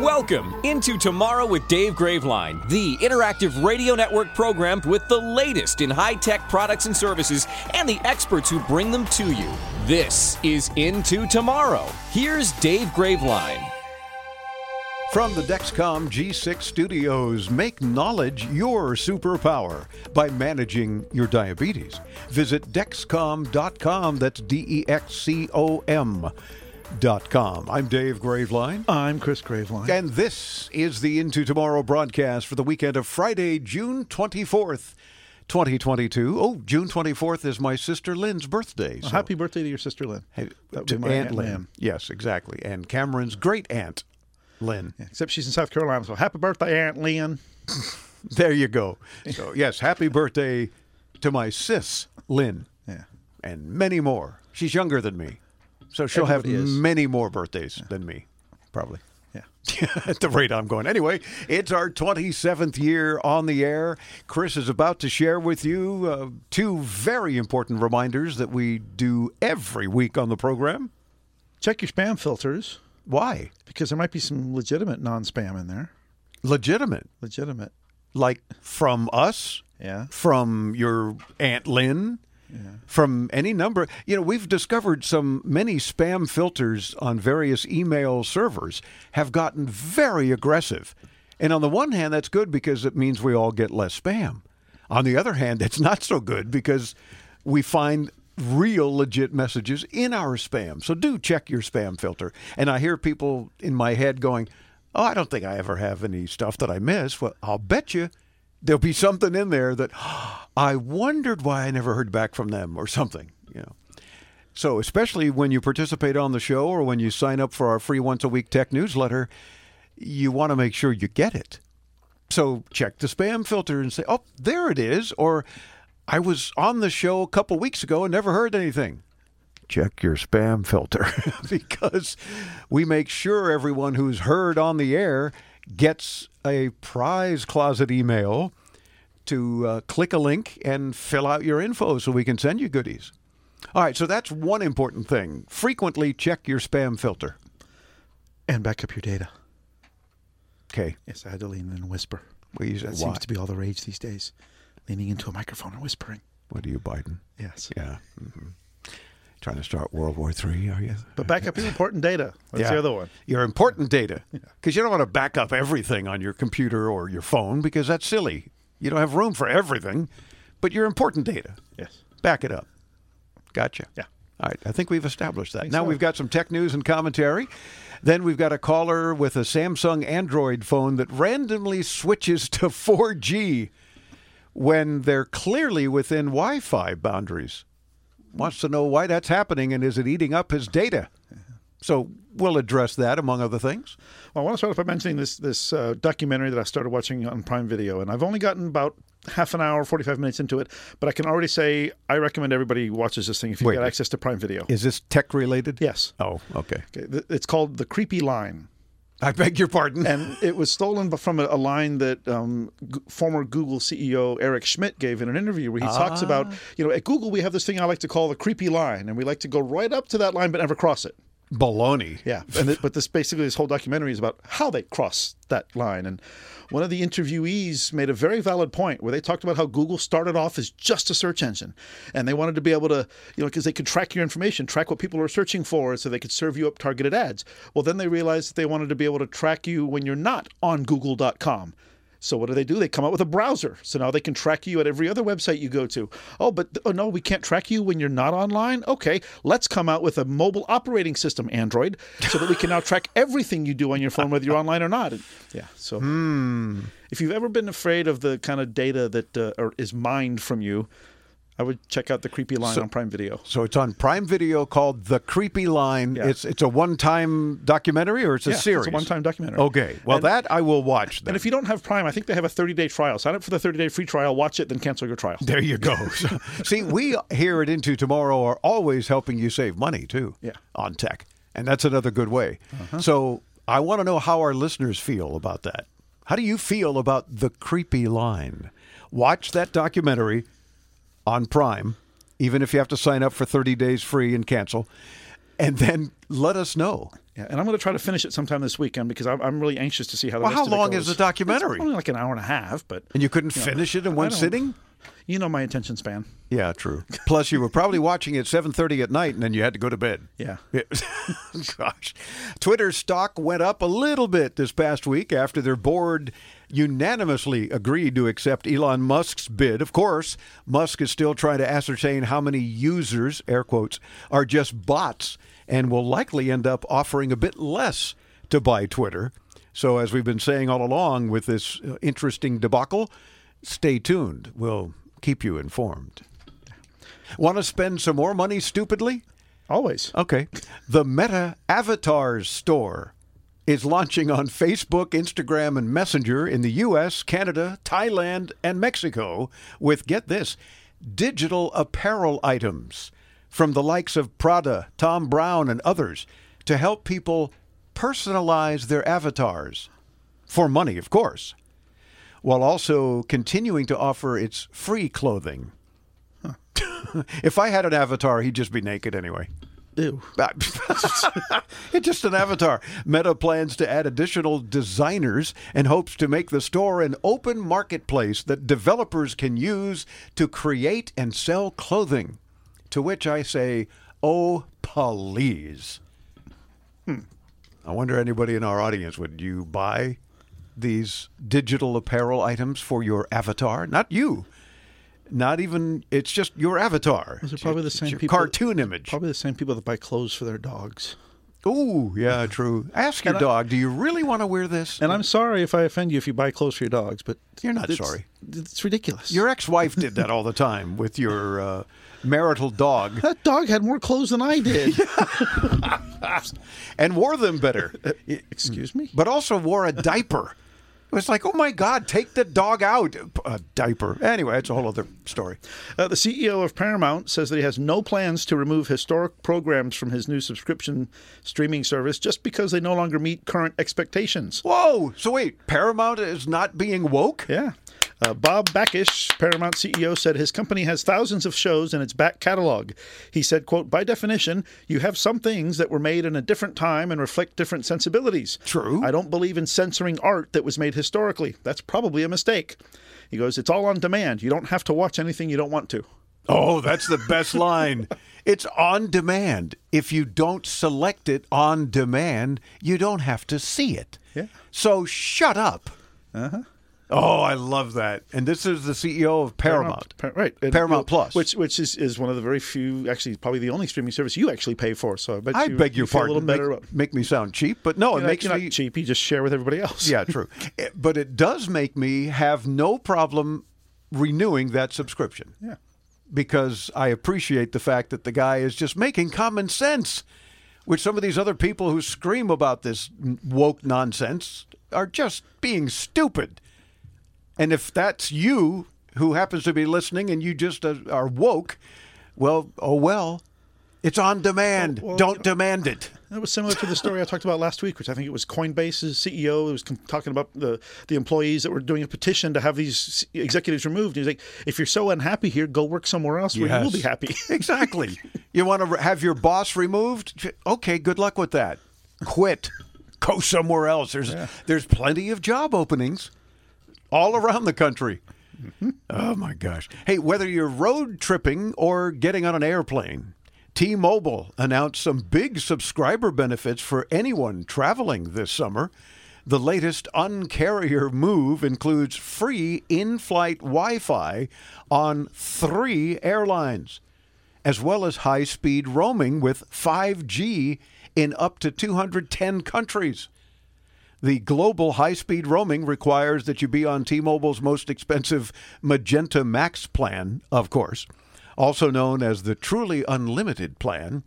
Welcome into Tomorrow with Dave Graveline, the interactive radio network program with the latest in high tech products and services and the experts who bring them to you. This is Into Tomorrow. Here's Dave Graveline. From the Dexcom G6 studios, make knowledge your superpower by managing your diabetes. Visit Dexcom.com, that's D E X C O M. Com. I'm Dave Graveline. I'm Chris Graveline. And this is the Into Tomorrow broadcast for the weekend of Friday, June 24th, 2022. Oh, June 24th is my sister Lynn's birthday. Well, happy birthday to your sister Lynn. Hey, to my Aunt Aunt Lynn. Lynn. Yes, exactly. And Cameron's great aunt, Lynn. Yeah, except she's in South Carolina, so happy birthday, Aunt Lynn. There you go. So, yes, happy birthday to my sis, Lynn, Yeah. and many more. She's younger than me, so she'll Everybody have is. many more birthdays than me, probably. Yeah. At the rate I'm going. Anyway, it's our 27th year on the air. Chris is about to share with you uh, two very important reminders that we do every week on the program. Check your spam filters Why? because there might be some legitimate non-spam in there. Legitimate. Legitimate. Like from us, Yeah. from your Aunt Lynn, from any number. You know, we've discovered some many spam filters on various email servers have gotten very aggressive. And on the one hand, that's good because it means we all get less spam. On the other hand, it's not so good because we find real legit messages in our spam. So do check your spam filter. And I hear people in my head going, Oh, I don't think I ever have any stuff that I miss. Well, I'll bet you there'll be something in there that I wondered why I never heard back from them or something, you know. So, especially when you participate on the show or when you sign up for our free once a week tech newsletter, you want to make sure you get it. So, check the spam filter and say, "Oh, there it is," or "I was on the show a couple weeks ago and never heard anything." Check your spam filter because we make sure everyone who's heard on the air gets a prize closet email to uh, click a link and fill out your info so we can send you goodies. All right, so that's one important thing. Frequently check your spam filter. And back up your data. Okay. Yes, I had to lean in and whisper. Well, That why? seems to be all the rage these days. Leaning into a microphone and whispering. What are you, Biden? Yes. Yeah. hmm Trying to start World War III, are you? But back up your important data. That's Yeah. the other one. Your important data. Because you don't want to back up everything on your computer or your phone because that's silly. You don't have room for everything, but your important data. Yes. Back it up. Gotcha. Yeah. All right. I think we've established that. Now so. we've got some tech news and commentary. Then we've got a caller with a Samsung Android phone that randomly switches to 4G when they're clearly within Wi Fi boundaries. Wants to know why that's happening and is it eating up his data? So we'll address that among other things. Well, I want to start off by mentioning this this uh, documentary that I started watching on Prime Video, and I've only gotten about half an hour, forty five minutes into it, but I can already say I recommend everybody watches this thing if you've Wait. got access to Prime Video. Is this tech related? Yes. Oh, okay. Okay, It's called The Creepy Line. I beg your pardon. And it was stolen from a, a line that um, G- former Google CEO Eric Schmidt gave in an interview where he talks about, you know, at Google we have this thing I like to call the creepy line, and we like to go right up to that line but never cross it. Baloney. Yeah, and but this basically this whole documentary is about how they cross that line. And one of the interviewees made a very valid point where they talked about how Google started off as just a search engine, and they wanted to be able to, you know, because they could track your information, track what people are searching for, so they could serve you up targeted ads. Well, then they realized that they wanted to be able to track you when you're not on Google.com. So what do they do? They come out with a browser. So now they can track you at every other website you go to. Oh, but oh no, we can't track you when you're not online. Okay, let's come out with a mobile operating system, Android, so that we can now track everything you do on your phone, whether you're online or not. And, yeah. So if you've ever been afraid of the kind of data that uh, is mined from you, I would check out the creepy line on Prime Video. So it's on Prime Video called The Creepy Line. Yeah. It's it's a one-time documentary or it's a Yeah, series? It's a one-time documentary. Okay. Well, And- that I will watch then. And if you don't have Prime, I think they have a 30-day trial. Sign up for the 30-day free trial, watch it, then cancel your trial. there you go. So- See, we here at Into Tomorrow are always helping you save money too. Yeah. Uh-huh. On tech, and that's another good way. So I want to know how our listeners feel about that. How do you feel about the creepy line? Watch that documentary on Prime, even if you have to sign up for 30 days free and cancel. and then let us know. Yeah, and I'm going to try to finish it sometime this weekend because I'm, I'm really anxious to see how. The Well, how long is the documentary? It's only like an hour and a half, but And you couldn't finish it in one sitting? you know my attention span. Yeah, true. Plus, you were probably watching at 7:30 at night, and then you had to go to bed. Yeah. Gosh, Twitter stock went up a little bit this past week after their board unanimously agreed to accept Elon Musk's bid. Of course, Musk is still trying to ascertain how many users, air quotes, are just bots, and will likely end up offering a bit less to buy Twitter. So, as we've been saying all along with this uh, interesting debacle, stay tuned. We'll keep you informed. Want to spend some more money stupidly? Always. Okay. The Meta Avatars store is launching on Facebook, Instagram, and Messenger in the US, Canada, Thailand, and Mexico with, get this, digital apparel items from the likes of Prada, Thom Browne, and others to help people personalize their avatars for money, of course, while also continuing to offer its free clothing. if I had an avatar, he'd just be naked anyway. Ew. it's just an avatar. Meta plans to add additional designers and hopes to make the store an open marketplace that developers can use to create and sell clothing. To which I say, oh, please. Hmm. I wonder anybody in our audience would you buy these digital apparel items for your avatar? Not you. Not even. It's just your avatar. Those are probably the same people- cartoon image. Probably the same people that buy clothes for their dogs. Ooh, yeah, true. Ask your And I- dog, do you really want to wear this? And I'm sorry if I offend you if you buy clothes for your dogs, but You're not it's- sorry. It's ridiculous. Your ex-wife did that all the time with your uh, marital dog that dog had more clothes than I did. and wore them better, Excuse me. but also wore a diaper. It was like, oh my God, take the dog out. A diaper. Anyway, it's a whole other story. Uh, the CEO of Paramount says that he has no plans to remove historic programs from his new subscription streaming service just because they no longer meet current expectations. Whoa! So wait, Paramount is not being woke? Yeah. Uh, Bob Bakish, Paramount CEO, said his company has thousands of shows in its back catalog. He said, quote, by definition, you have some things that were made in a different time and reflect different sensibilities. True. I don't believe in censoring art that was made historically. That's probably a mistake. He goes, it's all on demand. You don't have to watch anything you don't want to. Oh, that's the best line. It's on demand. If you don't select it on demand, you don't have to see it. Yeah. So shut up. Uh-huh. Oh, I love that. And this is the CEO of Paramount. Par- right. And, Paramount Plus. Which which is, is one of the very few, actually, probably the only streaming service you actually pay for. So I bet I you, beg your you pardon. a little better. make, make me sound cheap, but no, it You're not- makes me not cheap. You just share with everybody else. Yeah, true. Eh, but it does make me have no problem renewing that subscription. Yeah. because I appreciate the fact that the guy is just making common sense, which some of these other people who scream about this woke nonsense are just being stupid. And if that's you who happens to be listening and you just uh, are woke, well, oh well. It's on demand. Well, well, Don't demand it. That was similar to the story I talked about last week, which I think it was Coinbase's CEO who was talking about the, the employees that were doing a petition to have these executives removed. He's like, if you're so unhappy here, go work somewhere else where you will be happy. Exactly. you want to have your boss removed? Okay, good luck with that. Quit. Go somewhere else. There's there's plenty of job openings all around the country. Oh my gosh. Hey, whether you're road tripping or getting on an airplane, T-Mobile announced some big subscriber benefits for anyone traveling this summer. The latest uncarrier move includes free in-flight Wi-Fi on 3 airlines as well as high speed roaming with 5G in up to 210 countries. The global high speed roaming requires that you be on T Mobile's most expensive Magenta Max plan, of course, also known as the truly unlimited plan.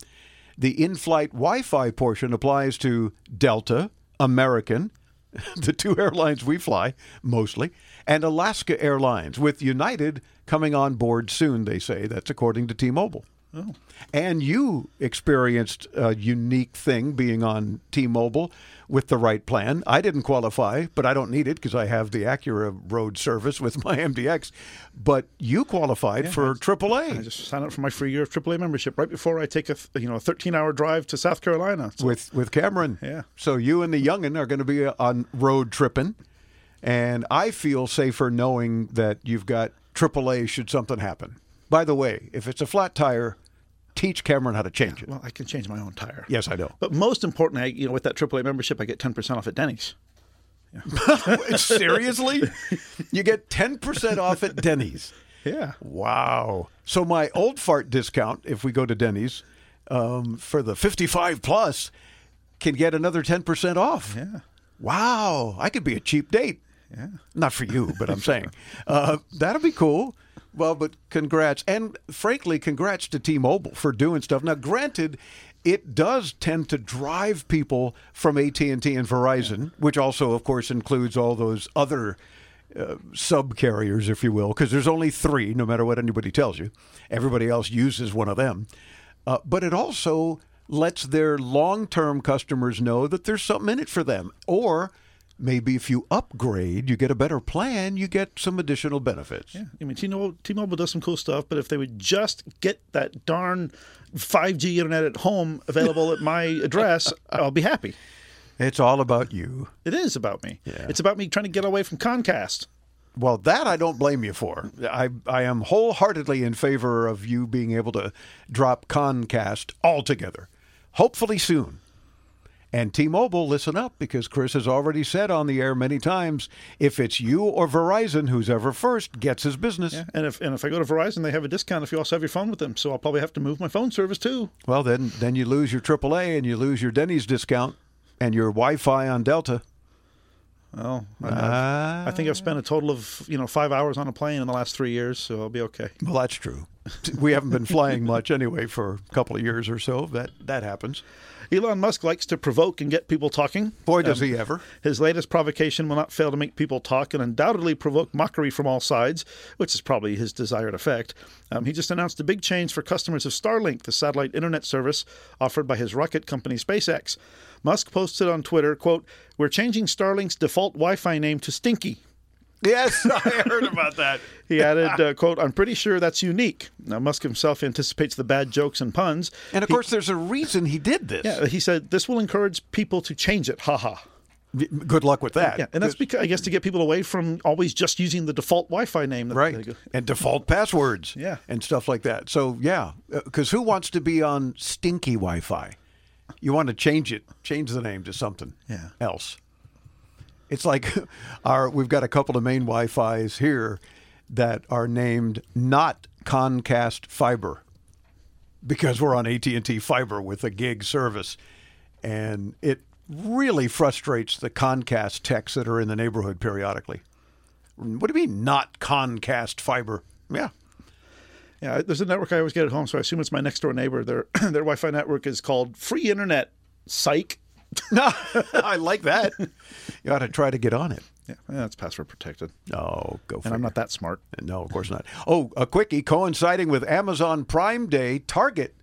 The in flight Wi Fi portion applies to Delta, American, the two airlines we fly mostly, and Alaska Airlines, with United coming on board soon, they say. That's according to T Mobile. Oh. And you experienced a unique thing being on T-Mobile with the right plan. I didn't qualify, but I don't need it because I have the Acura road service with my MDX. But you qualified yeah, for AAA. I just signed up for my free year of AAA membership right before I take a you know a 13 hour drive to South Carolina so. with with Cameron. Yeah. So you and the youngin are going to be uh, on road tripping, and I feel safer knowing that you've got AAA should something happen. By the way, if it's a flat tire, teach Cameron how to change yeah, it. Well, I can change my own tire. Yes, I know. But most importantly, you know, with that AAA membership, I get 10% off at Denny's. Yeah. Seriously? you get 10% off at Denny's. Yeah. Wow. So my old fart discount, if we go to Denny's, um, for the 55 plus, can get another 10% off. Yeah. Wow. I could be a cheap date. Yeah. Not for you, but I'm saying. Uh, that'll be cool. Well, but congrats. And frankly, congrats to T Mobile for doing stuff. Now, granted, it does tend to drive people from AT&T and Verizon, which also, of course, includes all those other uh, sub carriers, if you will, because there's only three, no matter what anybody tells you. Everybody else uses one of them. Uh, but it also lets their long term customers know that there's something in it for them. Or maybe if you upgrade, you get a better plan, you get some additional benefits. Yeah, I mean, T-Mobile, T-Mobile does some cool stuff, but if they would just get that darn 5G internet at home available at my address, I'll be happy. It's all about you. It is about me. Yeah. It's about me trying to get away from Comcast. Well, that I don't blame you for. I I am wholeheartedly in favor of you being able to drop Comcast altogether. Hopefully soon. And T Mobile, listen up because Chris has already said on the air many times if it's you or Verizon, who's ever first gets his business. Yeah, and if and if I go to Verizon, they have a discount if you also have your phone with them. So I'll probably have to move my phone service too. Well, then then you lose your AAA and you lose your Denny's discount and your Wi Fi on Delta. Well, I, ah. I, think I've spent a total of you know five hours on a plane in the last three years, so I'll be okay. Well, that's true. we haven't been flying much anyway for a couple of years or so. That that happens. Elon Musk likes to provoke and get people talking. Boy, does um, he ever. His latest provocation will not fail to make people talk and undoubtedly provoke mockery from all sides, which is probably his desired effect. Um, he just announced a big change for customers of Starlink, the satellite internet service offered by his rocket company SpaceX. Musk posted on Twitter, quote, We're changing Starlink's default Wi Fi name to Stinky. Yes, I heard about that. he added, uh, "quote I'm pretty sure that's unique." Now Musk himself anticipates the bad jokes and puns, and of he, course, there's a reason he did this. Yeah, he said this will encourage people to change it. Ha ha. Good luck with that. Yeah, and that's because I guess to get people away from always just using the default Wi-Fi name, right? And default passwords, yeah, and stuff like that. So yeah, because uh, who wants to be on stinky Wi-Fi? You want to change it, change the name to something yeah. else. It's like our we've got a couple of main Wi-Fi's here that are named not Comcast Fiber because we're on AT&T Fiber with a gig service and it really frustrates the Comcast techs that are in the neighborhood periodically. What do you mean not Comcast Fiber? Yeah. Yeah, there's a network I always get at home, so I assume it's my next door neighbor. Their their Wi-Fi network is called Free Internet. Psych. I like that. You ought to try to get on it. Yeah, that's password protected. Oh, go for it. And I'm not that smart. No, of course not. Oh, a quickie coinciding with Amazon Prime Day, Target,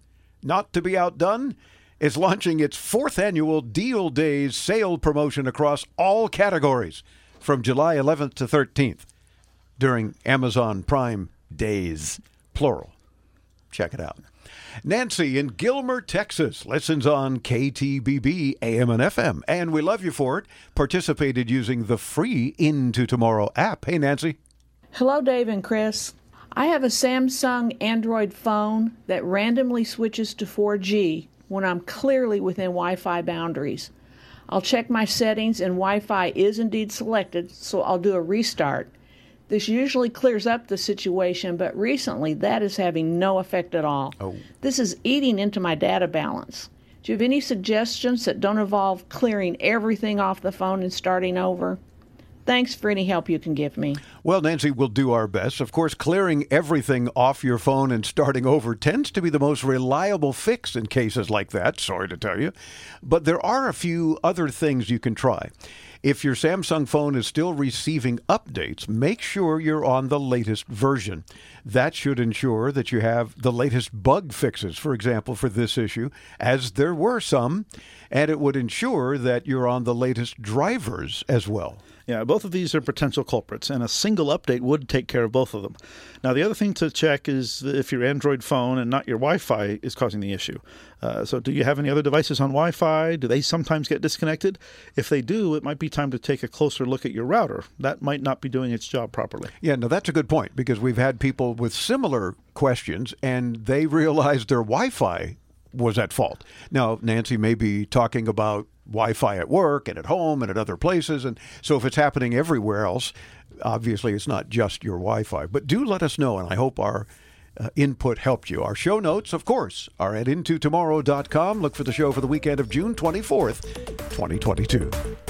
not to be outdone, is launching its fourth annual Deal Days sale promotion across all categories from July 11th to 13th during Amazon Prime Days, plural. Check it out. Nancy in Gilmer, Texas, listens on KTBB AM and FM, and we love you for it. Participated using the free Into Tomorrow app. Hey, Nancy. Hello, Dave and Chris. I have a Samsung Android phone that randomly switches to 4G when I'm clearly within Wi Fi boundaries. I'll check my settings and Wi Fi is indeed selected, so I'll do a restart. This usually clears up the situation, but recently that is having no effect at all. Oh. This is eating into my data balance. Do you have any suggestions that don't involve clearing everything off the phone and starting over? Thanks for any help you can give me. Well, Nancy, we'll do our best. Of course, clearing everything off your phone and starting over tends to be the most reliable fix in cases like that, sorry to tell you. But there are a few other things you can try. If your Samsung phone is still receiving updates, make sure you're on the latest version. That should ensure that you have the latest bug fixes, for example, for this issue, as there were some, and it would ensure that you're on the latest drivers as well. Yeah, both of these are potential culprits, and a single update would take care of both of them. Now, the other thing to check is if your Android phone and not your Wi Fi is causing the issue. Uh, so, do you have any other devices on Wi Fi? Do they sometimes get disconnected? If they do, it might be time to take a closer look at your router. That might not be doing its job properly. Yeah, no, that's a good point because we've had people with similar questions and they realized their Wi Fi was at fault. Now, Nancy may be talking about Wi Fi at work and at home and at other places. And so if it's happening everywhere else, obviously it's not just your Wi Fi. But do let us know, and I hope our uh, input helped you. Our show notes, of course, are at intotomorrow.com. Look for the show for the weekend of June 24th, 2022.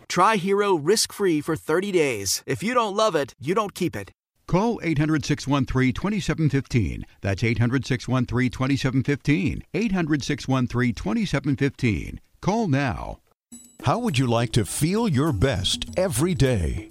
Try Hero risk free for 30 days. If you don't love it, you don't keep it. Call 800 613 2715. That's 800 613 2715. 800 613 2715. Call now. How would you like to feel your best every day?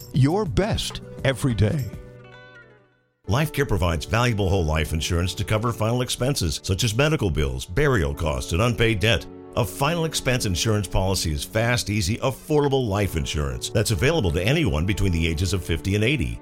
your best every day. LifeCare provides valuable whole life insurance to cover final expenses such as medical bills, burial costs, and unpaid debt. A final expense insurance policy is fast, easy, affordable life insurance that's available to anyone between the ages of 50 and 80.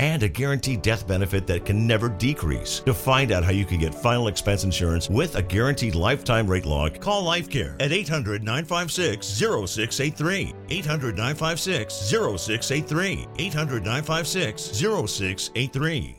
and a guaranteed death benefit that can never decrease. To find out how you can get final expense insurance with a guaranteed lifetime rate lock, call LifeCare at 800 956 0683. 800 956 0683. 800 956 0683.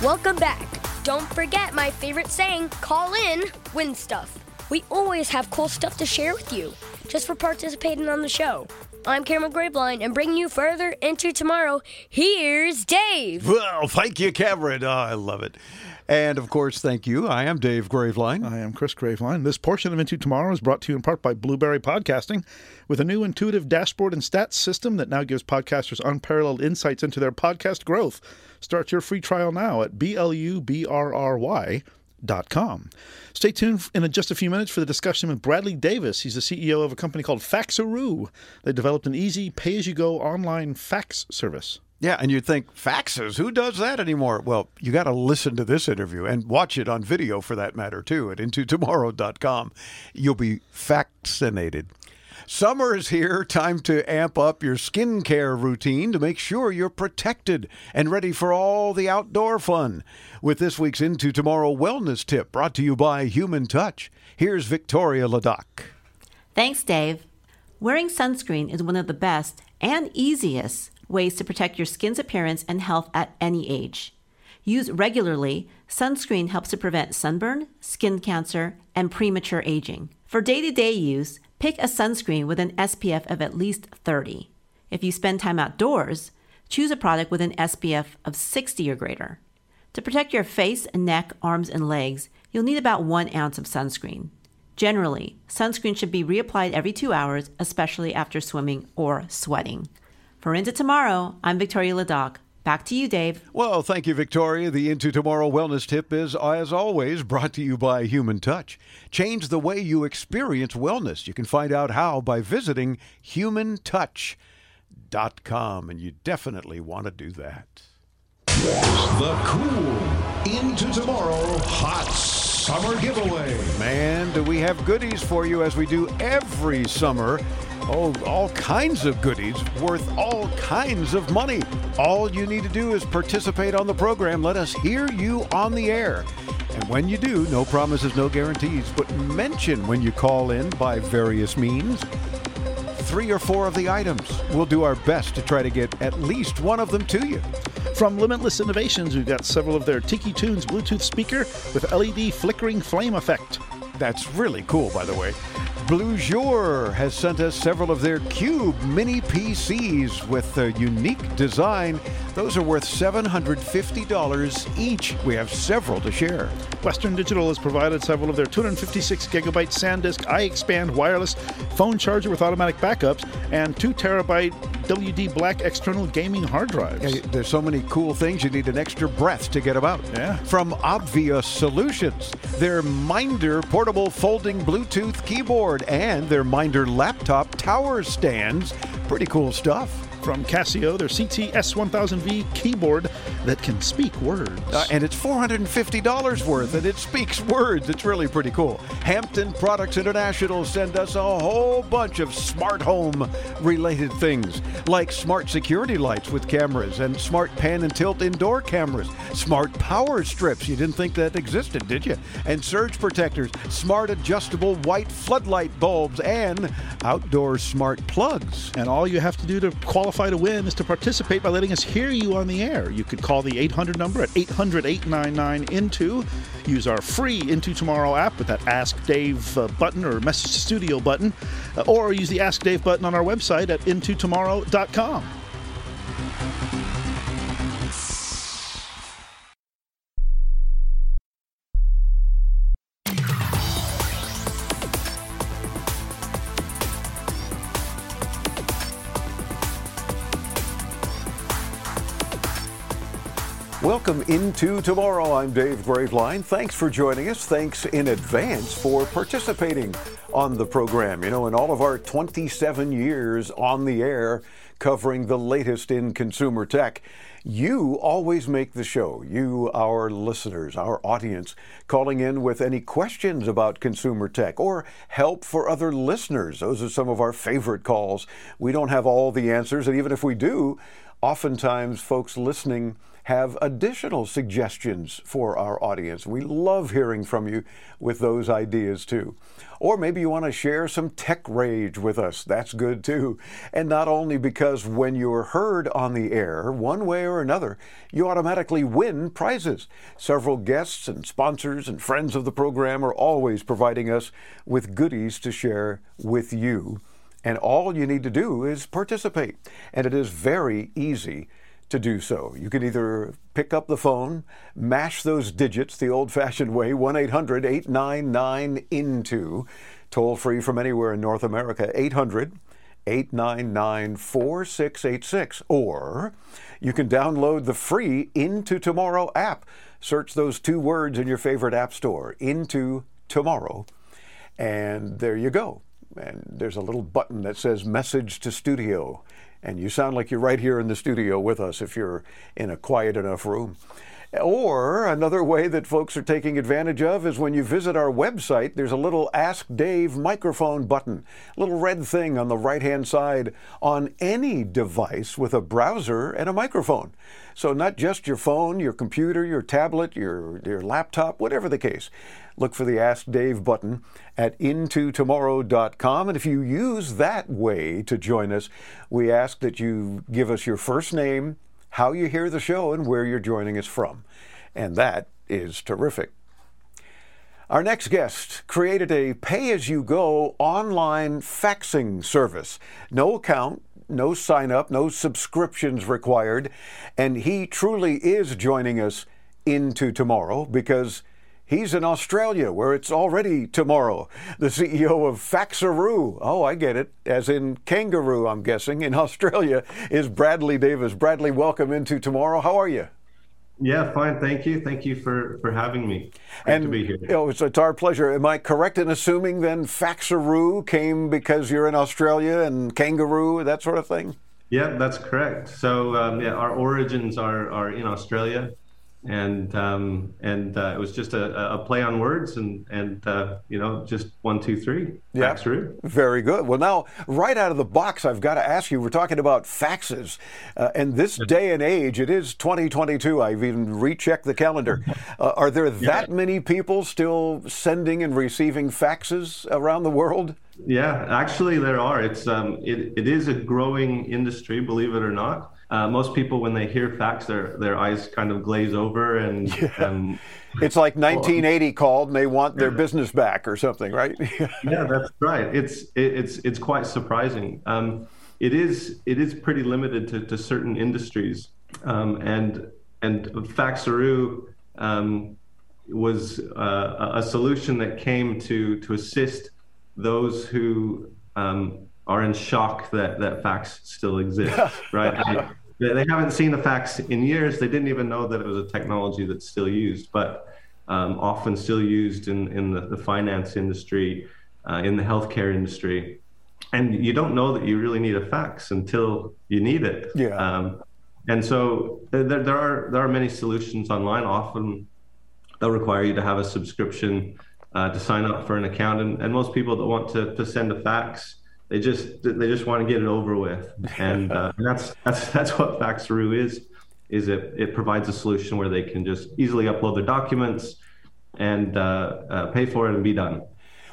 Welcome back. Don't forget my favorite saying call in, win stuff. We always have cool stuff to share with you just for participating on the show. I'm Cameron Graveline, and bringing you further into tomorrow, here's Dave. Well, thank you, Cameron. Oh, I love it. And of course, thank you. I am Dave Graveline. I am Chris Graveline. This portion of Into Tomorrow is brought to you in part by Blubrry Podcasting, with a new intuitive dashboard and stats system that now gives podcasters unparalleled insights into their podcast growth. Start your free trial now at B-L-U-B-R-R-Y dot com. Stay tuned in just a few minutes for the discussion with Bradley Davis. He's the CEO of a company called Faxaroo. They developed an easy pay-as-you-go online fax service. Yeah, and you'd think faxes, who does that anymore? Well, you got to listen to this interview and watch it on video for that matter too at intotomorrow.com. You'll be vaccinated. Summer is here. Time to amp up your skincare routine to make sure you're protected and ready for all the outdoor fun. With this week's Into Tomorrow Wellness Tip brought to you by Human Touch, here's Victoria Ladoc. Thanks, Dave. Wearing sunscreen is one of the best and easiest ways to protect your skin's appearance and health at any age. Used regularly, sunscreen helps to prevent sunburn, skin cancer, and premature aging. For day to day use, pick a sunscreen with an SPF of at least 30. If you spend time outdoors, choose a product with an SPF of 60 or greater. To protect your face, neck, arms, and legs, you'll need about one ounce of sunscreen. Generally, sunscreen should be reapplied every two hours, especially after swimming or sweating. For Into Tomorrow, I'm Victoria Ladoc. Back to you, Dave. Well, thank you, Victoria. The Into Tomorrow Wellness Tip is, as always, brought to you by Human Touch. Change the way you experience wellness. You can find out how by visiting humantouch.com, and you definitely want to do that. The cool Into Tomorrow Hot Summer Giveaway. Man, do we have goodies for you as we do every summer. Oh, all kinds of goodies worth all kinds of money. All you need to do is participate on the program. Let us hear you on the air. And when you do, no promises, no guarantees, but mention when you call in by various means three or four of the items. We'll do our best to try to get at least one of them to you. From Limitless Innovations, we've got several of their Tiki Tunes Bluetooth speaker with LED flickering flame effect. That's really cool, by the way. Bleujour has sent us several of their Kubb mini PCs with a unique design. Those are worth $750 each. We have several to share. Western Digital has provided several of their 256 gigabyte SanDisk iXpand wireless phone charger with automatic backups and 2 terabyte WD Black external gaming hard drives. Hey, there's so many cool things you need an extra breath to get about. Yeah. From Obvious Solutions, their Minder portable folding Bluetooth keyboard and their Minder laptop tower stands. Pretty cool stuff. From Casio, their CT S1000V keyboard that can speak words. Uh, and it's $450 worth, and it speaks words. It's really pretty cool. Hampton Products International send us a whole bunch of smart home related things, like smart security lights with cameras, and smart pan and tilt indoor cameras, smart power strips. You didn't think that existed, did you? And surge protectors, smart adjustable white floodlight bulbs, and outdoor smart plugs. And all you have to do to qualify to win is to participate by letting us hear you on the air. You could call the 800 number at 800 899 INTO. Use our free Into Tomorrow app with that Ask Dave uh, button or Message to Studio button, uh, or use the Ask Dave button on our website at intotomorrow.com. Welcome into tomorrow. I'm Dave Graveline. Thanks for joining us. Thanks in advance for participating on the program. You know, in all of our 27 years on the air covering the latest in consumer tech, you always make the show. You, our listeners, our audience, calling in with any questions about consumer tech or help for other listeners. Those are some of our favorite calls. We don't have all the answers, and even if we do, oftentimes folks listening have additional suggestions for our audience. We love hearing from you with those ideas too. Or maybe you want to share some tech rage with us. That's good too. And not only because when you're heard on the air, one way or another, you automatically win prizes. Several guests and sponsors and friends of the program are always providing us with goodies to share with you. And all you need to do is participate. And it is very easy to do so. You can either pick up the phone, mash those digits the old fashioned way 1 800 899 INTO, toll free from anywhere in North America 800 899 4686. Or you can download the free Into Tomorrow app. Search those two words in your favorite app store, Into Tomorrow, and there you go. And there's a little button that says Message to Studio. And you sound like you're right here in the studio with us if you're in a quiet enough room. Or another way that folks are taking advantage of is when you visit our website, there's a little Ask Dave microphone button, little red thing on the right hand side on any device with a browser and a microphone. So, not just your phone, your computer, your tablet, your, your laptop, whatever the case. Look for the Ask Dave button at intotomorrow.com. And if you use that way to join us, we ask that you give us your first name, how you hear the show, and where you're joining us from. And that is terrific. Our next guest created a pay as you go online faxing service. No account, no sign up, no subscriptions required. And he truly is joining us into tomorrow because He's in Australia, where it's already tomorrow. The CEO of Faxaroo, oh, I get it, as in kangaroo, I'm guessing, in Australia, is Bradley Davis. Bradley, welcome into tomorrow. How are you? Yeah, fine. Thank you. Thank you for, for having me. Great and, to be here. Oh, it's, it's our pleasure. Am I correct in assuming then Faxaroo came because you're in Australia and kangaroo, that sort of thing? Yeah, that's correct. So, um, yeah, our origins are, are in Australia and um, and uh, it was just a, a, play on words and and uh, you know just one two three. Yeah. Through very good. Well now right out of the box i've got to ask you we're talking about faxes. Uh, and this day and age it is 2022 i've even rechecked the calendar. Uh, are there that yeah. many people still sending and receiving faxes around the world? Yeah actually there are. It's um, it, it is a growing industry believe it or not uh, most people, when they hear fax, their their eyes kind of glaze over, and, yeah. and it's like 1980 called, and they want their business back or something, right? yeah, that's right. It's it, it's it's quite surprising. Um, it is it is pretty limited to, to certain industries, um, and and Faxaroo um, was uh, a solution that came to to assist those who um, are in shock that that fax still exists, right? They, they, haven't seen a fax in years. They didn't even know that it was a technology that's still used, but um, often still used in in the, the finance industry, uh, in the healthcare industry, and you don't know that you really need a fax until you need it. Yeah. Um, and so there, there are there are many solutions online. Often they'll require you to have a subscription uh, to sign up for an account, and, and most people that want to, to send a fax they just they just want to get it over with, and, uh, and that's that's that's what Faxaroo is. Is it it provides a solution where they can just easily upload their documents and uh, uh, pay for it and be done.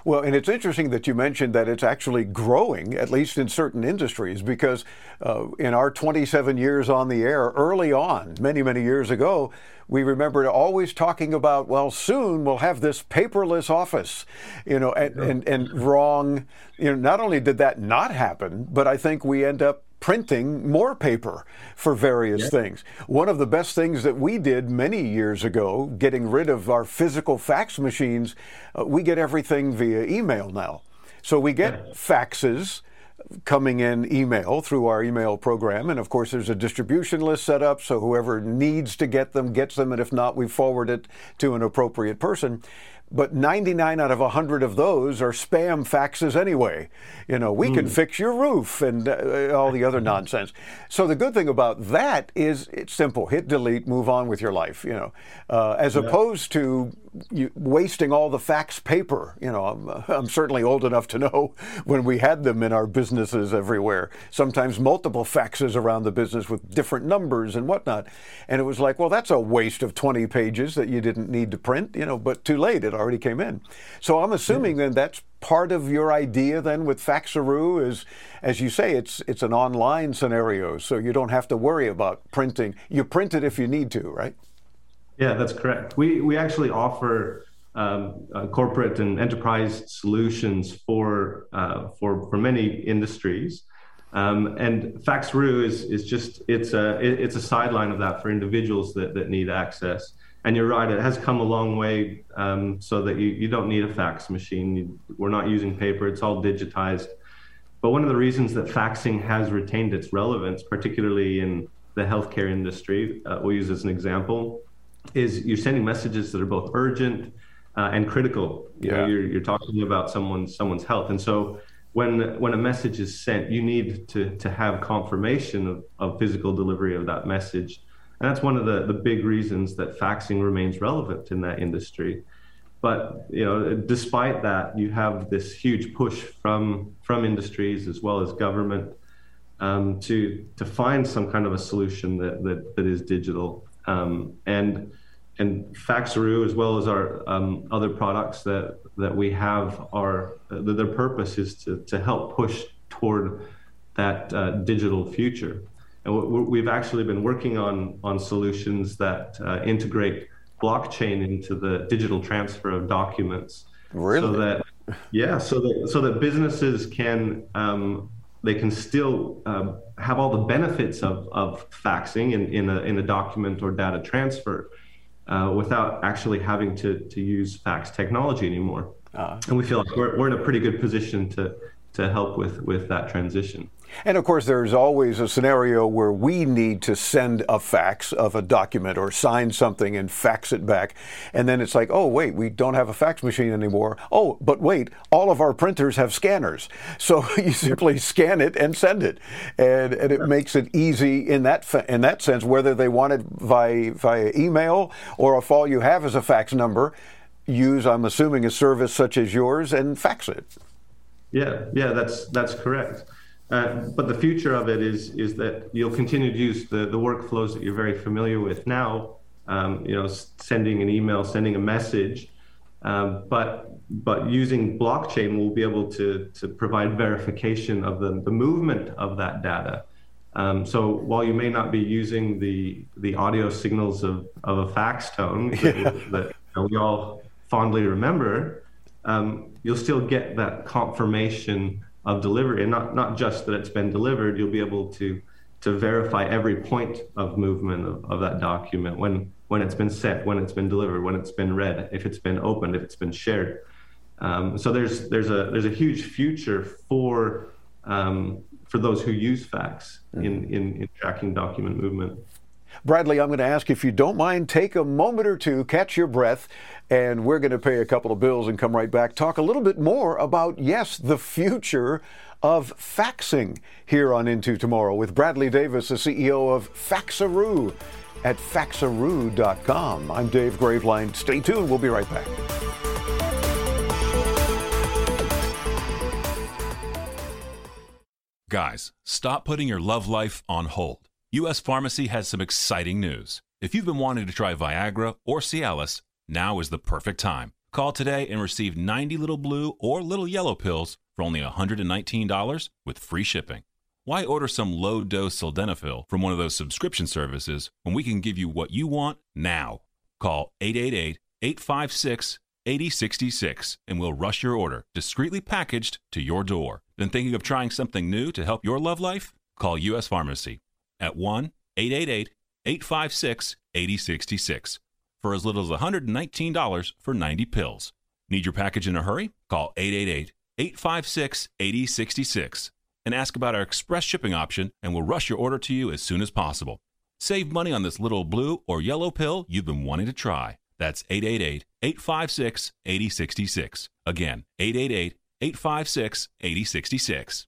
Well, and it's interesting that you mentioned that it's actually growing, at least in certain industries, because uh, in our 27 years on the air, early on, many, many years ago, we remember always talking about, well, soon we'll have this paperless office, you know, and, and, and wrong. You know, not only did that not happen, but I think we end up printing more paper for various yeah. things. One of the best things that we did many years ago, getting rid of our physical fax machines, uh, we get everything via email now. So we get yeah. faxes coming in email through our email program. And of course, there's a distribution list set up, so whoever needs to get them gets them. And if not, we forward it to an appropriate person but 99 out of 100 of those are spam faxes anyway. You know, we mm. can hmm. fix your roof and uh, all the other nonsense. So the good thing about that is it's simple: hit delete, move on with your life. You know, uh, as yeah. opposed to you, wasting all the fax paper. You know, I'm, I'm certainly old enough to know when we had them in our businesses everywhere. Sometimes multiple faxes around the business with different numbers and whatnot, and it was like, well, that's a waste of 20 pages that you didn't need to print. You know, but too late. It already came in. So I'm assuming hmm. then that's part of your idea then with Faxaroo is, as you say, it's it's an online scenario, so you don't have to worry about printing. You print it if you need to, right? Yeah, that's correct. We we actually offer um, uh, corporate and enterprise solutions for uh, for for many industries. Um, and Faxaroo is is just it's a it's a sideline of that for individuals that, that need access. And you're right, it has come a long way um, so that you, you don't need a fax machine. You, we're not using paper; it's all digitized. But one of the reasons that faxing has retained its relevance, particularly in the healthcare industry, uh, we'll use as an example, is you're sending messages that are both urgent uh, and critical. You yeah. know, you're, you're talking about someone's someone's health, and so when when a message is sent, you need to to have confirmation of, of physical delivery of that message, and that's one of the the big reasons that faxing remains relevant in that industry. But you know, despite that, you have this huge push from from industries as well as government um, to to find some kind of a solution that that, that is digital. Um, and and Faxaroo, as well as our um, other products that that we have, are uh, their purpose is to to help push toward that uh, digital future. And we've actually been working on on solutions that uh, integrate blockchain into the digital transfer of documents. Really? So that yeah, so that so that businesses can um, they can still um, have all the benefits of, of faxing in, in, a, in a document or data transfer uh, without actually having to, to use fax technology anymore. Uh, and we feel like we're, we're in a pretty good position to, to help with, with that transition. And of course, there's always a scenario where we need to send a fax of a document or sign something and fax it back. And then it's like, oh, wait, we don't have a fax machine anymore. Oh, but wait, all of our printers have scanners. So you simply scan it and send it. And, and it makes it easy in that, in that sense, whether they want it via, via email or if all you have is a fax number, use, I'm assuming, a service such as yours and fax it. Yeah, yeah, that's that's correct. Uh, but the future of it is is that you'll continue to use the, the workflows that you're very familiar with now. Um, you know, sending an email, sending a message, um, but but using blockchain, we'll be able to to provide verification of the, the movement of that data. Um, so while you may not be using the the audio signals of, of a fax tone yeah. that, that you know, we all fondly remember, um, you'll still get that confirmation of delivery, and not not just that it's been delivered. You'll be able to to verify every point of movement of, of that document when when it's been sent, when it's been delivered, when it's been read, if it's been opened, if it's been shared. Um, so there's there's a there's a huge future for um, for those who use fax mm-hmm. in, in, in tracking document movement. Bradley, I'm going to ask if you don't mind, take a moment or two, catch your breath, and we're going to pay a couple of bills and come right back. Talk a little bit more about, yes, the future of faxing here on Into Tomorrow with Bradley Davis, the CEO of Faxaroo at faxaroo.com. I'm Dave Graveline. Stay tuned. We'll be right back. Guys, stop putting your love life on hold. U.S. Pharmacy has some exciting news. If you've been wanting to try Viagra or Cialis, now is the perfect time. Call today and receive 90 little blue or little yellow pills for only $119 with free shipping. Why order some low dose sildenafil from one of those subscription services when we can give you what you want now? Call 888 856 8066 and we'll rush your order, discreetly packaged, to your door. Then thinking of trying something new to help your love life? Call U.S. Pharmacy at 1 888 856 8066 for as little as $119 for 90 pills. Need your package in a hurry? Call 888 856 8066 and ask about our express shipping option, and we'll rush your order to you as soon as possible. Save money on this little blue or yellow pill you've been wanting to try. That's 888 856 8066. Again, 888 856 8066.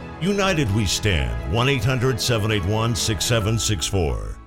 United we stand. 1 800 781 6764.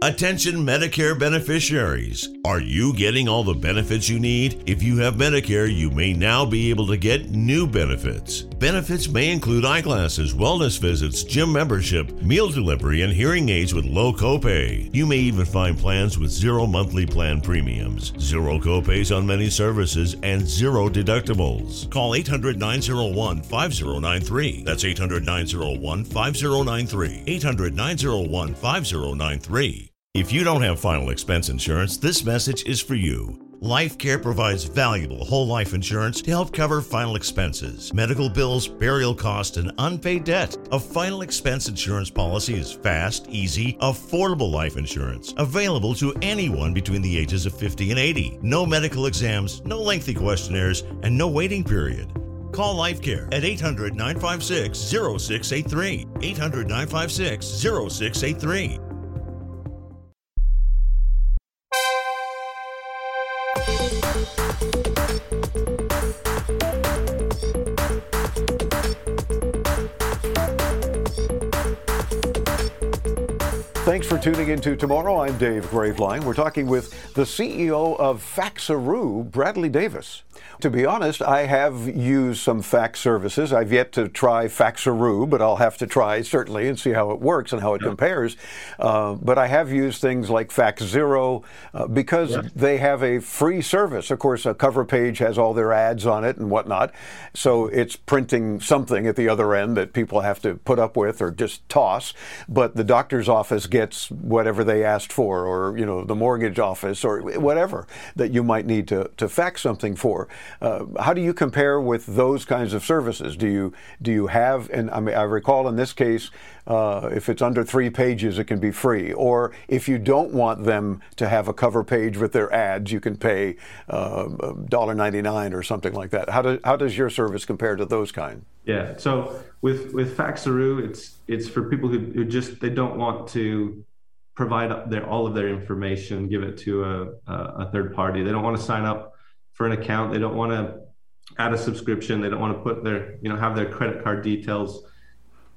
Attention Medicare beneficiaries. Are you getting all the benefits you need? If you have Medicare, you may now be able to get new benefits. Benefits may include eyeglasses, wellness visits, gym membership, meal delivery, and hearing aids with low copay. You may even find plans with zero monthly plan premiums, zero copays on many services, and zero deductibles. Call 800 901 5093. That's 800 901 5093. 800 901 5093. If you don't have final expense insurance, this message is for you. LifeCare provides valuable whole life insurance to help cover final expenses, medical bills, burial costs, and unpaid debt. A final expense insurance policy is fast, easy, affordable life insurance available to anyone between the ages of 50 and 80. No medical exams, no lengthy questionnaires, and no waiting period. Call LifeCare at 800 956 0683. 800 956 0683. Thanks for tuning in to tomorrow. I'm Dave Graveline. We're talking with the CEO of Faxaroo, Bradley Davis. To be honest, I have used some fax services. I've yet to try Faxaroo, but I'll have to try certainly and see how it works and how it compares. Uh, but I have used things like FaxZero uh, because they have a free service. Of course, a cover page has all their ads on it and whatnot, so it's printing something at the other end that people have to put up with or just toss. But the doctor's office gets whatever they asked for, or you know, the mortgage office or whatever that you might need to, to fax something for. Uh, how do you compare with those kinds of services? Do you do you have? And I mean, I recall in this case, uh, if it's under three pages, it can be free. Or if you don't want them to have a cover page with their ads, you can pay uh, $1.99 or something like that. How, do, how does your service compare to those kind? Yeah. So with with Faxaroo, it's it's for people who, who just they don't want to provide their all of their information, give it to a, a third party. They don't want to sign up for an account. They don't want to add a subscription. They don't want to put their you know have their credit card details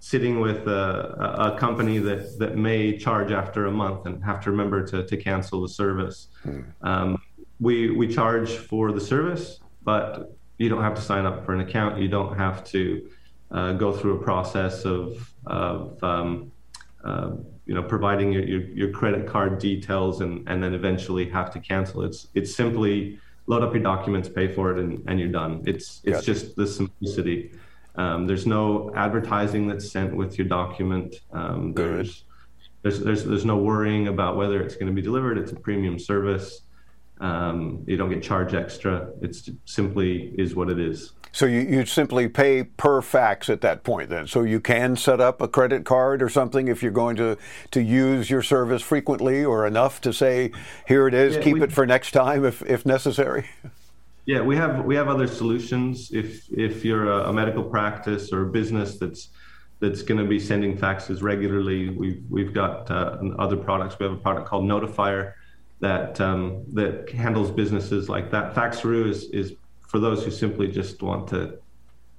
sitting with a, a, company that, that may charge after a month and have to remember to, to cancel the service. Hmm. Um, we, we charge for the service, but you don't have to sign up for an account. You don't have to uh, go through a process of, of um, uh, you know, providing your, your, your, credit card details and, and then eventually have to cancel. It's, it's simply load up your documents, pay for it, and, and you're done. It's, it's gotcha. just the simplicity. Um, there's no advertising that's sent with your document. Um, there's, there's, there's, there's no worrying about whether it's going to be delivered. It's a premium service. Um, you don't get charged extra. It's simply is what it is. So you, you simply pay per fax at that point then. So you can set up a credit card or something if you're going to, to use your service frequently or enough to say, here it is, yeah, keep we, it for next time if, if necessary. Yeah, we have we have other solutions. If if you're a, a medical practice or a business that's that's going to be sending faxes regularly, we've we've got uh, other products. We have a product called Notifyre that um, that handles businesses like that. Faxaroo is is for those who simply just want to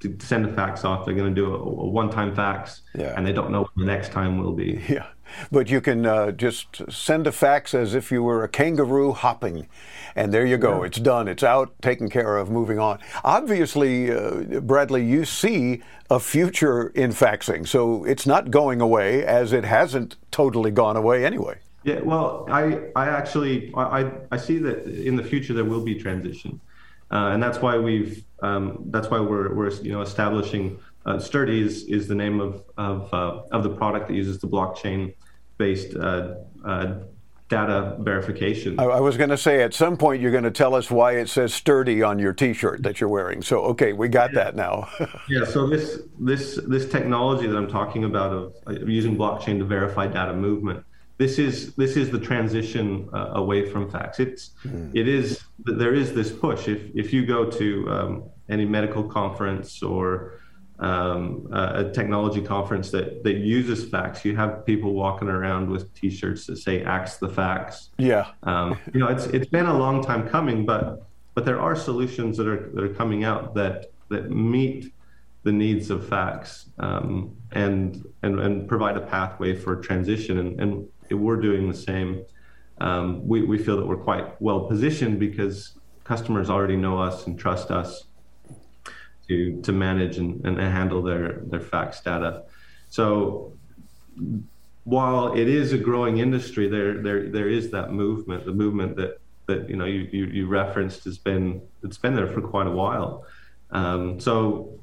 to send a fax off. They're going to do a, a one-time fax, yeah. and they don't know when the next time will be. Yeah, but you can uh, just send a fax as if you were a kangaroo hopping, and there you go. Yeah. It's done. It's out, taken care of, moving on. Obviously, uh, Bradley, you see a future in faxing, so it's not going away as it hasn't totally gone away anyway. Yeah, well, I, I actually I, I see that in the future there will be transition. Uh, and that's why we've um, that's why we're, we're you know establishing uh, Sturdy is, is the name of of, uh, of the product that uses the blockchain based uh, uh, data verification. I, I was going to say at some point you're going to tell us why it says sturdy on your T-shirt that you're wearing. So okay, we got that now. yeah. So this this this technology that I'm talking about of, of using blockchain to verify data movement. This is this is the transition uh, away from fax. It's mm. it is there is this push. If if you go to um, any medical conference or um, a technology conference that, that uses fax, you have people walking around with T-shirts that say "Axe the Fax." Yeah. Um, you know, it's it's been a long time coming, but but there are solutions that are that are coming out that that meet the needs of fax um, and, and and provide a pathway for transition. And, and we're doing the same. Um, we we feel that we're quite well positioned because customers already know us and trust us to to manage and, and handle their their fax data. So while it is a growing industry, there there there is that movement, the movement that that you know you you, you referenced has been it's been there for quite a while. Um, so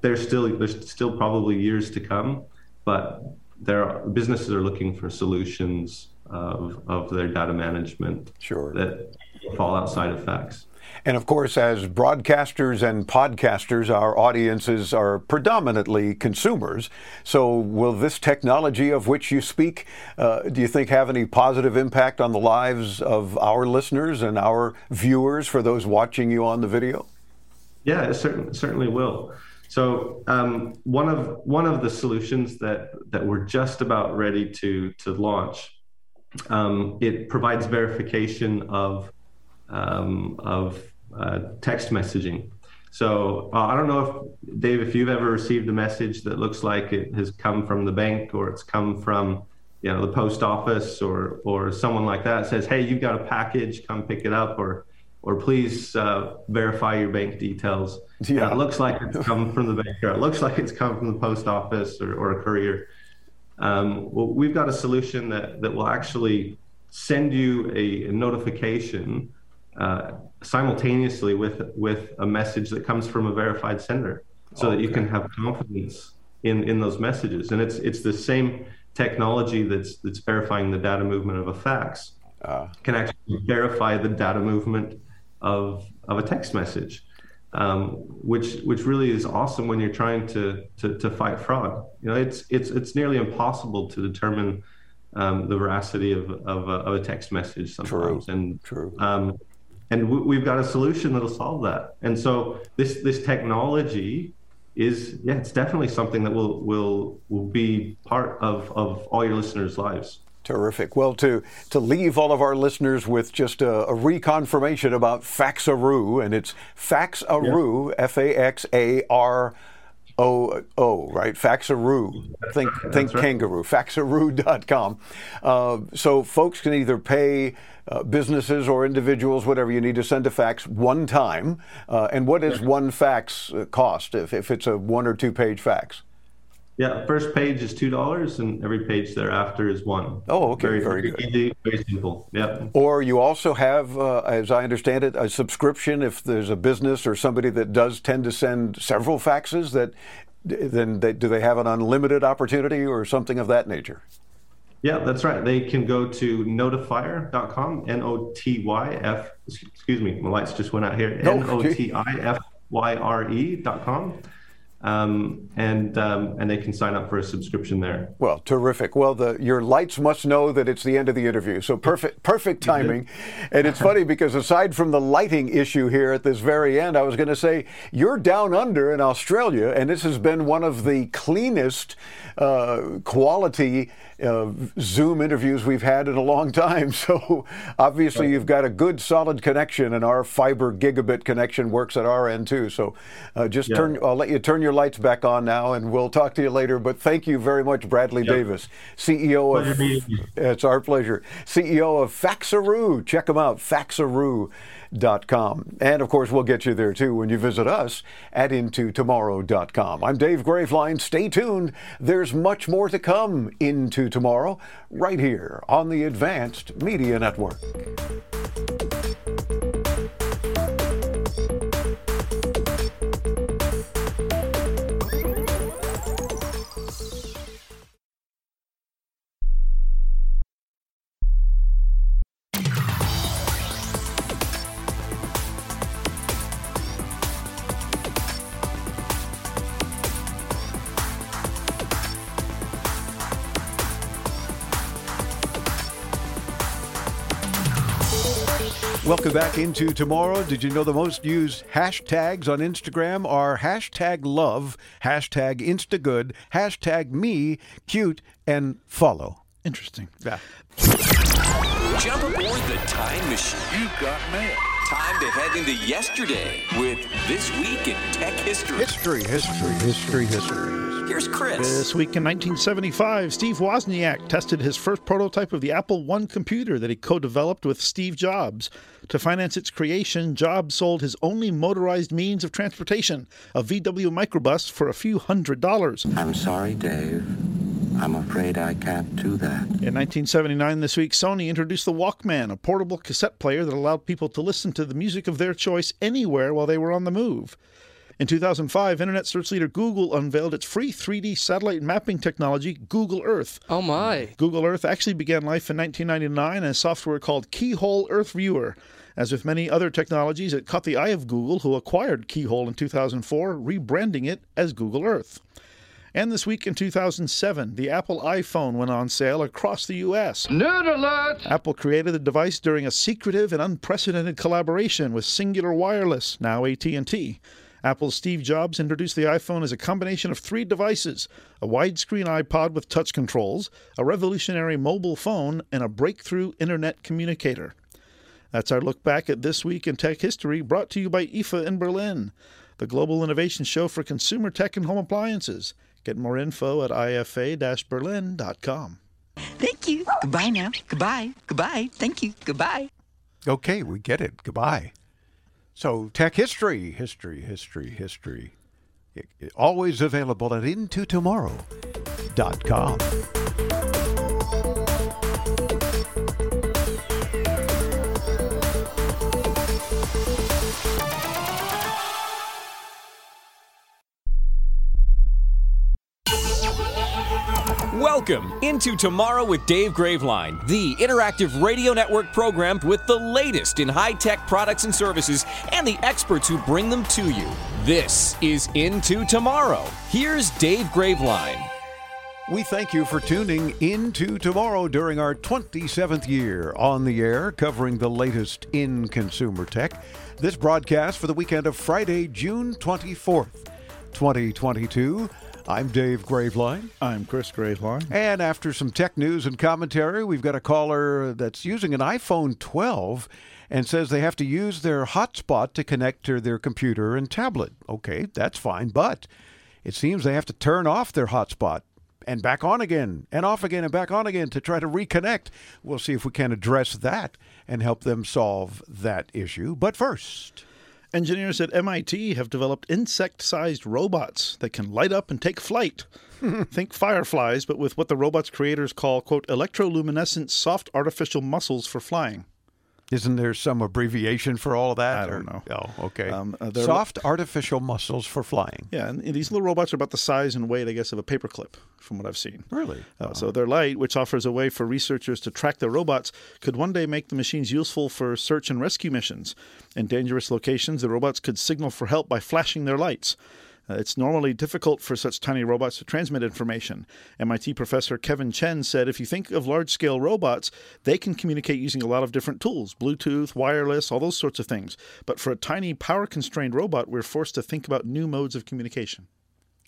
there's still there's still probably years to come, but there are, businesses are looking for solutions of of their data management sure. that fall outside of fax. And of course, as broadcasters and podcasters, our audiences are predominantly consumers. So, will this technology of which you speak, uh, do you think, have any positive impact on the lives of our listeners and our viewers for those watching you on the video? Yeah, it certainly, certainly will. So um, one of one of the solutions that that we're just about ready to to launch, um, it provides verification of um, of uh, text messaging. So uh, I don't know if Dave, if you've ever received a message that looks like it has come from the bank or it's come from you know the post office or or someone like that says, hey, you've got a package, come pick it up, or or please uh, verify your bank details. Yeah. it looks like it's come from the bank, or it looks like it's come from the post office or, or a courier. Um, well, we've got a solution that that will actually send you a, a notification uh, simultaneously with with a message that comes from a verified sender, so okay. that you can have confidence in in those messages. And it's it's the same technology that's that's verifying the data movement of a fax uh. can actually verify the data movement of of a text message. Um, which which really is awesome when you're trying to, to, to fight fraud. You know, it's it's it's nearly impossible to determine um, the veracity of of a, of a, text message sometimes. True. And True. Um, and we've got a solution that'll solve that. And so this this technology is yeah, it's definitely something that will will will be part of of all your listeners' lives. Terrific. Well, to, to leave all of our listeners with just a, a reconfirmation about Faxaroo, and it's Faxaroo, yeah. F A X A R O O, right? Faxaroo. Think think right. kangaroo. Faxaroo.com. Uh, so folks can either pay uh, businesses or individuals, whatever you need to send a fax one time. Uh, and what is one fax uh, cost if, if it's a one or two page fax? Yeah, first page is two dollars, and every page thereafter is one. Oh, okay, very, very, good. Easy, very simple. Yeah. Or you also have, uh, as I understand it, a subscription. If there's a business or somebody that does tend to send several faxes, that then they, do they have an unlimited opportunity or something of that nature? Yeah, that's right. They can go to notifyre.com, N O T Y F, excuse me, my lights just went out here, N O T I F Y R E.com um, and um, and they can sign up for a subscription there. Well, terrific. Well, the your lights must know that it's the end of the interview, so perfect perfect timing. and it's funny because aside from the lighting issue here at this very end, I was going to say you're down under in Australia, and this has been one of the cleanest uh, quality uh, Zoom interviews we've had in a long time. So obviously you've got a good solid connection, and our fiber gigabit connection works at our end too. So uh, just yeah. turn. I'll let you turn your lights back on now, and we'll talk to you later. But thank you very much, Bradley yep. Davis, CEO of. It's our pleasure. CEO of Faxaroo. Check them out. Faxaroo.com. And of course, we'll get you there too when you visit us at intotomorrow.com. I'm Dave Graveline. Stay tuned. There's much more to come into tomorrow right here on the Advanced Media Network. Welcome back into tomorrow. Did you know the most used hashtags on Instagram are hashtag love, hashtag instagood, hashtag me, cute, and follow? Interesting. Yeah. Jump aboard the time machine. You got mail. Time to head into yesterday with This Week in Tech History. History, history, history, history. Here's Chris. This week in 1975, Steve Wozniak tested his first prototype of the Apple I computer that he co developed with Steve Jobs. To finance its creation, Jobs sold his only motorized means of transportation, a VW microbus, for a few hundred dollars. I'm sorry, Dave. I'm afraid I can't do that. In 1979, this week, Sony introduced the Walkman, a portable cassette player that allowed people to listen to the music of their choice anywhere while they were on the move. In 2005, internet search leader Google unveiled its free 3D satellite mapping technology, Google Earth. Oh my. Google Earth actually began life in 1999 as software called Keyhole Earth Viewer. As with many other technologies, it caught the eye of Google, who acquired Keyhole in 2004, rebranding it as Google Earth. And this week in 2007, the Apple iPhone went on sale across the U.S. Nerd alert! Apple created the device during a secretive and unprecedented collaboration with Cingular Wireless, now AT&T. Apple's Steve Jobs introduced the iPhone as a combination of three devices a widescreen iPod with touch controls, a revolutionary mobile phone, and a breakthrough internet communicator. That's our look back at This Week in Tech History, brought to you by IFA in Berlin, the global innovation show for consumer tech and home appliances. Get more info at ifa berlin.com. Thank you. Goodbye now. Goodbye. Goodbye. Thank you. Goodbye. Okay, we get it. Goodbye. So, tech history, history, history, history. It- it- always available at intotomorrow.com. Welcome into Tomorrow with Dave Graveline, the interactive radio network program with the latest in high tech products and services and the experts who bring them to you. This is Into Tomorrow. Here's Dave Graveline. We thank you for tuning into tomorrow during our 27th year on the air, covering the latest in consumer tech. This broadcast for the weekend of Friday, June 24th, 2022. I'm Dave Graveline. I'm Chris Graveline. And after some tech news and commentary, we've got a caller that's using an iPhone 12 and says they have to use their hotspot to connect to their computer and tablet. Okay, that's fine, but it seems they have to turn off their hotspot and back on again and off again and back on again to try to reconnect. We'll see if we can address that and help them solve that issue. But first, Engineers at MIT have developed insect sized robots that can light up and take flight. Think fireflies, but with what the robot's creators call, quote, electroluminescent soft artificial muscles for flying. Isn't there some abbreviation for all of that? I don't know. Oh, okay. Um, uh, they're- Soft artificial muscles for flying. Yeah, and these little robots are about the size and weight, I guess, of a paperclip, from what I've seen. Really? Uh, So their light, which offers a way for researchers to track their robots, could one day make the machines useful for search and rescue missions. In dangerous locations, the robots could signal for help by flashing their lights. Uh, it's normally difficult for such tiny robots to transmit information. MIT professor Kevin Chen said if you think of large scale robots, they can communicate using a lot of different tools Bluetooth, wireless, all those sorts of things. But for a tiny power constrained robot, we're forced to think about new modes of communication.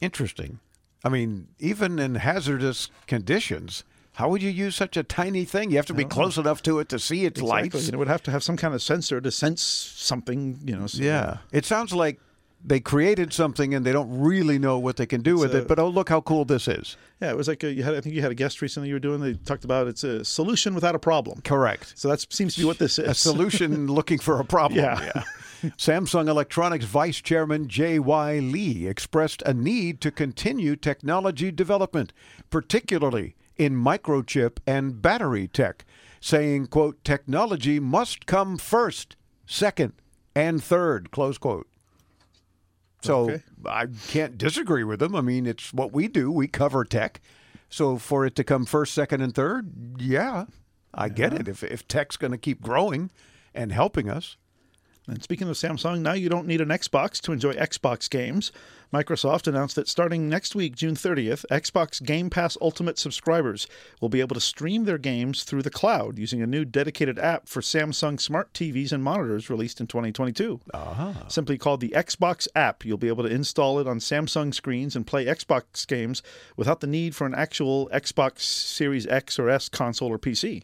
Interesting. I mean, even in hazardous conditions, how would you use such a tiny thing? You have to be close enough to it to see its Exactly. lights. And it would have to have some kind of sensor to sense something, you know. so- Yeah. It sounds like they created something and they don't really know what they can do with a- it. But oh, look how cool this is. Yeah, it was like a, you had. I think you had a guest recently. You were doing. They talked about it's a solution without a problem. Correct. So that seems to be what this is. A solution looking for a problem. Yeah. Samsung Electronics Vice Chairman J.Y. Lee expressed a need to continue technology development, particularly in microchip and battery tech, saying, quote, technology must come first, second, and third, close quote. So Okay. I can't disagree with them. I mean, it's what we do. We cover tech. So for it to come first, second, and third, yeah, I get it. If, if tech's going to keep growing and helping us. And speaking of Samsung, now you don't need an Xbox to enjoy Xbox games. Microsoft announced that starting next week, June 30th, Xbox Game Pass Ultimate subscribers will be able to stream their games through the cloud using a new dedicated app for Samsung smart TVs and monitors released in 2022. Ah. Simply called the Xbox app, you'll be able to install it on Samsung screens and play Xbox games without the need for an actual Xbox Series X or S console or PC.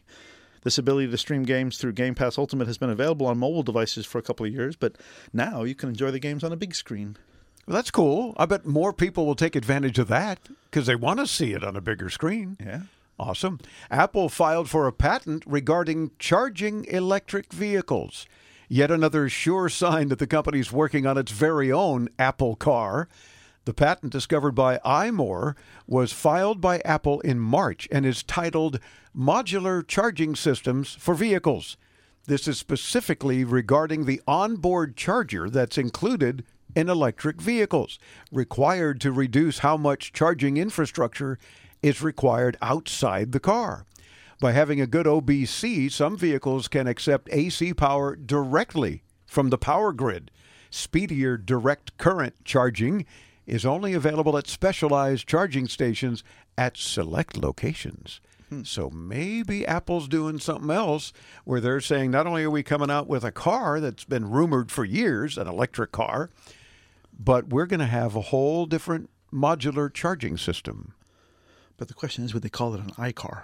This ability to stream games through Game Pass Ultimate has been available on mobile devices for a couple of years, but now you can enjoy the games on a big screen. Well, that's cool. I bet more people will take advantage of that because they want to see it on a bigger screen. Yeah. Awesome. Apple filed for a patent regarding charging electric vehicles. Yet another sure sign that the company's working on its very own Apple car. The patent discovered by iMore was filed by Apple in March and is titled Modular Charging Systems for Vehicles. This is specifically regarding the onboard charger that's included in electric vehicles, required to reduce how much charging infrastructure is required outside the car. By having a good OBC, some vehicles can accept AC power directly from the power grid. Speedier direct current charging is only available at specialized charging stations at select locations. Hmm. So maybe Apple's doing something else where they're saying not only are we coming out with a car that's been rumored for years, an electric car, but we're going to have a whole different modular charging system. But the question is, would they call it an iCar?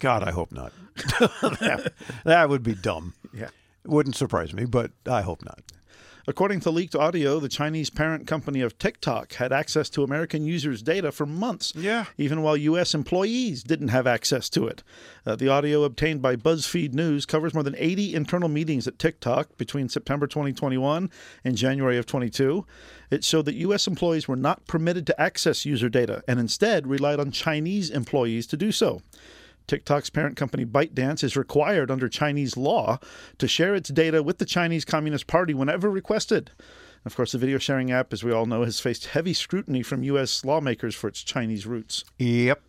God, I hope not. that, that would be dumb. Yeah. It wouldn't surprise me, but I hope not. According to leaked audio, the Chinese parent company of TikTok had access to American users' data for months. Yeah. Even while U.S. employees didn't have access to it. Uh, the audio obtained by BuzzFeed News covers more than 80 internal meetings at TikTok between September 2021 and January of 22. It showed that U.S. employees were not permitted to access user data and instead relied on Chinese employees to do so. TikTok's parent company ByteDance is required under Chinese law to share its data with the Chinese Communist Party whenever requested. Of course, the video sharing app, as we all know, has faced heavy scrutiny from U.S. lawmakers for its Chinese roots. Yep.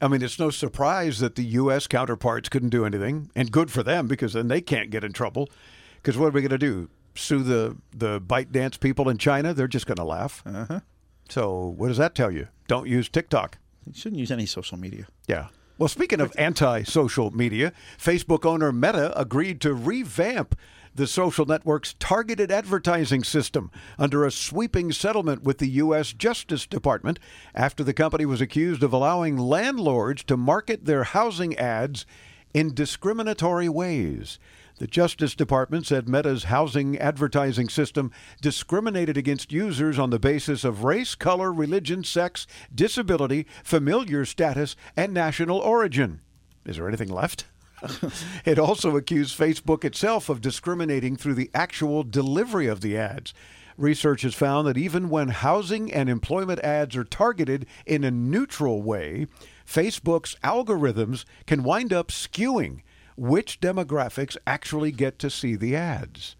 I mean, it's no surprise that the U.S. counterparts couldn't do anything, and good for them because then they can't get in trouble. Because what are we going to do? Sue the the ByteDance people in China? They're just going to laugh. Uh-huh. So what does that tell you? Don't use TikTok. You shouldn't use any social media. Yeah. Well, speaking of anti social media, Facebook owner Meta agreed to revamp the social network's targeted advertising system under a sweeping settlement with the U.S. Justice Department after the company was accused of allowing landlords to market their housing ads in discriminatory ways. The Justice Department said Meta's housing advertising system discriminated against users on the basis of race, color, religion, sex, disability, familiar status, and national origin. Is there anything left? it also accused Facebook itself of discriminating through the actual delivery of the ads. Research has found that even when housing and employment ads are targeted in a neutral way, Facebook's algorithms can wind up skewing which demographics actually get to see the ads.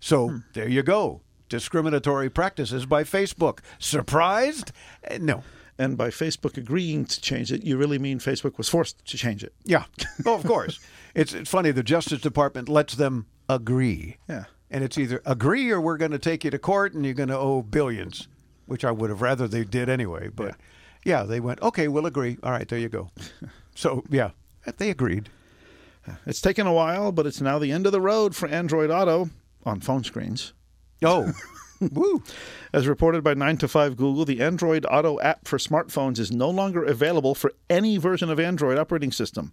So there you go. Discriminatory practices by Facebook. Surprised? Eh, No. And by Facebook agreeing to change it, you really mean Facebook was forced to change it. Yeah. Oh, of course. it's, it's funny. The Justice Department lets them agree. Yeah. And it's either agree or we're going to take you to court and you're going to owe billions, which I would have rather they did anyway. But yeah, they went, okay, we'll agree. All right, there you go. so, yeah, they agreed. It's taken a while, but it's now the end of the road for Android Auto on phone screens. Oh, woo. As reported by 9 to 5 Google, the Android Auto app for smartphones is no longer available for any version of Android operating system.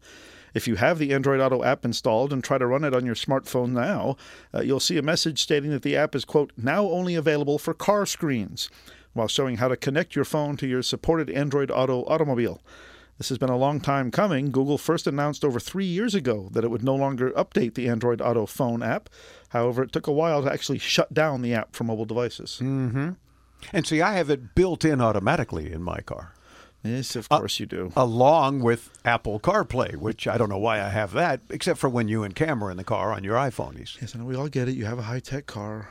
If you have the Android Auto app installed and try to run it on your smartphone now, uh, you'll see a message stating that the app is, quote, now only available for car screens, while showing how to connect your phone to your supported Android Auto automobile. This has been a long time coming. Google first announced over three years ago that it would no longer update the Android Auto phone app. However, it took a while to actually shut down the app for mobile devices. Mm-hmm. And see, I have it built in automatically in my car. Yes, of course you do. Along with Apple CarPlay, which I don't know why I have that, except for when you and Cam are in the car on your iPhonies. Yes, and we all get it. You have a high tech car.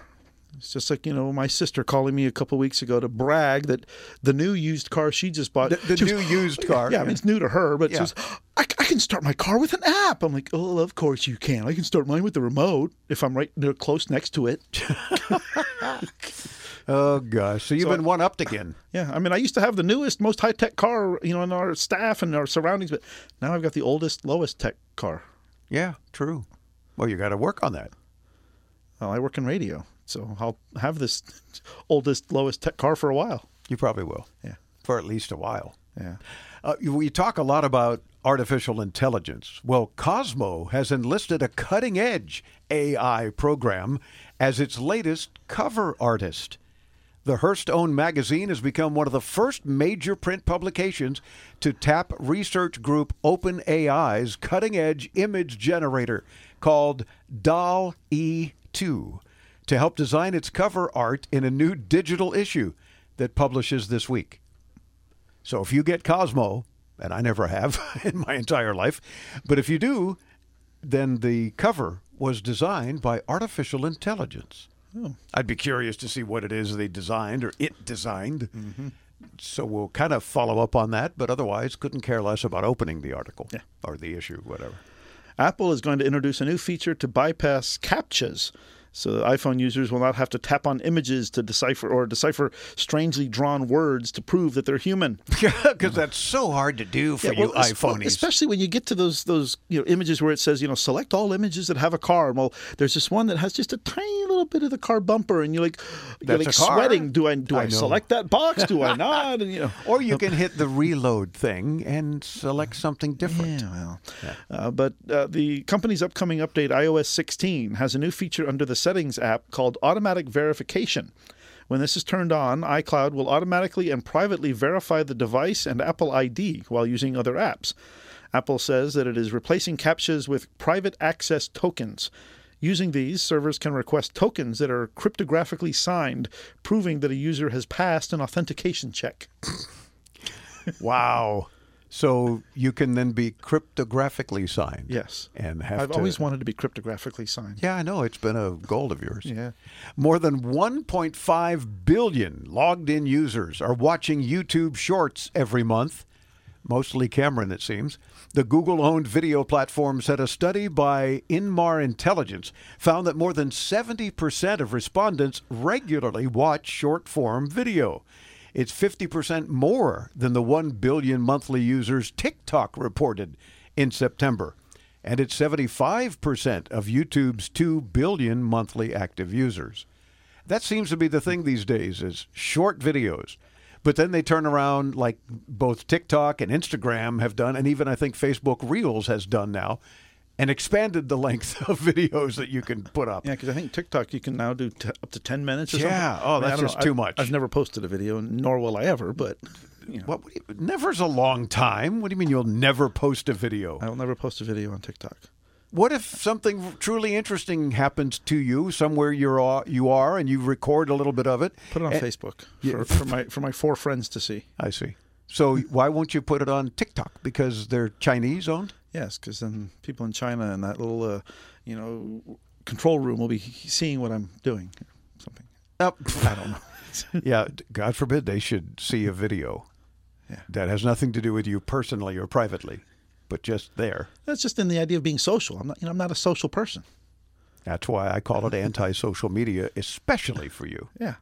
It's just like you know my sister calling me a couple weeks ago to brag that the new used car she just bought. The, the she was- new used car. Yeah, I mean it's new to her, but Yeah. she was, I, I can start my car with an app. I'm like, oh, of course you can. I can start mine with the remote if I'm right there close next to it. Oh gosh, so you've So been one upped again. Yeah, I mean I used to have the newest, most high tech car, you know, in our staff and our surroundings, but now I've got the oldest, lowest tech car. Yeah, true. Well, you got to work on that. Well, I work in radio, so I'll have this oldest, lowest tech car for a while. You probably will. Yeah. For at least a while. Yeah. Uh, we talk a lot about artificial intelligence. Well, Cosmo has enlisted a cutting edge AI program as its latest cover artist. The Hearst owned magazine has become one of the first major print publications to tap research group OpenAI's cutting edge image generator called DALL-E 2 to help design its cover art in a new digital issue that publishes this week. So if you get Cosmo, and I never have in my entire life, but if you do, then the cover was designed by artificial intelligence. Oh. I'd be curious to see what it is they designed or it designed. Mm-hmm. So we'll kind of follow up on that, but otherwise couldn't care less about opening the article or the issue, whatever. Apple is going to introduce a new feature to bypass CAPTCHAs. So iPhone users will not have to tap on images to decipher or decipher strangely drawn words to prove that they're human. Because that's so hard to do for you es- iPhonies. especially when you get to those those you know images where it says you know select all images that have a car. Well, there's this one that has just a tiny little bit of the car bumper, and you're like, you're That's like sweating. Do I do I I, select that box? Do I not? And you know, or you can hit the reload thing and select something different. Yeah, well. Uh, but uh, the company's upcoming update, iOS 16, has a new feature under the Settings app called Automatic Verification. When this is turned on, iCloud will automatically and privately verify the device and Apple ID while using other apps. Apple says that it is replacing CAPTCHAs with private access tokens. Using these, servers can request tokens that are cryptographically signed, proving that a user has passed an authentication check. Wow. So you can then be cryptographically signed. Yes. And have I've to- always wanted to be cryptographically signed. Yeah, I know. It's been a goal of yours. Yeah. More than 1.5 billion logged in users are watching YouTube Shorts every month. Mostly Cameron, it seems. The Google owned video platform said a study by Inmar Intelligence found that more than 70% of respondents regularly watch short form video. It's 50% more than the 1 billion monthly users TikTok reported in September. And it's 75% of YouTube's 2 billion monthly active users. That seems to be the thing these days is short videos. But then they turn around like both TikTok and Instagram have done and even I think Facebook Reels has done now and expanded the length of videos that you can put up. Yeah, because I think TikTok you can now do t- up to ten minutes. Or Yeah. something. Oh, I mean, I that's just know. too I've- much. I've never posted a video, nor will I ever. But you know, What, what do you, never's a long time. What do you mean you'll never post a video? I will never post a video on TikTok. What if something truly interesting happens to you somewhere you're all- you are and you record a little bit of it? Put it on And- Facebook Yeah. for, for my for my four friends to see. I see. So why won't you put it on TikTok? Because they're Chinese owned? Yes, because then people in China in that little, uh, you know, control room will be seeing what I'm doing. Something. Oh, I don't know. yeah, God forbid they should see a video. Yeah. That has nothing to do with you personally or privately, but just there. That's just in the idea of being social. I'm not. You know, I'm not a social person. That's why I call it anti-social media, especially for you. Yeah.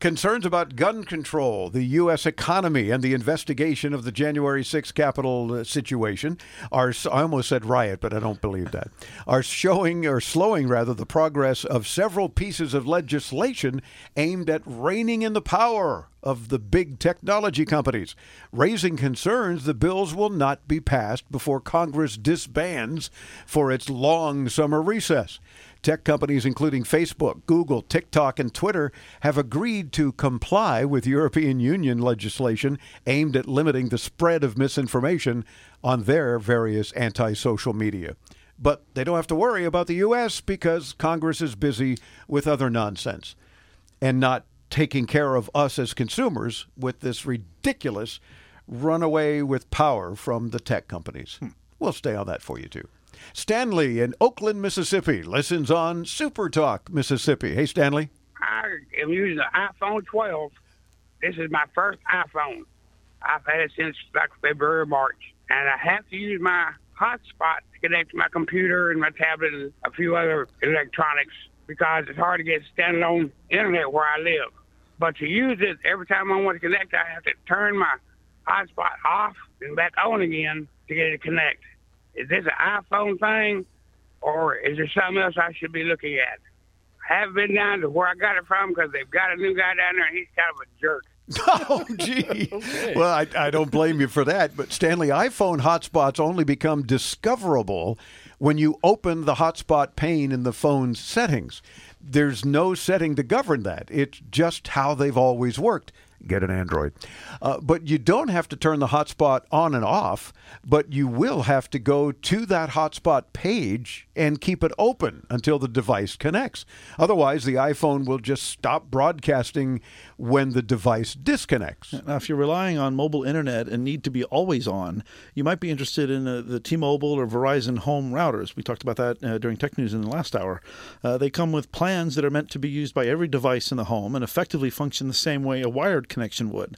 Concerns about gun control, the U.S. economy, and the investigation of the January 6th Capitol uh, situation are, I almost said riot, but I don't believe that, are showing or slowing rather the progress of several pieces of legislation aimed at reining in the power of the big technology companies, raising concerns the bills will not be passed before Congress disbands for its long summer recess. Tech companies including Facebook, Google, TikTok, and Twitter have agreed to comply with European Union legislation aimed at limiting the spread of misinformation on their various anti social media. But they don't have to worry about the U.S. because Congress is busy with other nonsense and not taking care of us as consumers with this ridiculous runaway with power from the tech companies. Hmm. We'll stay on that for you, too. Stanley in Oakland, Mississippi listens on Super Talk, Mississippi. Hey, Stanley. I am using the iPhone 12. This is my first iPhone. I've had it since like February March, and I have to use my hotspot to connect to my computer and my tablet and a few other electronics because it's hard to get standalone internet where I live. But to use it, every time I want to connect, I have to turn my hotspot off and back on again to get it to connect. Is this an iPhone thing, or is there something else I should be looking at? I haven't been down to where I got it from because they've got a new guy down there, and he's kind of a jerk. Oh, gee. Well, I, I don't blame you for that. But Stanley, iPhone hotspots only become discoverable when you open the hotspot pane in the phone's settings. There's no setting to govern that. It's just how they've always worked. Get an Android. Uh, but you don't have to turn the hotspot on and off, but you will have to go to that hotspot page and keep it open until the device connects. Otherwise, the iPhone will just stop broadcasting when the device disconnects. Now, if you're relying on mobile internet and need to be always on, you might be interested in uh, the T-Mobile or Verizon home routers. We talked about that uh, during Tech News in the last hour. Uh, they come with plans that are meant to be used by every device in the home and effectively function the same way a wired connection would.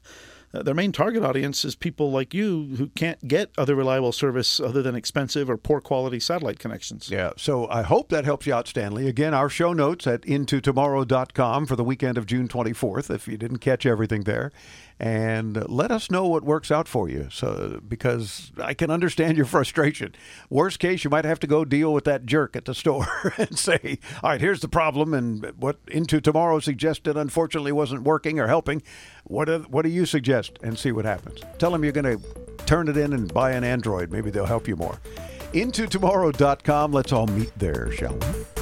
Uh, their main target audience is people like you who can't get other reliable service other than expensive or poor quality satellite connections. Yeah, so I hope that helps you out, Stanley. Again, our show notes at intotomorrow.com for the weekend of June 24th, if you didn't catch everything there. And let us know what works out for you, so because I can understand your frustration. Worst case, you might have to go deal with that jerk at the store and say, "All right, here's the problem, and what Into Tomorrow suggested unfortunately wasn't working or helping. What do, what do you suggest?" And see what happens. Tell them you're going to turn it in and buy an Android. Maybe they'll help you more. Into tomorrow.com. Let's all meet there, shall we?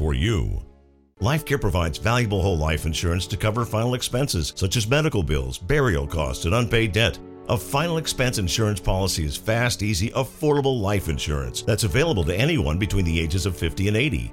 for you. LifeCare provides valuable whole life insurance to cover final expenses such as medical bills, burial costs, and unpaid debt. A final expense insurance policy is fast, easy, affordable life insurance that's available to anyone between the ages of 50 and 80.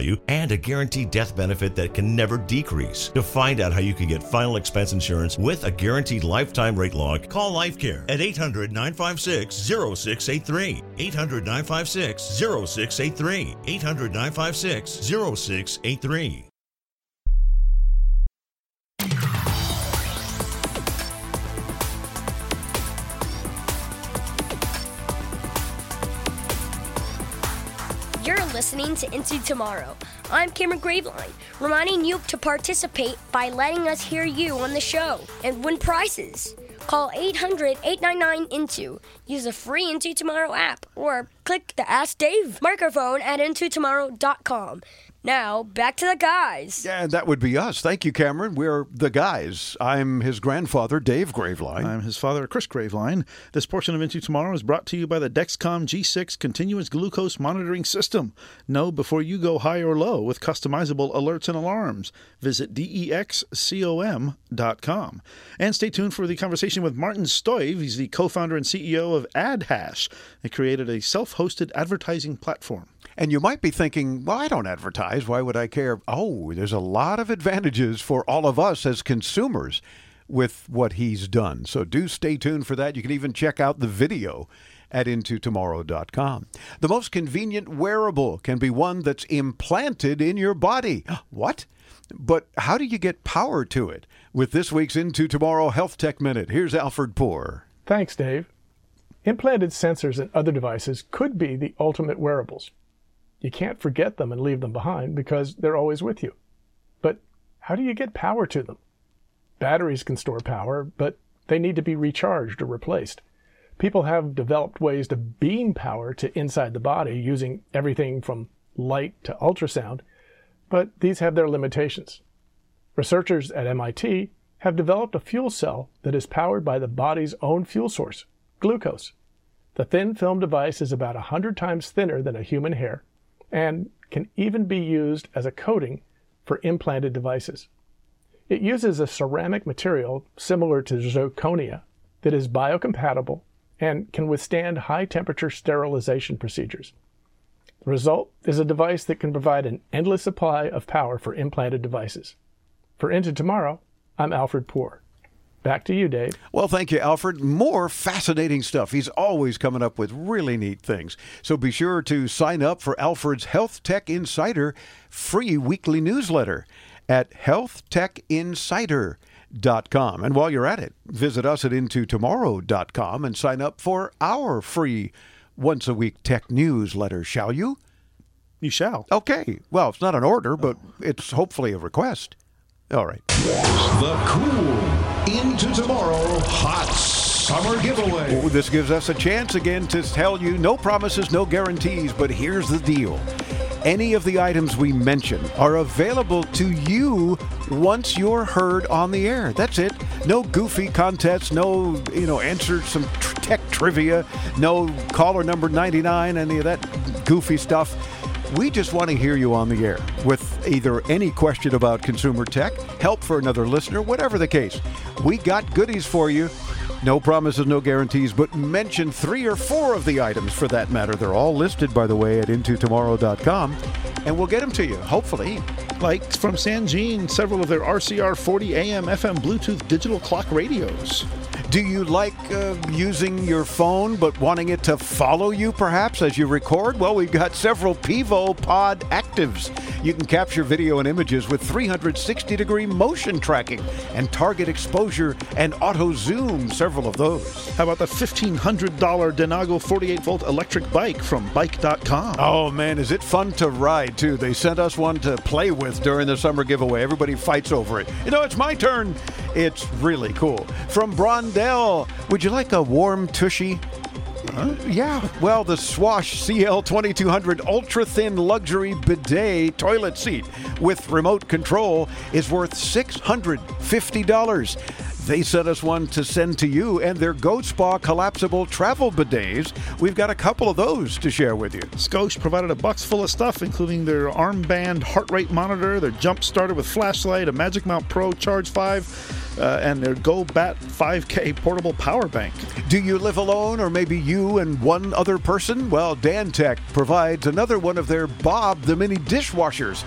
value and a guaranteed death benefit that can never decrease. To find out how you can get final expense insurance with a guaranteed lifetime rate lock, call LifeCare at 800 956 0683. 800 956 0683. 800 956 0683. Listening to Into Tomorrow. I'm Cameron Graveline, reminding you to participate by letting us hear you on the show and win prizes. Call 800 899 INTO. Use the free Into Tomorrow app or click the Ask Dave microphone at IntoTomorrow.com. Now, back to the guys. Yeah, that would be us. Thank you, Cameron. We're the guys. I'm his grandfather, Dave Graveline. I'm his father, Chris Graveline. This portion of Into Tomorrow is brought to you by the Dexcom G6 Continuous Glucose Monitoring System. Know before you go high or low with customizable alerts and alarms. Visit dexcom.com. And stay tuned for the conversation with Martin Stoev. He's the co founder and CEO of AdHash. They created a self hosted advertising platform. And you might be thinking, well, I don't advertise. Why would I care? Oh, there's a lot of advantages for all of us as consumers with what he's done. So do stay tuned for that. You can even check out the video at intotomorrow.com. The most convenient wearable can be one that's implanted in your body. What? But how do you get power to it? With this week's Into Tomorrow Health Tech Minute, here's Alfred Poor. Thanks, Dave. Implanted sensors and other devices could be the ultimate wearables. You can't forget them and leave them behind because they're always with you. But how do you get power to them? Batteries can store power, but they need to be recharged or replaced. People have developed ways to beam power to inside the body using everything from light to ultrasound, but these have their limitations. Researchers at MIT have developed a fuel cell that is powered by the body's own fuel source, glucose. The thin film device is about 100 times thinner than a human hair and can even be used as a coating for implanted devices. It uses a ceramic material similar to zirconia that is biocompatible and can withstand high temperature sterilization procedures. The result is a device that can provide an endless supply of power for implanted devices. For Into Tomorrow, I'm Alfred Poor. Back to you, Dave. Well, thank you, Alfred. More fascinating stuff. He's always coming up with really neat things. So be sure to sign up for Alfred's Health Tech Insider free weekly newsletter at healthtechinsider.com. And while you're at it, visit us at intotomorrow.com and sign up for our free once a week tech newsletter, shall you? You shall. Okay. Well, it's not an order, but it's hopefully a request. All right. The cool into tomorrow hot summer giveaway. Oh, this gives us a chance again to tell you no promises, no guarantees, but here's the deal. Any of the items we mention are available to you once you're heard on the air. That's it. No goofy contests, no, you know, answer some tr- tech trivia, no caller number 99, any of that goofy stuff. We just want to hear you on the air with either any question about consumer tech, help for another listener, whatever the case. We got goodies for you. No promises, no guarantees, but mention three or four of the items for that matter. They're all listed, by the way, at intotomorrow.com, and we'll get them to you, hopefully. Like from Sangean, several of their RCR 40 AM FM Bluetooth digital clock radios. Do you like uh, using your phone but wanting it to follow you perhaps as you record? Well, we've got several Pivo Pod Actives. You can capture video and images with 360 degree motion tracking and target exposure and auto zoom, several of those. How about the $1,500 Denago 48 volt electric bike from bike.com? Oh man, is it fun to ride too? They sent us one to play with during the summer giveaway. Everybody fights over it. You know, it's my turn. It's really cool. From Brondell, would you like a warm tushy? Huh? Yeah, well, the Swash CL 2200 ultra thin luxury bidet toilet seat with remote control is worth $650. They sent us one to send to you, and their GoSpa collapsible travel bidets. We've got a couple of those to share with you. Scosche provided a box full of stuff, including their armband heart rate monitor, their jump starter with flashlight, a Magic Mount Pro Charge 5, uh, and their Go Bat 5K portable power bank. Do you live alone, or maybe you and one other person? Well, Daan Tech provides another one of their Bob the Mini dishwashers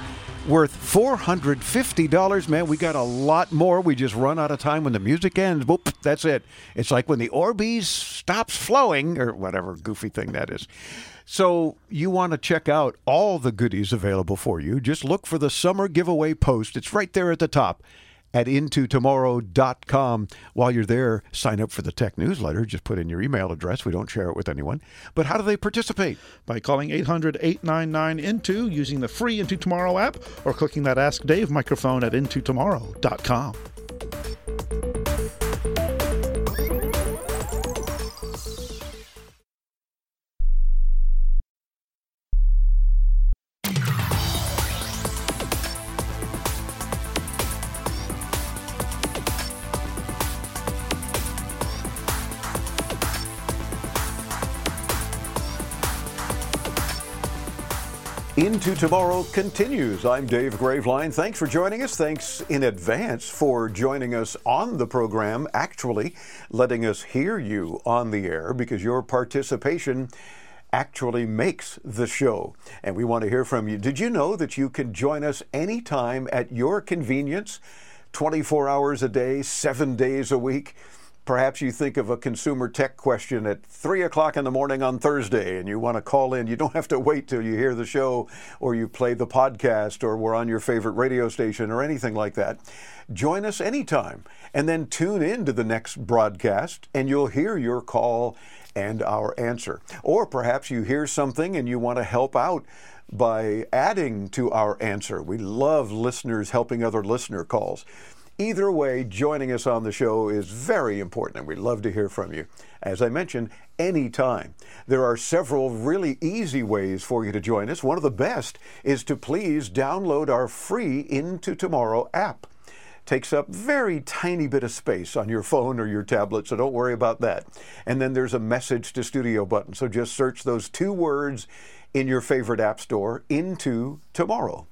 worth $450. Man, we got a lot more. We just run out of time when the music ends. Boop, that's it. It's like when the Orbeez stops flowing, or whatever goofy thing that is. So you want to check out all the goodies available for you. Just look for the summer giveaway post. It's right there at the top at intotomorrow.com. While you're there, sign up for the tech newsletter. Just put in your email address. We don't share it with anyone. But how do they participate? By calling 800 899 INTO using the free Into Tomorrow app or clicking that Ask Dave microphone at intotomorrow.com. Into Tomorrow continues. I'm Dave Graveline. Thanks for joining us. Thanks in advance for joining us on the program, actually letting us hear you on the air because your participation actually makes the show. And we want to hear from you. Did you know that you can join us anytime at your convenience, 24 hours a day, seven days a week? Perhaps you think of a consumer tech question at 3 o'clock in the morning on Thursday and you want to call in. You don't have to wait till you hear the show or you play the podcast or we're on your favorite radio station or anything like that. Join us anytime and then tune in to the next broadcast and you'll hear your call and our answer. Or perhaps you hear something and you want to help out by adding to our answer. We love listeners helping other listener calls. Either way, joining us on the show is very important, and we'd love to hear from you. As I mentioned, anytime. There are several really easy ways for you to join us. One of the best is to please download our free Into Tomorrow app. Takes up very tiny bit of space on your phone or your tablet, so don't worry about that. And then there's a message to studio button, so just search those two words in your favorite app store, Into Tomorrow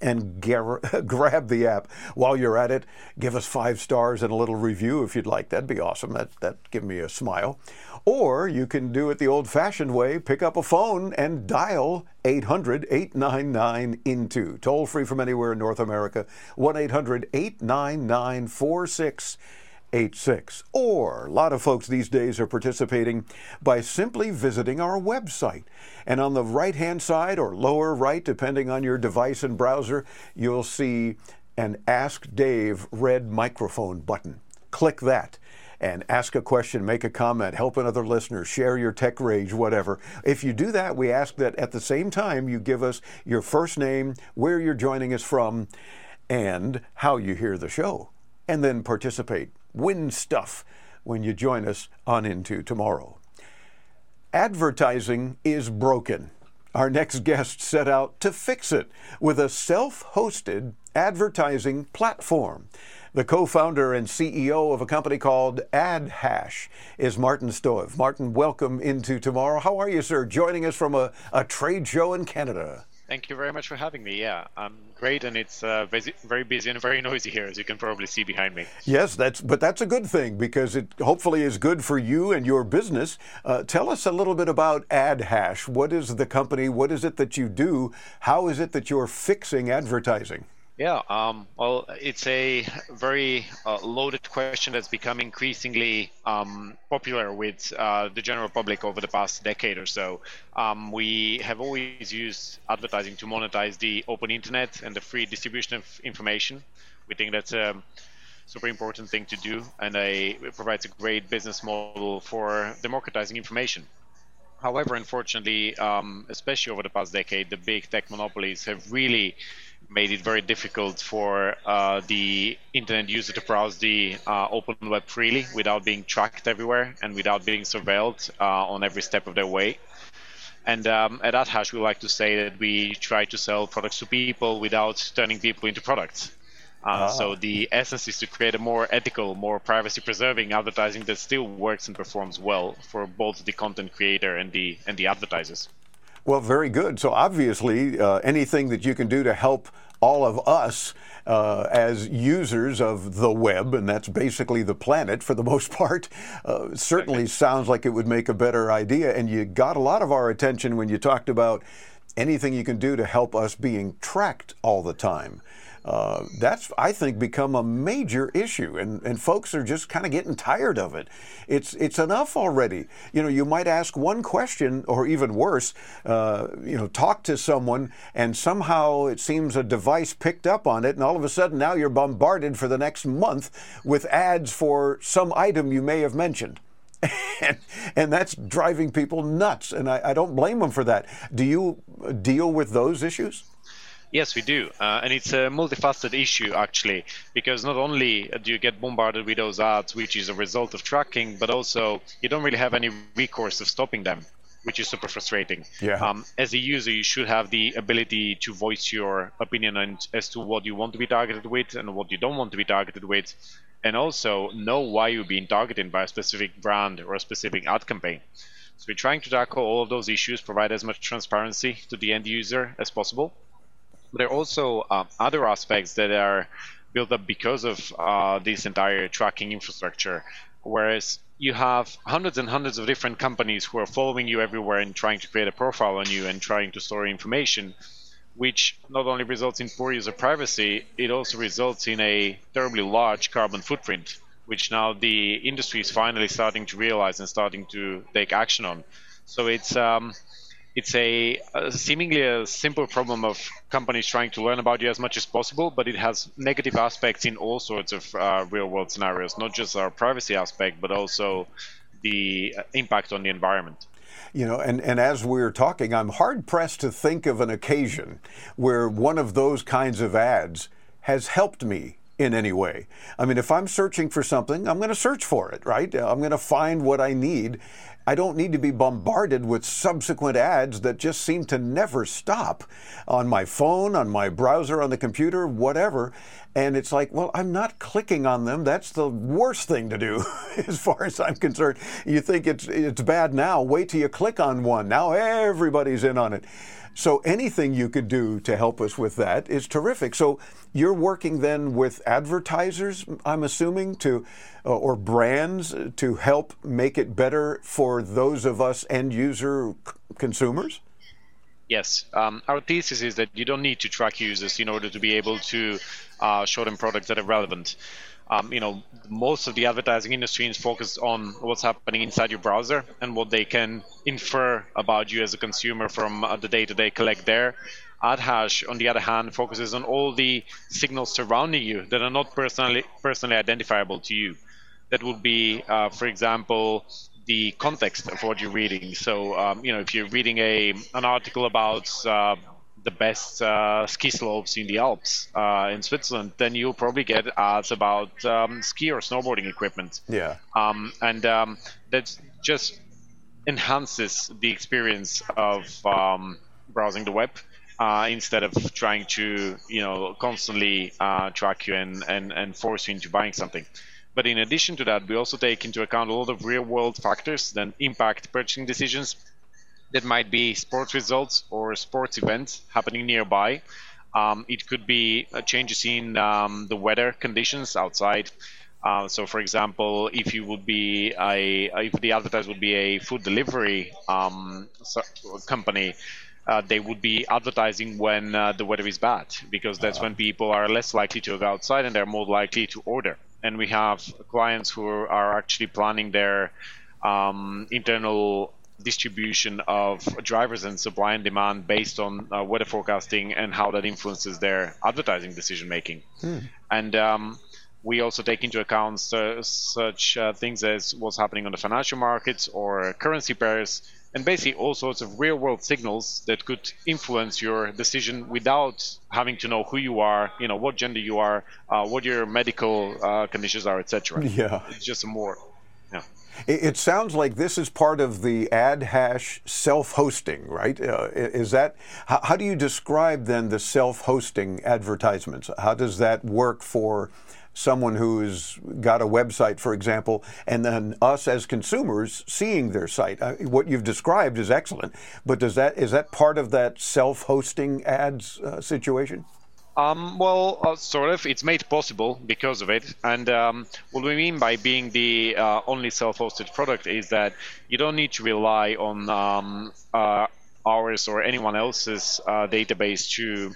and gar- grab the app while you're at it. Give us five stars and a little review if you'd like. That'd be awesome. That that give me a smile. Or you can do it the old-fashioned way. Pick up a phone and dial 800-899 into toll free from anywhere in North America. 1-800-899-46 86. Or a lot of folks these days are participating by simply visiting our website. And on the right hand side or lower right, depending on your device and browser, you'll see an Ask Dave red microphone button. Click that and ask a question, make a comment, help another listener, share your tech rage, whatever. If you do that, we ask that at the same time you give us your first name, where you're joining us from, and how you hear the show. And then participate win stuff when you join us on Into Tomorrow. Advertising is broken. Our next guest set out to fix it with a self hosted advertising platform. The co founder and CEO of a company called AdHash is Martin Stoev. Martin, welcome into tomorrow. How are you, sir? Joining us from a, a trade show in Canada. Thank you very much for having me. Yeah, I'm great, and it's uh, very busy and very noisy here, as you can probably see behind me. Yes, that's but that's a good thing because it hopefully is good for you and your business. Uh, tell us a little bit about AdHash. What is the company? What is it that you do? How is it that you're fixing advertising? Yeah, um, well, it's a very uh, loaded question that's become increasingly um, popular with uh, the general public over the past decade or so. Um, we have always used advertising to monetize the open internet and the free distribution of information. We think that's a super important thing to do, and a, it provides a great business model for democratizing information. However, unfortunately, um, especially over the past decade, the big tech monopolies have really made it very difficult for uh, the internet user to browse the uh, open web freely without being tracked everywhere and without being surveilled uh, on every step of their way. And um, at AdHash, we like to say that we try to sell products to people without turning people into products. Uh, So the essence is to create a more ethical, more privacy-preserving advertising that still works and performs well for both the content creator and the and the advertisers. Well, very good. So obviously, uh, anything that you can do to help all of us uh, as users of the web, and that's basically the planet for the most part, uh, certainly sounds like it would make a better idea. And you got a lot of our attention when you talked about anything you can do to help us being tracked all the time. Uh, that's, I think, become a major issue, and, and folks are just kind of getting tired of it. It's it's enough already. You know, you might ask one question, or even worse, uh, you know, talk to someone, and somehow it seems a device picked up on it, and all of a sudden now you're bombarded for the next month with ads for some item you may have mentioned. and, and that's driving people nuts, and I, I don't blame them for that. Do you deal with those issues? Yes, we do. Uh, and it's a multifaceted issue, actually, because not only do you get bombarded with those ads, which is a result of tracking, but also you don't really have any recourse of stopping them, which is super frustrating. Yeah. Um, as a user, you should have the ability to voice your opinion on, as to what you want to be targeted with and what you don't want to be targeted with, and also know why you're being targeted by a specific brand or a specific ad campaign. So we're trying to tackle all of those issues, provide as much transparency to the end user as possible there are also uh, other aspects that are built up because of uh, this entire tracking infrastructure. Whereas you have hundreds and hundreds of different companies who are following you everywhere and trying to create a profile on you and trying to store information, which not only results in poor user privacy, it also results in a terribly large carbon footprint, which now the industry is finally starting to realize and starting to take action on. So it's um, it's a, a, seemingly a simple problem of companies trying to learn about you as much as possible, but it has negative aspects in all sorts of uh, real world scenarios, not just our privacy aspect, but also the impact on the environment. You know, and, and as we're talking, I'm hard pressed to think of an occasion where one of those kinds of ads has helped me in any way. I mean, if I'm searching for something, I'm going to search for it, right? I'm going to find what I need. I don't need to be bombarded with subsequent ads that just seem to never stop on my phone, on my browser, on the computer, whatever. And it's like, well, I'm not clicking on them. That's the worst thing to do, as far as I'm concerned. You think it's it's bad now. Wait till you click on one. Now everybody's in on it. So anything you could do to help us with that is terrific. So you're working then with advertisers, I'm assuming, to uh, or brands to help make it better for those of us end user c- consumers. Yes, um, our thesis is that you don't need to track users in order to be able to uh, show them products that are relevant. Um, you know, most of the advertising industry is focused on what's happening inside your browser and what they can infer about you as a consumer from uh, the data they collect there. AdHash, on the other hand, focuses on all the signals surrounding you that are not personally personally identifiable to you. That would be, uh, for example, the context of what you're reading. So, um, you know, if you're reading a an article about uh, the best uh, ski slopes in the Alps uh, in Switzerland, then you'll probably get ads about um, ski or snowboarding equipment. Yeah. Um, and um, that just enhances the experience of um, browsing the web. Uh, instead of trying to, you know, constantly uh, track you and, and, and force you into buying something. But in addition to that, we also take into account a lot of real world factors that impact purchasing decisions that might be sports results or sports events happening nearby. Um, it could be changes in um, the weather conditions outside. Uh, so, for example, if you would be a, if the advertiser would be a food delivery um, company, uh, they would be advertising when uh, the weather is bad because that's when people are less likely to go outside and they're more likely to order. And we have clients who are actually planning their um, internal distribution of drivers and supply and demand based on uh, weather forecasting and how that influences their advertising decision making. Hmm. And um, we also take into account uh, such uh, things as what's happening on the financial markets or currency pairs, and basically all sorts of real world signals that could influence your decision without having to know who you are, you know, what gender you are, uh, what your medical uh, conditions are, etc. Yeah. It's just more. Yeah. It, it sounds like this is part of the AdHash self-hosting, right? Uh, is that how, how do you describe then the self-hosting advertisements? How does that work for someone who's got a website, for example, and then us as consumers seeing their site? Uh, what you've described is excellent, but does that is that part of that self-hosting ads uh, situation? Um, well, uh, sort of. It's made possible because of it. And um, what we mean by being the uh, only self-hosted product is that you don't need to rely on um, uh, ours or anyone else's uh, database to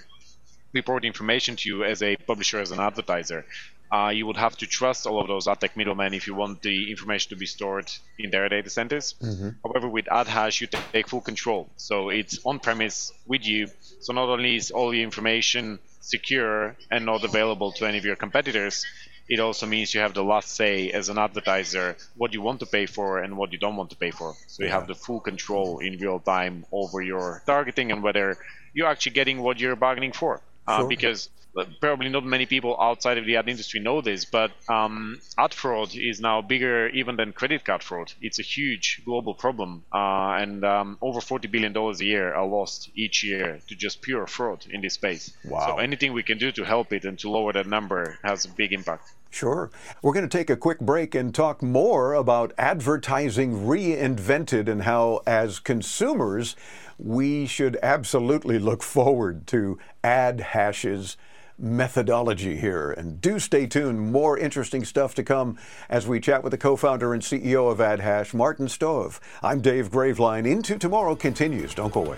report information to you as a publisher, as an advertiser. Uh, you would have to trust all of those ad tech middlemen if you want the information to be stored in their data centers. However, with AdHash, you take full control. So it's on premise with you. So not only is all the information secure and not available to any of your competitors, it also means you have the last say as an advertiser what you want to pay for and what you don't want to pay for. So you have the full control in real time over your targeting and whether you're actually getting what you're bargaining for. Uh, Sure. Because probably not many people outside of the ad industry know this, but um, ad fraud is now bigger even than credit card fraud. It's a huge global problem, uh, and um, over 40 billion dollars a year are lost each year to just pure fraud in this space. Wow. So anything we can do to help it and to lower that number has a big impact. Sure. We're going to take a quick break and talk more about advertising reinvented and how, as consumers, we should absolutely look forward to AdHash's methodology here. And do stay tuned. More interesting stuff to come as we chat with the co founder and CEO of AdHash, Martin Stoev. I'm Dave Graveline. Into Tomorrow continues. Don't go away.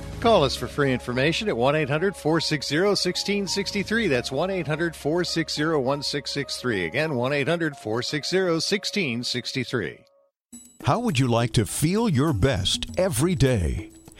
Call us for free information at 1 800 460 1663. That's 1 800 460 1663. Again, 1 800 460 1663. How would you like to feel your best every day?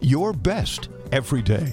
your best every day.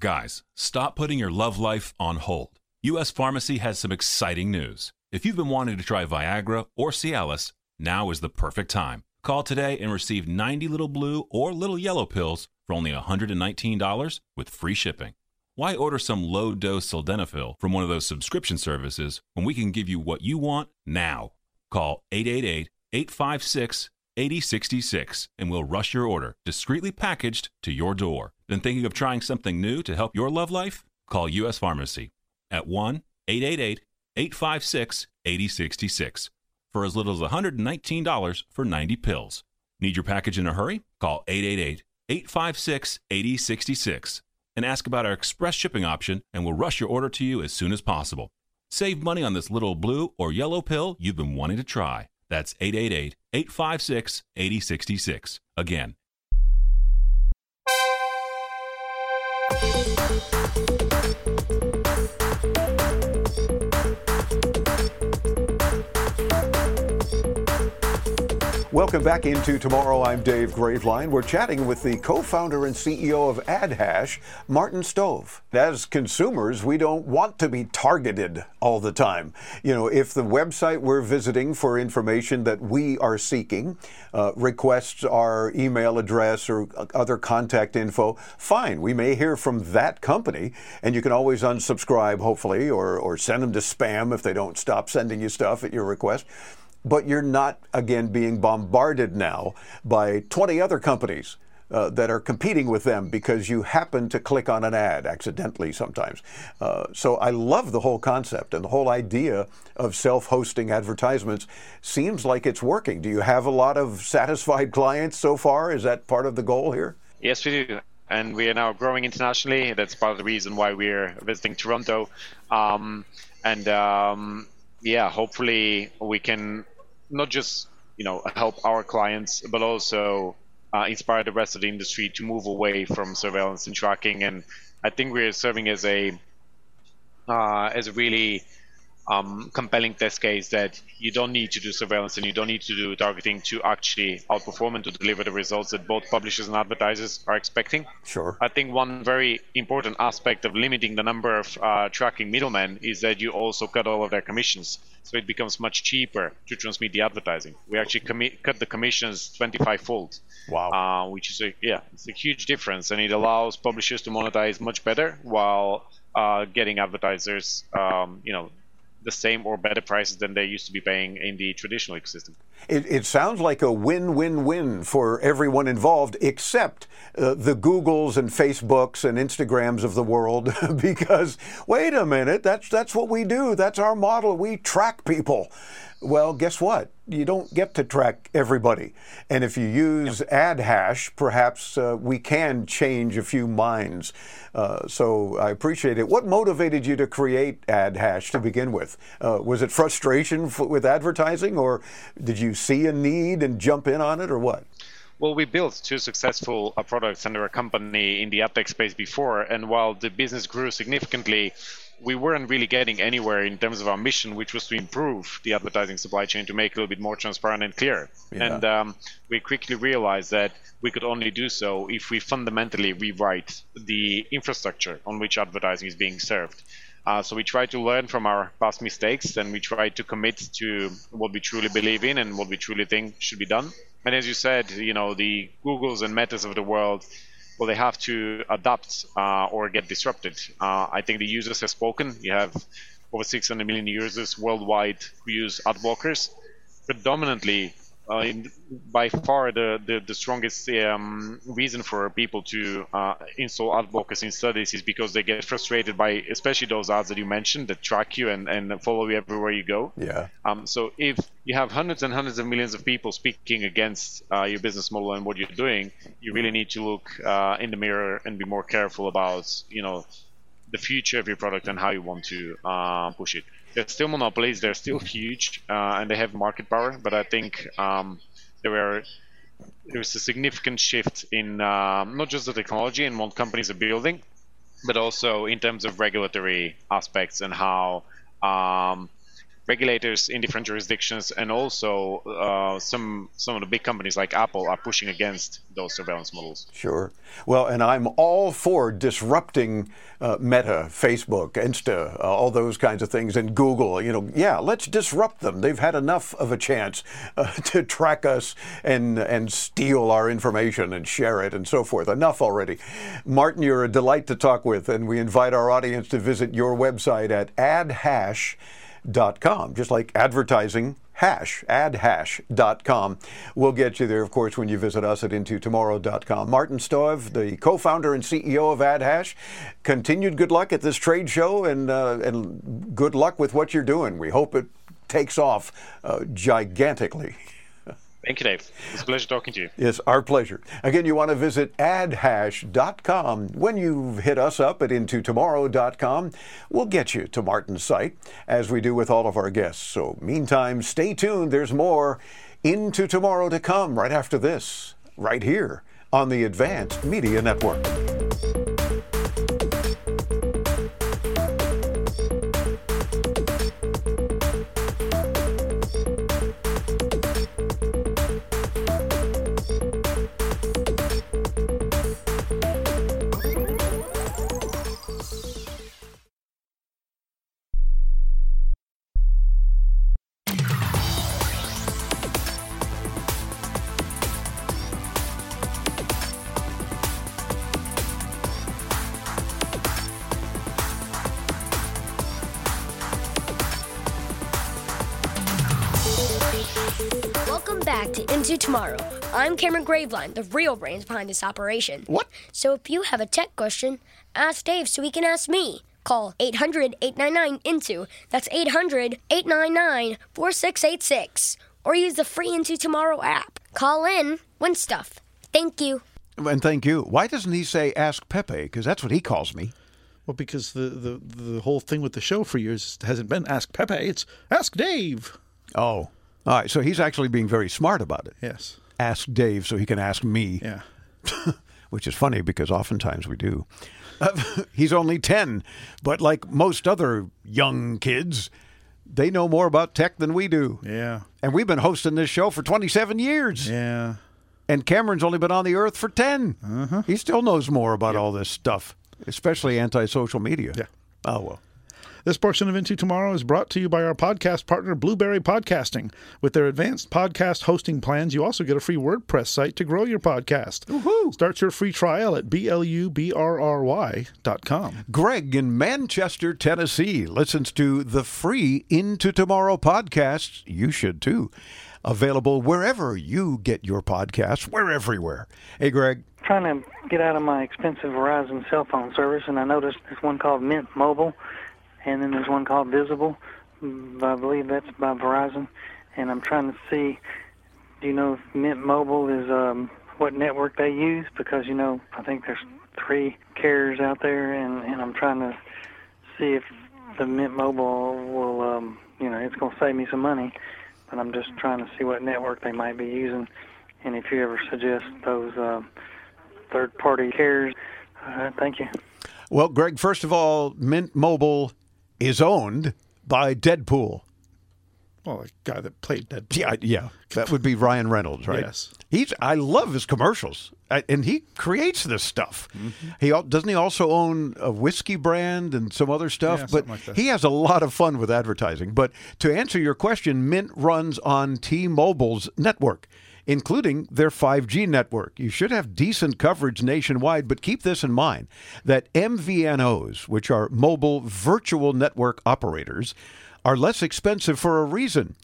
Guys, stop putting your love life on hold. U.S. Pharmacy has some exciting news. If you've been wanting to try Viagra or Cialis, now is the perfect time. Call today and receive 90 little blue or little yellow pills for only $119 with free shipping. Why order some low dose sildenafil from one of those subscription services when we can give you what you want now? Call 888 856 8066 and we'll rush your order, discreetly packaged, to your door. Then thinking of trying something new to help your love life? Call U.S. Pharmacy at 1 888 856 8066 for as little as $119 for 90 pills. Need your package in a hurry? Call 888 856 8066 and ask about our express shipping option, and we'll rush your order to you as soon as possible. Save money on this little blue or yellow pill you've been wanting to try. That's 888 856 8066. Again, Welcome back into Tomorrow. I'm Dave Graveline. We're chatting with the co founder and CEO of AdHash, Martin Stoev. As consumers, we don't want to be targeted all the time. You know, if the website we're visiting for information that we are seeking uh, requests our email address or other contact info, fine. We may hear from that company, and you can always unsubscribe, hopefully, or, or send them to spam if they don't stop sending you stuff at your request but you're not again being bombarded now by 20 other companies uh, that are competing with them because you happen to click on an ad accidentally sometimes. Uh, so I love the whole concept and the whole idea of self hosting advertisements seems like it's working. Do you have a lot of satisfied clients so far? Is that part of the goal here? Yes, we do. And we are now growing internationally. That's part of the reason why we're visiting Toronto. Um, and um, yeah, hopefully we can not just you know help our clients, but also uh, inspire the rest of the industry to move away from surveillance and tracking. And I think we're serving as a uh, as a really um, compelling test case that you don't need to do surveillance and you don't need to do targeting to actually outperform and to deliver the results that both publishers and advertisers are expecting. Sure. I think one very important aspect of limiting the number of uh, tracking middlemen is that you also cut all of their commissions. So it becomes much cheaper to transmit the advertising. We actually commi- cut the commissions 25 fold. Wow. Uh, which is a, yeah, it's a huge difference and it allows publishers to monetize much better while uh, getting advertisers, um, you know, the same or better prices than they used to be paying in the traditional ecosystem. It, it sounds like a win-win-win for everyone involved, except uh, the Googles and Facebooks and Instagrams of the world. because wait a minute, that's that's what we do. That's our model. We track people. Well, guess what? You don't get to track everybody. And if you use AdHash, perhaps uh, we can change a few minds. Uh, so I appreciate it. What motivated you to create AdHash to begin with? Uh, was it frustration f- with advertising, or did you see a need and jump in on it, or what? Well, we built two successful uh, products under a company in the ad tech space before, and while the business grew significantly, we weren't really getting anywhere in terms of our mission, which was to improve the advertising supply chain to make it a little bit more transparent and clear. Yeah. And um, we quickly realized that we could only do so if we fundamentally rewrite the infrastructure on which advertising is being served. Uh, so we try to learn from our past mistakes and we try to commit to what we truly believe in and what we truly think should be done. And as you said, you know, the Googles and Metas of the world well, they have to adapt uh, or get disrupted. Uh, I think the users have spoken. You have over 600 million users worldwide who use ad blockers. Predominantly, uh, in, by far the, the, the strongest um, reason for people to uh, install ad blockers in studies is because they get frustrated by especially those ads that you mentioned that track you and, and follow you everywhere you go. Yeah. Um, so if you have hundreds and hundreds of millions of people speaking against uh, your business model and what you're doing, you really need to look uh, in the mirror and be more careful about you know the future of your product and how you want to uh, push it. They're still monopolies. They're still huge, uh, and they have market power. But I think um, there were there was a significant shift in um, not just the technology and what companies are building, but also in terms of regulatory aspects and how um, regulators in different jurisdictions and also uh, some some of the big companies like Apple are pushing against those surveillance models. Sure. Well, and I'm all for disrupting uh, Meta, Facebook, Insta, uh, all those kinds of things, and Google. You know, yeah, let's disrupt them. They've had enough of a chance uh, to track us and and steal our information and share it and so forth. Enough already. Martin, you're a delight to talk with, and we invite our audience to visit your website at adhash adhash.com, just like advertising hash, adhash.com. We'll get you there, of course, when you visit us at intotomorrow.com. Martin Stoev, the co-founder and CEO of AdHash, continued good luck at this trade show and, uh, and good luck with what you're doing. We hope it takes off uh, gigantically. Thank you, Dave. It's a pleasure talking to you. Yes, our pleasure. Again, you want to visit adhash.com. When you hit us up at intotomorrow.com, we'll get you to Martin's site, as we do with all of our guests. So, meantime, stay tuned. There's more Into Tomorrow to come right after this, right here on the Advanced Media Network. Back to Into Tomorrow. I'm Cameron Graveline, the real brains behind this operation. What? So if you have a tech question, ask Dave so he can ask me. Call 800 899 INTO. That's 800 899 4686. Or use the free Into Tomorrow app. Call in, win stuff. Thank you. And thank you. Why doesn't he say ask Pepe? Because that's what he calls me. Well, because the, the, the whole thing with the show for years hasn't been Ask Pepe, it's Ask Dave. Oh. All right. So he's actually being very smart about it. Yes. Ask Dave so he can ask me. Yeah. Which is funny because oftentimes we do. he's only 10, but like most other young kids, they know more about tech than we do. Yeah. And we've been hosting this show for 27 years. Yeah. And Cameron's only been on the earth for 10. Uh-huh. He still knows more about all this stuff, especially anti social media. Yeah. Oh, well. This portion of Into Tomorrow is brought to you by our podcast partner, Blubrry Podcasting. With their advanced podcast hosting plans, you also get a free WordPress site to grow your podcast. Woohoo! Start your free trial at B-L-U-B-R-R-Y.com. Greg in Manchester, Tennessee listens to the free Into Tomorrow podcasts. You should too. Available wherever you get your podcasts. We're everywhere. Hey, Greg. Trying to get out of my expensive Verizon cell phone service, and I noticed there's one called Mint Mobile, and then there's one called Visible. Mm, I believe that's by Verizon, and I'm trying to see. Do you know if Mint Mobile is um, what network they use? Because you know, I think there's three carriers out there, and and I'm trying to see if the Mint Mobile will, um, you know, it's going to save me some money. But I'm just trying to see what network they might be using, and if you ever suggest those uh, third-party carriers. Uh, thank you. Well, Greg, first of all, Mint Mobile is owned by Deadpool. Well, the guy that played Deadpool. Yeah, yeah, that would be Ryan Reynolds, right? Yes. He's. I love his commercials, I, and he creates this stuff. Mm-hmm. He doesn't he also own a whiskey brand and some other stuff. Yeah, but like he has a lot of fun with advertising. But to answer your question, Mint runs on T-Mobile's network. Including their 5G network. You should have decent coverage nationwide, but keep this in mind that MVNOs, which are mobile virtual network operators, are less expensive for a reason.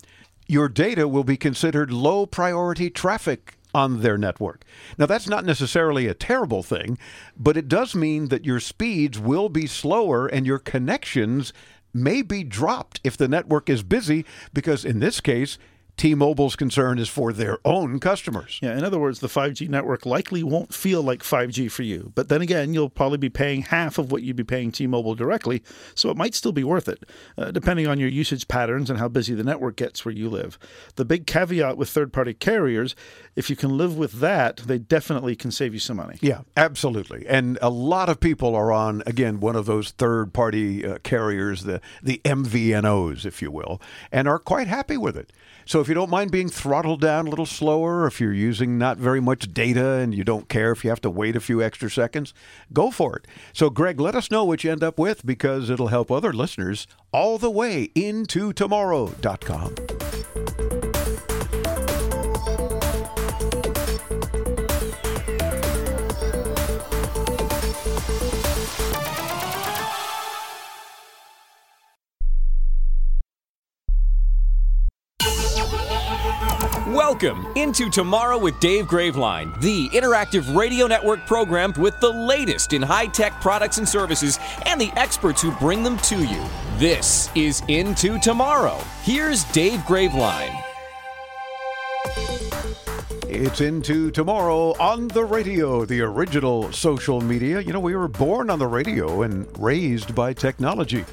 Your data will be considered low priority traffic on their network. Now, that's not necessarily a terrible thing, but it does mean that your speeds will be slower and your connections may be dropped if the network is busy, because in this case, T Mobile's concern is for their own customers. Yeah, in other words, the 5G network likely won't feel like 5G for you. But then again, you'll probably be paying half of what you'd be paying T Mobile directly, so it might still be worth it, uh, depending on your usage patterns and how busy the network gets where you live. The big caveat with third party carriers if you can live with that, they definitely can save you some money. Yeah, absolutely. And a lot of people are on again one of those third-party uh, carriers, the the MVNOs, if you will, and are quite happy with it. So if you don't mind being throttled down a little slower, if you're using not very much data and you don't care if you have to wait a few extra seconds, go for it. So Greg, let us know what you end up with because it'll help other listeners all the way into tomorrow.com. Welcome into Tomorrow with Dave Graveline, the interactive radio network program with the latest in high tech products and services and the experts who bring them to you. This is Into Tomorrow. Here's Dave Graveline. It's into tomorrow on the radio, the original social media. You know, we were born on the radio and raised by technology.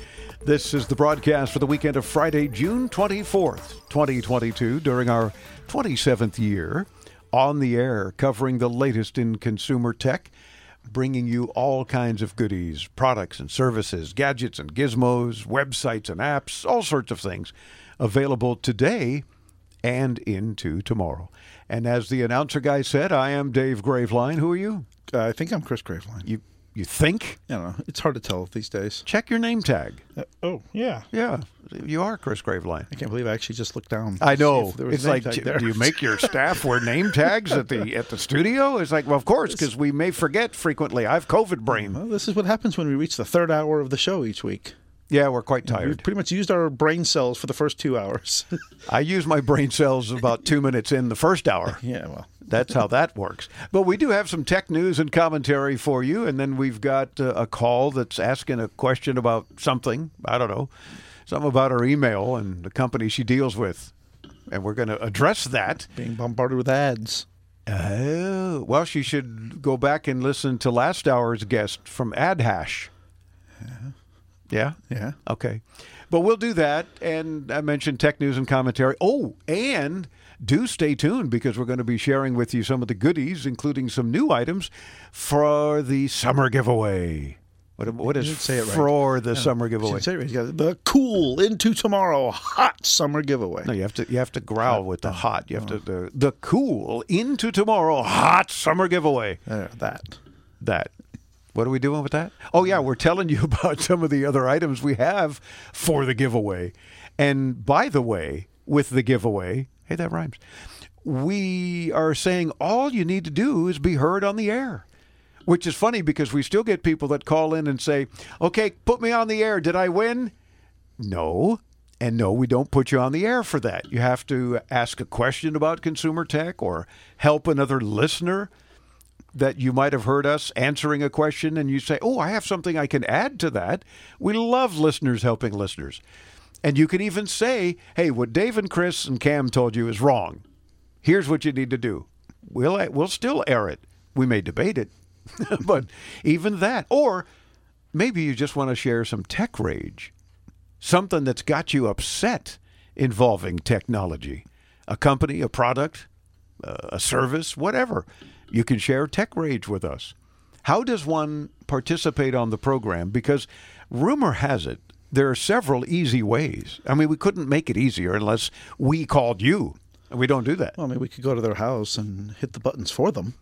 This is the broadcast for the weekend of Friday, June 24th, 2022, during our 27th year on the air, covering the latest in consumer tech, bringing you all kinds of goodies, products and services, gadgets and gizmos, websites and apps, all sorts of things available today and into tomorrow. And as the announcer guy said, I am Dave Graveline. Who are you? Uh, I think I'm Chris Graveline. You you think? I don't know. It's hard to tell these days. Check your name tag. Uh, oh, yeah. Yeah, you are Chris Graveline. I can't believe I actually just looked down. I know. there was It's like, do, do you make your staff wear name tags at the at the studio? It's like, well, of course, because we may forget frequently. I have COVID brain. Well, this is what happens when we reach the third hour of the show each week. Yeah, we're quite tired. We've pretty much used our brain cells for the first two hours. I use my brain cells about two minutes in the first hour. yeah, well. That's how that works. But we do have some tech news and commentary for you, and then we've got uh, a call that's asking a question about something. I don't know, something about her email and the company she deals with, and we're going to address that. Being bombarded with ads. Oh, well, she should go back and listen to last hour's guest from AdHash. Yeah? Yeah. Yeah. Okay. But we'll do that. And I mentioned tech news and commentary. Oh, and do stay tuned because we're going to be sharing with you some of the goodies, including some new items for the summer giveaway. What, what is say it right. for the Yeah, summer giveaway? say it right. The cool into tomorrow hot summer giveaway. No, you have to you have to growl with the oh, hot. You have to oh. the, the cool into tomorrow hot summer giveaway. There, that. That. What are we doing with that? Oh yeah, we're telling you about some of the other items we have for the giveaway. And by the way, with the giveaway, hey that rhymes. We are saying all you need to do is be heard on the air. Which is funny because we still get people that call in and say, "Okay, put me on the air. Did I win?" No. And no, we don't put you on the air for that. You have to ask a question about consumer tech or help another listener that you might have heard us answering a question and you say, Oh, I have something I can add to that. We love listeners helping listeners. And you can even say, Hey, what Dave and Chris and Cam told you is wrong. Here's what you need to do. We'll, we'll still air it. We may debate it, but even that. Or maybe you just want to share some tech rage, something that's got you upset involving technology, a company, a product, a service, whatever. You can share tech rage with us. How does one participate on the program? Because rumor has it there are several easy ways. I mean, we couldn't make it easier unless we called you. We don't do that. Well, I mean, we could go to their house and hit the buttons for them.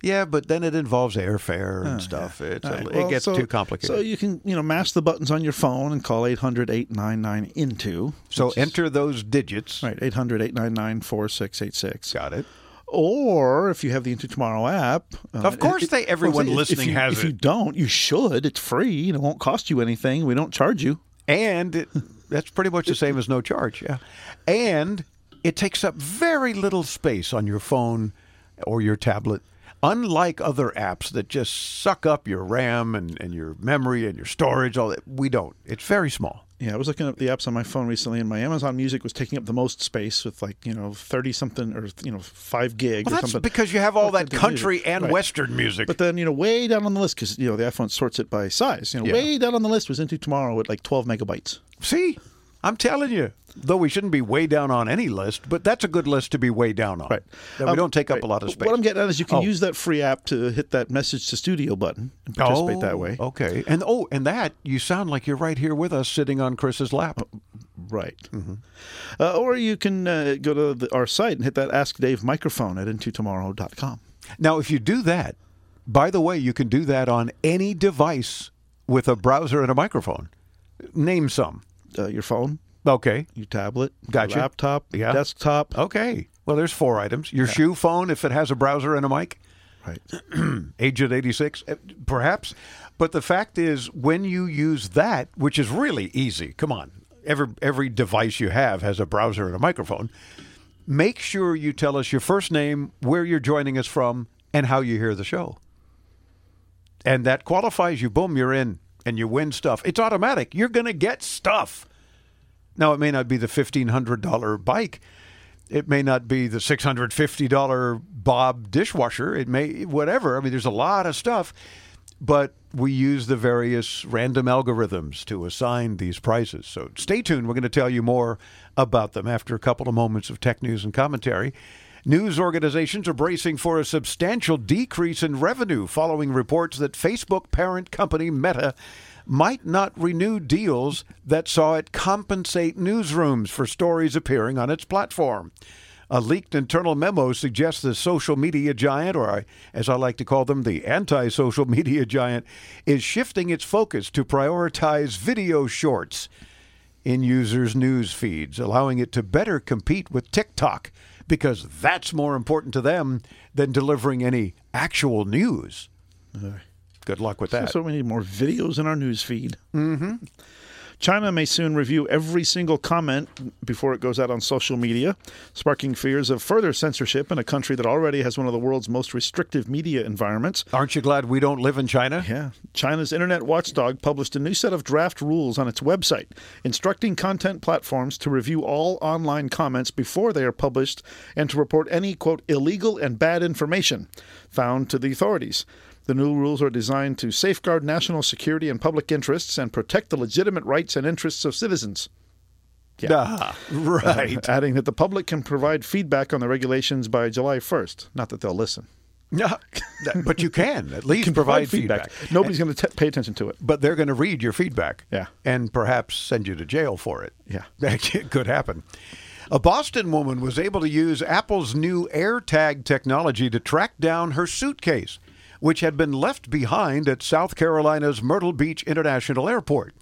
Yeah, but then it involves airfare and Oh, stuff. yeah. A- right, it gets so- too complicated. So you can, you know, mash the buttons on your phone and call 800 899 INTO. So enter those digits. Right, 800 899 4686. Got it. Or if you have the Into Tomorrow app. uh, Of course they- everyone if- listening you, has If it. you don't, you should. It's free and it won't cost you anything. We don't charge you. And it, that's pretty much the same as no charge. Yeah. And it takes up very little space on your phone or your tablet. Unlike other apps that just suck up your RAM and, and your memory and your storage, all that, we don't. It's very small. Yeah, I was looking up the apps on my phone recently, and my Amazon Music was taking up the most space with like you know thirty something or you know five gig Well, or that's something. because you have all that Music. country and Right. Western music. But then you know way down on the list because you know the iPhone sorts it by size. You know Yeah. way down on the list was Into Tomorrow at like twelve megabytes. See, I'm telling you. Though we shouldn't be way down on any list, but that's a good list to be way down on. Right. That we Um, don't take up a lot of space. What I'm getting at is you can Oh. use that free app to hit that message to studio button and participate that Oh, way. Okay. And oh, and that you sound like you're right here with us, sitting on Chris's lap. Right. Mm-hmm. Uh, or you can uh, go to the, our site and hit that Ask Dave microphone at intotomorrow.com. Now, if you do that, by the way, you can do that on any device with a browser and a microphone. Name some. Uh, your phone. Okay. Your tablet. Gotcha. Your laptop. Yeah. Desktop. Okay. Well, there's four items. Your shoe phone, if it has a browser and a mic. Right. Agent 86, eh, perhaps. But the fact is, when you use that, which is really easy, come on, every, every device you have has a browser and a microphone. Make sure you tell us your first name, where you're joining us from, and how you hear the show. And that qualifies you. Boom, you're in and you win stuff. It's automatic. You're going to get stuff. Now, it may not be the $1,500 bike. It may not be the $650 Bob dishwasher. It may, whatever. I mean, there's a lot of stuff. But we use the various random algorithms to assign these prizes. So stay tuned. We're going to tell you more about them after a couple of moments of tech news and commentary. News organizations are bracing for a substantial decrease in revenue following reports that Facebook parent company Meta might not renew deals that saw it compensate newsrooms for stories appearing on its platform. A leaked internal memo suggests the social media giant, or as I like to call them, the anti social media giant, is shifting its focus to prioritize video shorts in users' news feeds, allowing it to better compete with TikTok because that's more important to them than delivering any actual news. Good luck with that. So we need more videos in our news feed. Mm-hmm. China may soon review every single comment before it goes out on social media, sparking fears of further censorship in a country that already has one of the world's most restrictive media environments. Aren't you glad we don't live in China? Yeah. China's internet watchdog published a new set of draft rules on its website, instructing content platforms to review all online comments before they are published and to report any, quote, illegal and bad information found to the authorities. The new rules are designed to safeguard national security and public interests and protect the legitimate rights and interests of citizens. Ah, right. Uh, adding that the public can provide feedback on the regulations by July 1st. Not that they'll listen. No, but you can at least can provide, provide feedback. Nobody's going to pay attention to it. But they're going to read your feedback. Yeah. And perhaps send you to jail for it. Yeah. That could happen. A Boston woman was able to use Apple's new AirTag technology to track down her suitcase, which had been left behind at South Carolina's Myrtle Beach International Airport.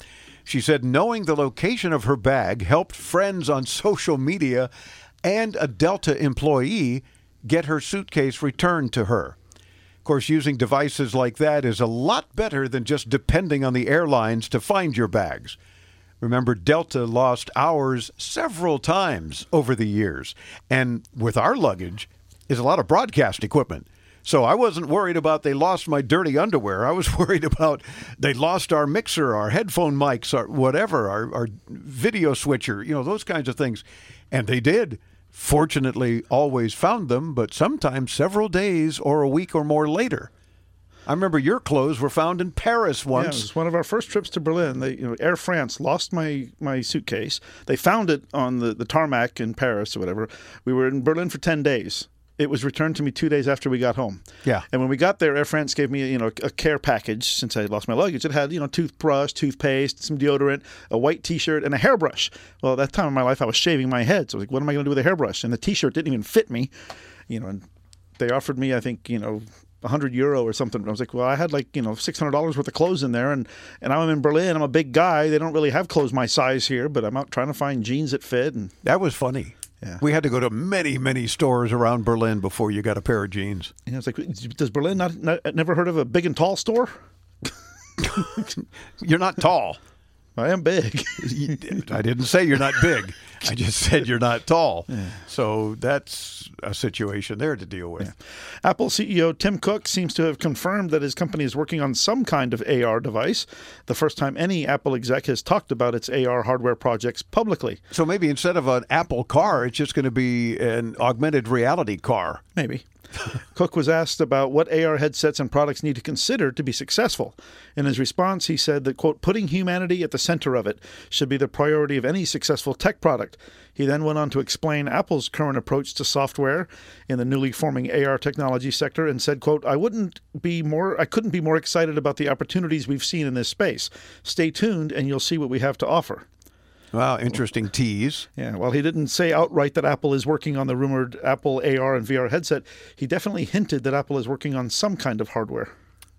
She said knowing the location of her bag helped friends on social media and a Delta employee get her suitcase returned to her. Of course, using devices like that is a lot better than just depending on the airlines to find your bags. Remember, Delta lost ours several times over the years. And with our luggage is a lot of broadcast equipment. So I wasn't worried about they lost my dirty underwear. I was worried about they lost our mixer, our headphone mics, our whatever, our, our video switcher, you know, those kinds of things. And they did. Fortunately, always found them, but sometimes several days or a week or more later. I remember your clothes were found in Paris Yeah, once. it was one of our first trips to Berlin. They, you know, Air France lost my, my suitcase. They found it on the, the tarmac in Paris or whatever. We were in Berlin for 10 days. It was returned to me two days after we got home. Yeah. And when we got there, Air France gave me, you know, a care package since I lost my luggage. It had, you know, toothbrush, toothpaste, some deodorant, a white T-shirt, and a hairbrush. Well, at that time in my life, I was shaving my head, so I was like, what am I going to do with a hairbrush? And the T-shirt didn't even fit me, you know. And they offered me, I think, you know, 100 euro or something. I was like, well, I had like, you know, $600 worth of clothes in there. And, and I'm in Berlin. I'm a big guy. They don't really have clothes my size here, but I'm out trying to find jeans that fit. And That was funny. Yeah. We had to go to many, many stores around Berlin before you got a pair of jeans. know, it's like, does Berlin not, not never heard of a big and tall store? You're not tall. I am big. I didn't say you're not big. I just said you're not tall. So that's a situation there to deal with. Apple CEO Tim Cook seems to have confirmed that his company is working on some kind of AR device. The first time any Apple exec has talked about its AR hardware projects publicly. So maybe instead of an Apple car, it's just going to be an augmented reality car. Maybe. Cook was asked about what AR headsets and products need to consider to be successful. In his response, he said that, quote, putting humanity at the center of it should be the priority of any successful tech product. He then went on to explain Apple's current approach to software in the newly forming AR technology sector and said, quote, I wouldn't be more I couldn't be more excited about the opportunities we've seen in this space. Stay tuned and you'll see what we have to offer. Wow, interesting tease. Yeah, well, he didn't say outright that Apple is working on the rumored Apple AR and VR headset, he definitely hinted that Apple is working on some kind of hardware.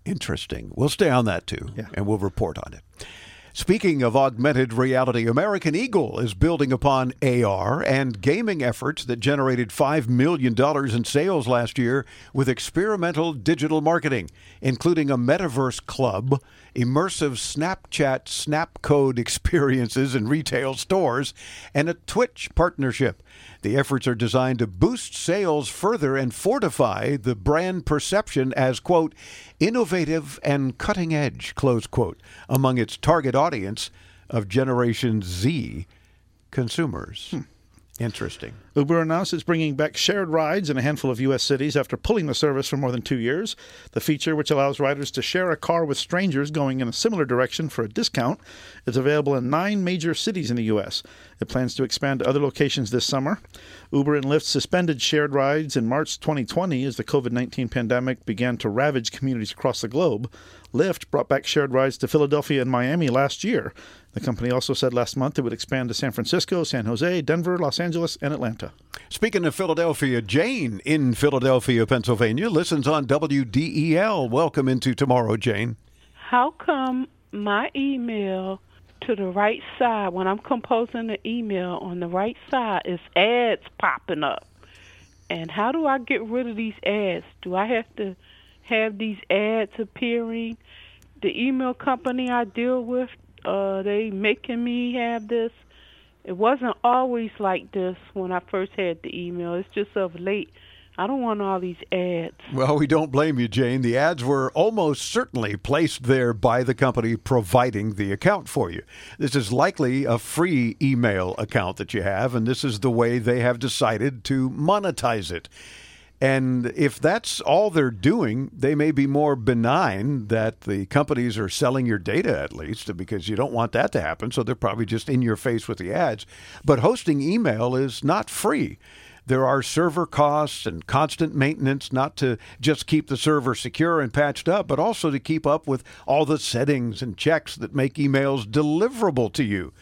Interesting. We'll stay on that too, and we'll report on it. Speaking of augmented reality, American Eagle is building upon AR and gaming efforts that generated $5 million in sales last year with experimental digital marketing, including a metaverse club, immersive Snapchat Snapcode experiences in retail stores, and a Twitch partnership. The efforts are designed to boost sales further and fortify the brand perception as, quote, innovative and cutting edge, close quote, among its target audience of Generation Z consumers. Hmm. Interesting. Uber announced it's bringing back shared rides in a handful of U.S. cities after pulling the service for more than two years. The feature, which allows riders to share a car with strangers going in a similar direction for a discount, is available in nine major cities in the U.S. It plans to expand to other locations this summer. Uber and Lyft suspended shared rides in March 2020 as the COVID 19 pandemic began to ravage communities across the globe. Lyft brought back shared rides to Philadelphia and Miami last year. The company also said last month it would expand to San Francisco, San Jose, Denver, Los Angeles, and Atlanta. Speaking of Philadelphia, Jane in Philadelphia, Pennsylvania, listens on WDEL. Welcome into tomorrow, Jane. How come my email to the right side, when I'm composing the email on the right side, is ads popping up? And how do I get rid of these ads? Do I have to have these ads appearing? The email company I deal with, uh, they making me have this. It wasn't always like this when I first had the email. It's just of late. I don't want all these ads. Well, we don't blame you, Jane. The ads were almost certainly placed there by the company providing the account for you. This is likely a free email account that you have, and this is the way they have decided to monetize it. And if that's all they're doing, they may be more benign that the companies are selling your data at least because you don't want that to happen. So they're probably just in your face with the ads. But hosting email is not free. There are server costs and constant maintenance, not to just keep the server secure and patched up, but also to keep up with all the settings and checks that make emails deliverable to you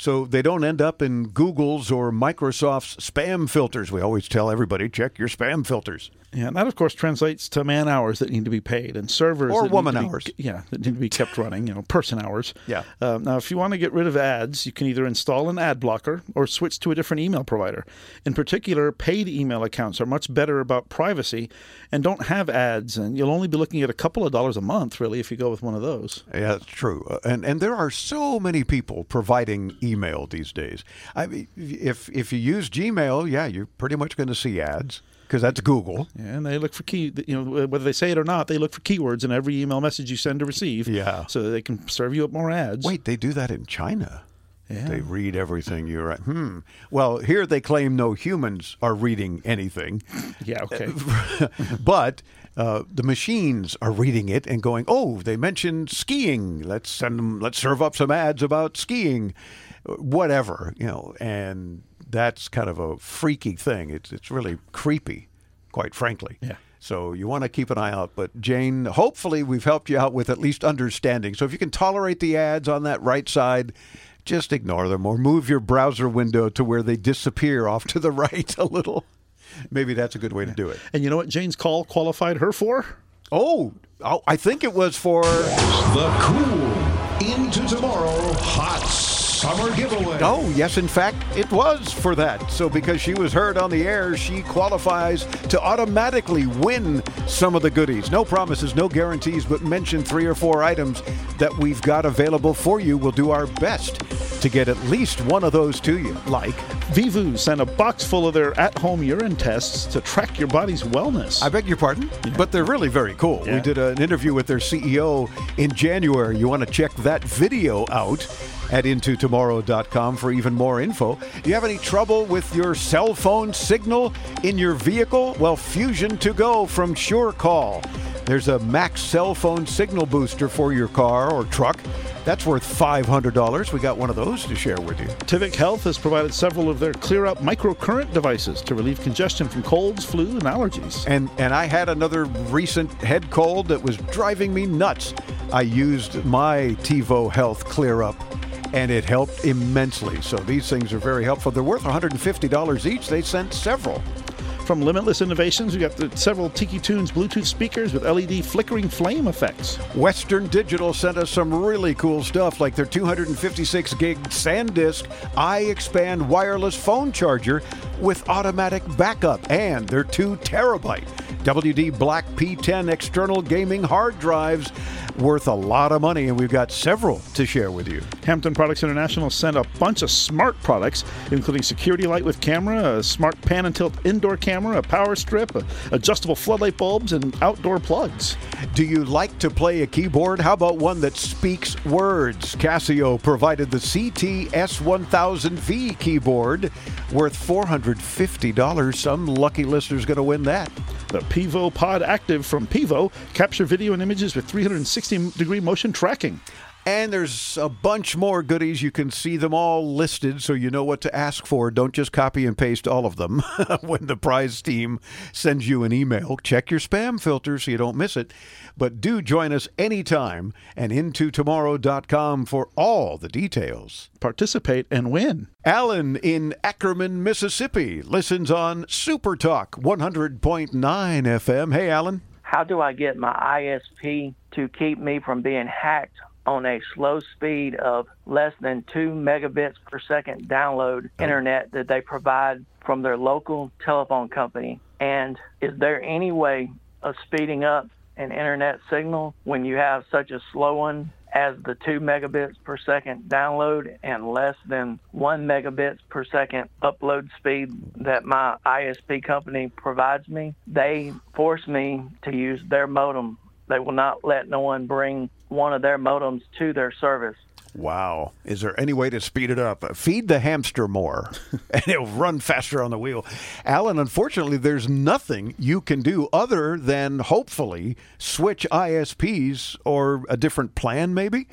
so they don't end up in Google's or Microsoft's spam filters. We always tell everybody check your spam filters. Yeah, and that of course translates to man hours that need to be paid and servers Or woman to be- hours. yeah, that need to be kept running. You know, person hours. Yeah. Um, now, if you want to get rid of ads, you can either install an ad blocker or switch to a different email provider. In particular, paid email accounts are much better about privacy and don't have ads, and you'll only be looking at a couple of dollars a month, really, if you go with one of those. Yeah, that's true. Uh, And and there are so many people providing email these days. I mean, if if you use Gmail, yeah, you're pretty much going to see ads because that's Google. Yeah, and they look for key, you know, whether they say it or not, they look for keywords in every email message you send to receive. Yeah. So that they can serve you up more ads. Wait, they do that in China. Yeah. They read everything you write. Hmm. Well, here they claim no humans are reading anything. Yeah, okay. but uh, the machines are reading it and going, "Oh, they mentioned skiing. Let's send them. Let's serve up some ads about skiing, whatever you know." And that's kind of a freaky thing. It's it's really creepy, quite frankly. Yeah. So you want to keep an eye out. But Jane, hopefully we've helped you out with at least understanding. So if you can tolerate the ads on that right side, just ignore them or move your browser window to where they disappear off to the right a little. Maybe that's a good way to do it. And you know what Jane's call qualified her for? Oh, oh I think it was for The cool into tomorrow hot summer giveaway. Oh, yes, in fact, it was for that. So, because she was heard on the air, she qualifies to automatically win some of the goodies. No promises, no guarantees, but mention three or four items that we've got available for you. We'll do our best to get at least one of those to you. Like, Vivoo sent a box full of their at home urine tests to track your body's wellness. I beg your pardon, but they're really very cool. We did an interview with their CEO in January. You want to check that video out at intotomorrow.com for even more info. Do you have any trouble with your cell phone signal in your vehicle? Well, Fusion to Go from SureCall. There's a max cell phone signal booster for your car or truck. That's worth $500. We got one of those to share with you. Tivic Health has provided several of their Clear Up microcurrent devices to relieve congestion from colds, flu, and allergies. And and I had another recent head cold that was driving me nuts. I used my Tivic Health Clear Up and it helped immensely. So these things are very helpful. They're worth $150 each. They sent several. From Limitless Innovations, we got the several Tiki Tunes Bluetooth speakers with LED flickering flame effects. Western Digital sent us some really cool stuff like their 256 gig SanDisk iXpand wireless phone charger with automatic backup and their 2 terabyte WD Black P10 external gaming hard drives worth a lot of money and we've got several to share with you. Hampton Products International sent a bunch of smart products, including security light with camera, a smart pan and tilt indoor camera, a power strip, adjustable floodlight bulbs, and outdoor plugs. Do you like to play a keyboard? How about one that speaks words? Casio provided the CT S1000V keyboard worth $450. Some lucky listener's going to win that. The Pivo Pod Active from Pivo capture video and images with 360 degree motion tracking. And there's a bunch more goodies. You can see them all listed so you know what to ask for. Don't just copy and paste all of them when the prize team sends you an email. Check your spam filter so you don't miss it. But do join us anytime and intotomorrow.com for all the details. Participate and win. Alan in Ackerman, Mississippi listens on Super Talk 100.9 FM. Hey, Alan. How do I get my ISP to keep me from being hacked on a slow speed of less than 2 megabits per second download oh. internet that they provide from their local telephone company? And is there any way of speeding up an internet signal when you have such a slow one as the 2 megabits per second download and less than 1 megabits per second upload speed that my ISP company provides me, they force me to use their modem. They will not let no one bring one of their modems to their service. Wow. Is there any way to speed it up? Feed the hamster more and it'll run faster on the wheel. Alan, unfortunately, there's nothing you can do other than hopefully switch ISPs or a different plan, maybe.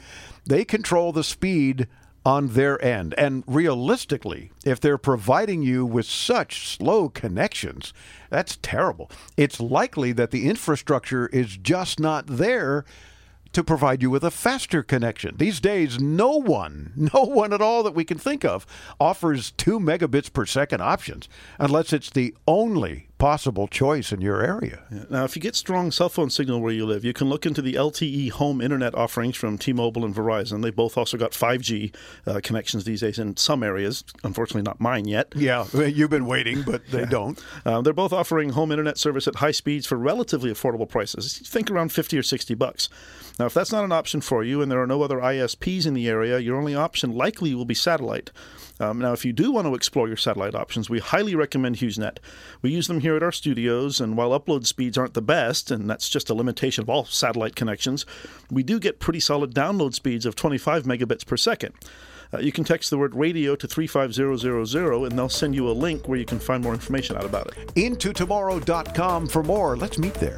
They control the speed on their end. And realistically, if they're providing you with such slow connections, that's terrible. It's likely that the infrastructure is just not there to provide you with a faster connection. These days, no one, no one at all that we can think of offers two megabits per second options unless it's the only possible choice in your area. Now, if you get strong cell phone signal where you live, you can look into the LTE home internet offerings from T-Mobile and Verizon. They both also got 5G uh, connections these days in some areas. Unfortunately, not mine yet. Yeah, you've been waiting, but they don't. Um, they're both offering home internet service at high speeds for relatively affordable prices. Think around 50 or 60 bucks. Now, if that's not an option for you and there are no other ISPs in the area, your only option likely will be satellite. Um, now, if you do want to explore your satellite options, we highly recommend HughesNet. We use them here at our studios, and while upload speeds aren't the best, and that's just a limitation of all satellite connections, we do get pretty solid download speeds of 25 megabits per second. Uh, you can text the word radio to 35000 and they'll send you a link where you can find more information out about it. Intotomorrow.com for more. Let's meet there.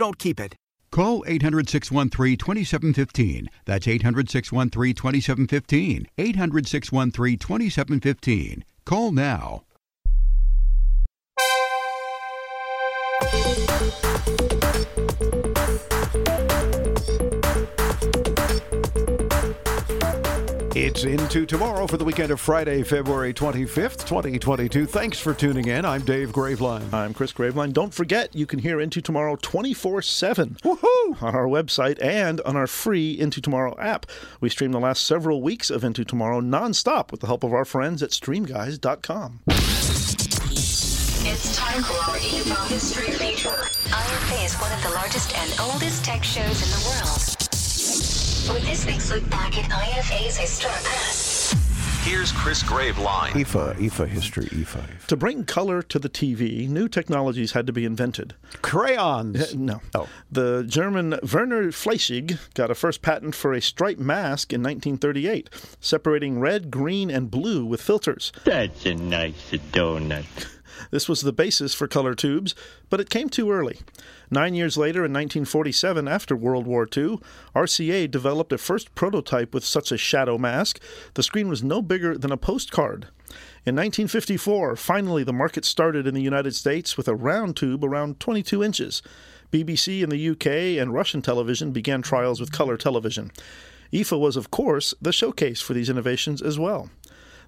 don't keep it. Call 800 613 2715. That's 800 613 2715. 800 613 2715. Call now. It's into tomorrow for the weekend of Friday, February 25th, 2022. Thanks for tuning in. I'm Dave Graveline. I'm Chris Graveline. Don't forget, you can hear Into Tomorrow 24 7 on our website and on our free Into Tomorrow app. We stream the last several weeks of Into Tomorrow nonstop with the help of our friends at streamguys.com. It's time for our IFA History feature. IFA is one of the largest and oldest tech shows in the world. With this week's look back at IFA's historic past. Here's Chris Graveline. IFA, IFA history, IFA. To bring color to the TV, new technologies had to be invented. Crayons? Uh, no. Oh. The German Werner Flechsig got a first patent for a striped mask in 1938, separating red, green, and blue with filters. That's a nice donut. This was the basis for color tubes, but it came too early. Nine years later, in 1947, after World War II, RCA developed a first prototype with such a shadow mask. The screen was no bigger than a postcard. In 1954, finally, the market started in the United States with a round tube around 22 inches. BBC in the UK and Russian television began trials with color television. IFA was, of course, the showcase for these innovations as well.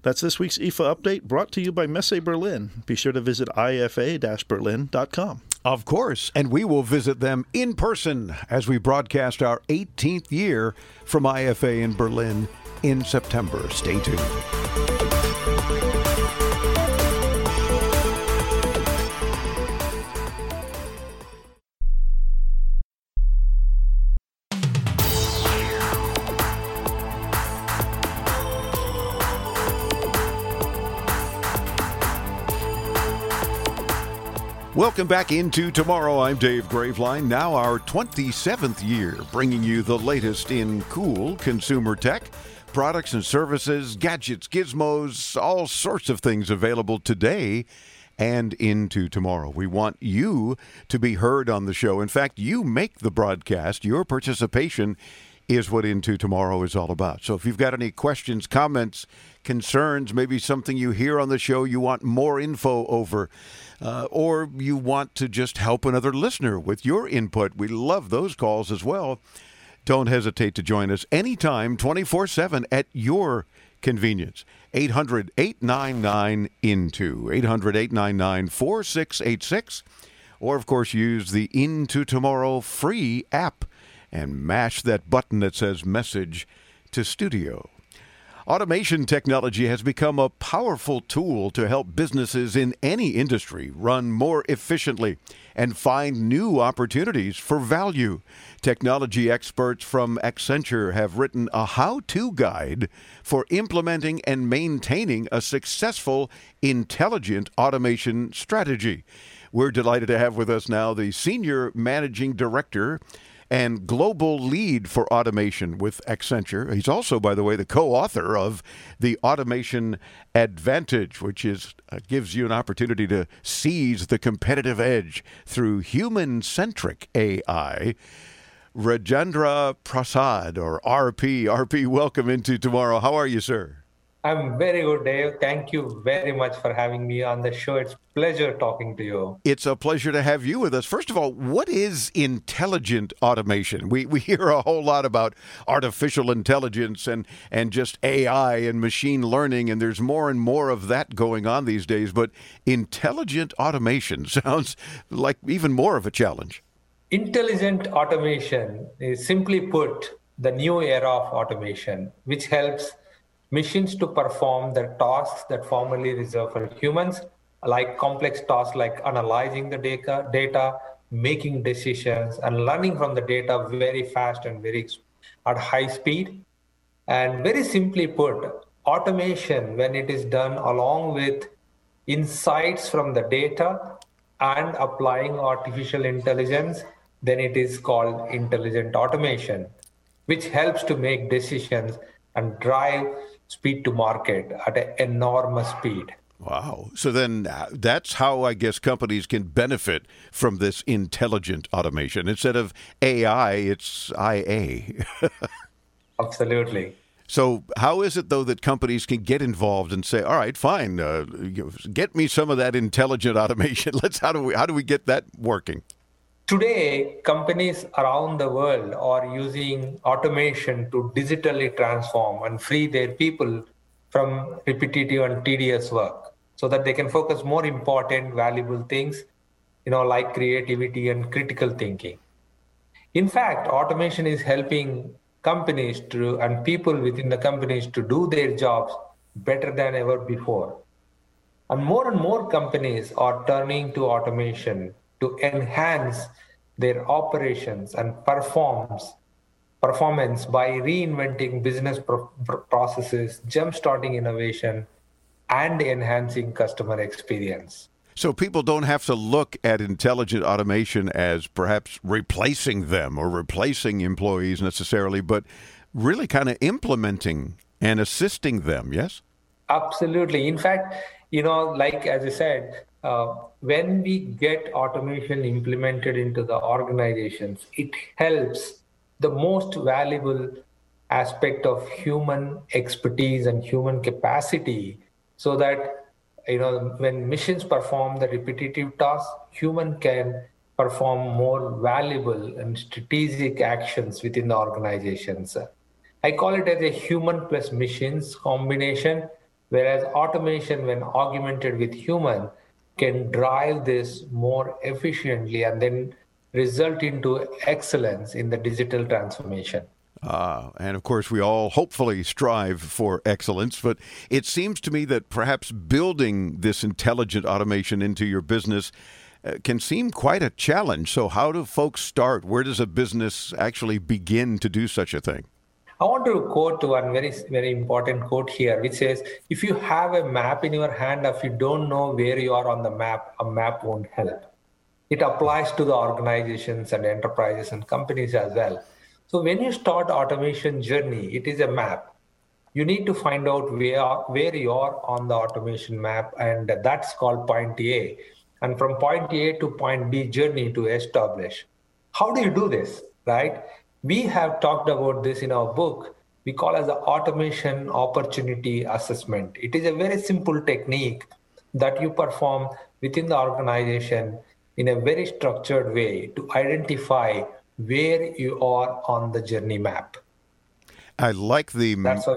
That's this week's IFA update brought to you by Messe Berlin. Be sure to visit ifa berlin.com. Of course, and we will visit them in person as we broadcast our 18th year from IFA in Berlin in September. Stay tuned. Welcome back into tomorrow. I'm Dave Graveline. Now, our 27th year, bringing you the latest in cool consumer tech, products and services, gadgets, gizmos, all sorts of things available today and into tomorrow. We want you to be heard on the show. In fact, you make the broadcast. Your participation is what Into Tomorrow is all about. So if you've got any questions, comments, concerns, maybe something you hear on the show you want more info over, uh, or you want to just help another listener with your input, we love those calls as well. Don't hesitate to join us anytime, 24 7 at your convenience. 800 899 INTO, 800 899 4686, or of course use the Into Tomorrow free app and mash that button that says message to studio. Automation technology has become a powerful tool to help businesses in any industry run more efficiently and find new opportunities for value. Technology experts from Accenture have written a how to guide for implementing and maintaining a successful intelligent automation strategy. We're delighted to have with us now the Senior Managing Director and global lead for automation with Accenture. He's also, by the way, the co-author of the Automation Advantage, which is uh, gives you an opportunity to seize the competitive edge through human-centric AI. Rajendra Prasad, or RP. RP, welcome into tomorrow. How are you, sir? I'm very good, Dave. Thank you very much for having me on the show. It's pleasure talking to you. It's a pleasure to have you with us. First of all, what is intelligent automation? We we hear a whole lot about artificial intelligence and and just AI and machine learning and there's more and more of that going on these days, but intelligent automation sounds like even more of a challenge. Intelligent automation is simply put the new era of automation which helps machines to perform the tasks that formerly reserved for humans, like complex tasks like analyzing the data, data, making decisions, and learning from the data very fast and very at high speed. And very simply put, automation, when it is done along with insights from the data and applying artificial intelligence, then it is called intelligent automation, which helps to make decisions and drive speed to market at an enormous speed. Wow. So then uh, that's how I guess companies can benefit from this intelligent automation. Instead of AI, it's IA. Absolutely. So, how is it though that companies can get involved and say, "All right, fine, uh, get me some of that intelligent automation. Let's how do we how do we get that working?" Today, companies around the world are using automation to digitally transform and free their people from repetitive and tedious work so that they can focus more important, valuable things, you know, like creativity and critical thinking. In fact, automation is helping companies to and people within the companies to do their jobs better than ever before. And more and more companies are turning to automation to enhance their operations and performs performance by reinventing business pro- processes, jump-starting innovation, and enhancing customer experience. So people don't have to look at intelligent automation as perhaps replacing them or replacing employees necessarily, but really kind of implementing and assisting them, yes? Absolutely. In fact, you know, like as I said, uh, when we get automation implemented into the organizations, it helps the most valuable aspect of human expertise and human capacity so that you know when machines perform the repetitive tasks human can perform more valuable and strategic actions within the organizations i call it as a human plus machines combination whereas automation when augmented with human can drive this more efficiently and then result into excellence in the digital transformation. Uh, and of course, we all hopefully strive for excellence, but it seems to me that perhaps building this intelligent automation into your business uh, can seem quite a challenge. So, how do folks start? Where does a business actually begin to do such a thing? I want to quote one very, very important quote here, which says, if you have a map in your hand, if you don't know where you are on the map, a map won't help. It applies to the organizations and enterprises and companies as well. So when you start automation journey, it is a map. You need to find out where, where you are on the automation map, and that's called point A. And from point A to point B journey to establish. How do you do this, right? We have talked about this in our book. We call as the automation opportunity assessment. It is a very simple technique that you perform within the organization in a very structured way to identify where you are on the journey map. I like the. That's how.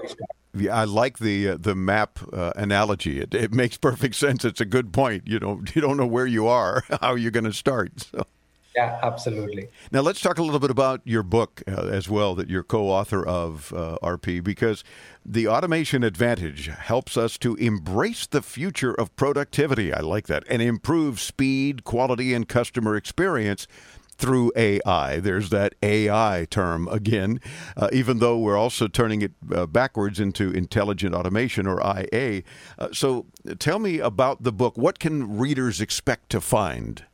Yeah, I like the uh, the map uh, analogy. It, it makes perfect sense. It's a good point. You know, you don't know where you are, how you're going to start. So. Yeah, absolutely. Now let's talk a little bit about your book uh, as well, that you're co-author of uh, RP, because the automation advantage helps us to embrace the future of productivity. I like that, and improve speed, quality, and customer experience through AI. There's that AI term again, uh, even though we're also turning it uh, backwards into intelligent automation or IA. Uh, so tell me about the book. What can readers expect to find?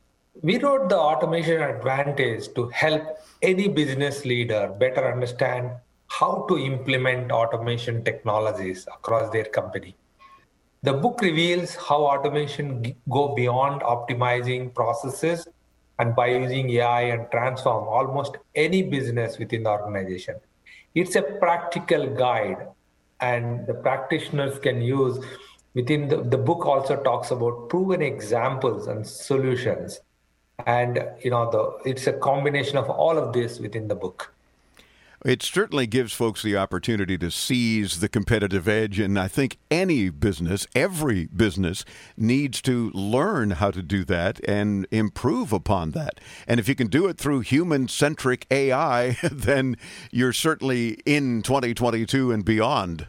We wrote the automation advantage to help any business leader better understand how to implement automation technologies across their company. The book reveals how automation go beyond optimizing processes and by using AI and transform almost any business within the organization. It's a practical guide and the practitioners can use within the, the book also talks about proven examples and solutions and you know the it's a combination of all of this within the book it certainly gives folks the opportunity to seize the competitive edge. And I think any business, every business, needs to learn how to do that and improve upon that. And if you can do it through human centric AI, then you're certainly in 2022 and beyond.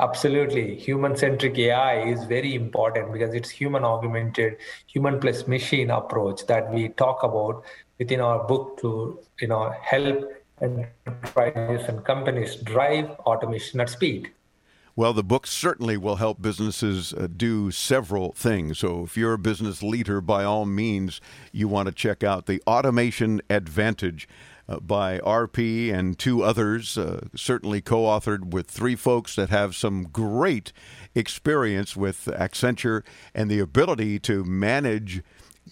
Absolutely. Human centric AI is very important because it's human augmented, human plus machine approach that we talk about within our book to you know help enterprises and companies drive automation at speed. Well, the book certainly will help businesses uh, do several things. So, if you're a business leader, by all means, you want to check out the Automation Advantage uh, by RP and two others, uh, certainly co authored with three folks that have some great experience with Accenture and the ability to manage.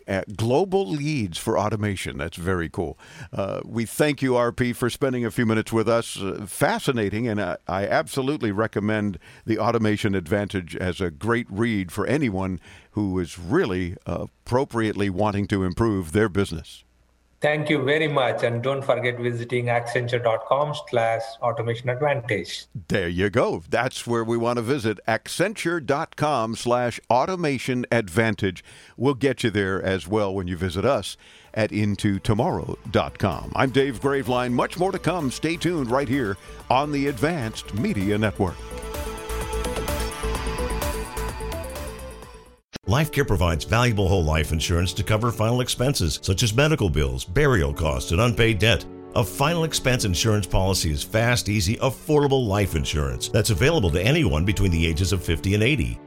Uh, global leads for automation. That's very cool. Uh, we thank you, RP, for spending a few minutes with us. Uh, fascinating, and I, I, absolutely recommend The Automation Advantage as a great read for anyone who is really appropriately wanting to improve their business. Thank you very much. And don't forget visiting accenture.com slash automation advantage. There you go. That's where we want to visit. Accenture.com slash automation advantage. We'll get you there as well when you visit us at intotomorrow.com. I'm Dave Graveline. Much more to come. Stay tuned right here on the Advanced Media Network. LifeCare provides valuable whole life insurance to cover final expenses such as medical bills, burial costs, and unpaid debt. A final expense insurance policy is fast, easy, affordable life insurance that's available to anyone between the ages of 50 and 80.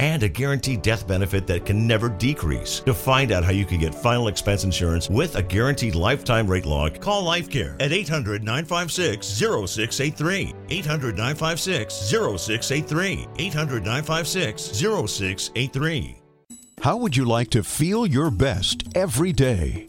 and a guaranteed death benefit that can never decrease. To find out how you can get final expense insurance with a guaranteed lifetime rate lock, call LifeCare at 800 956 0683. 800 956 0683. 800 956 0683. How would you like to feel your best every day?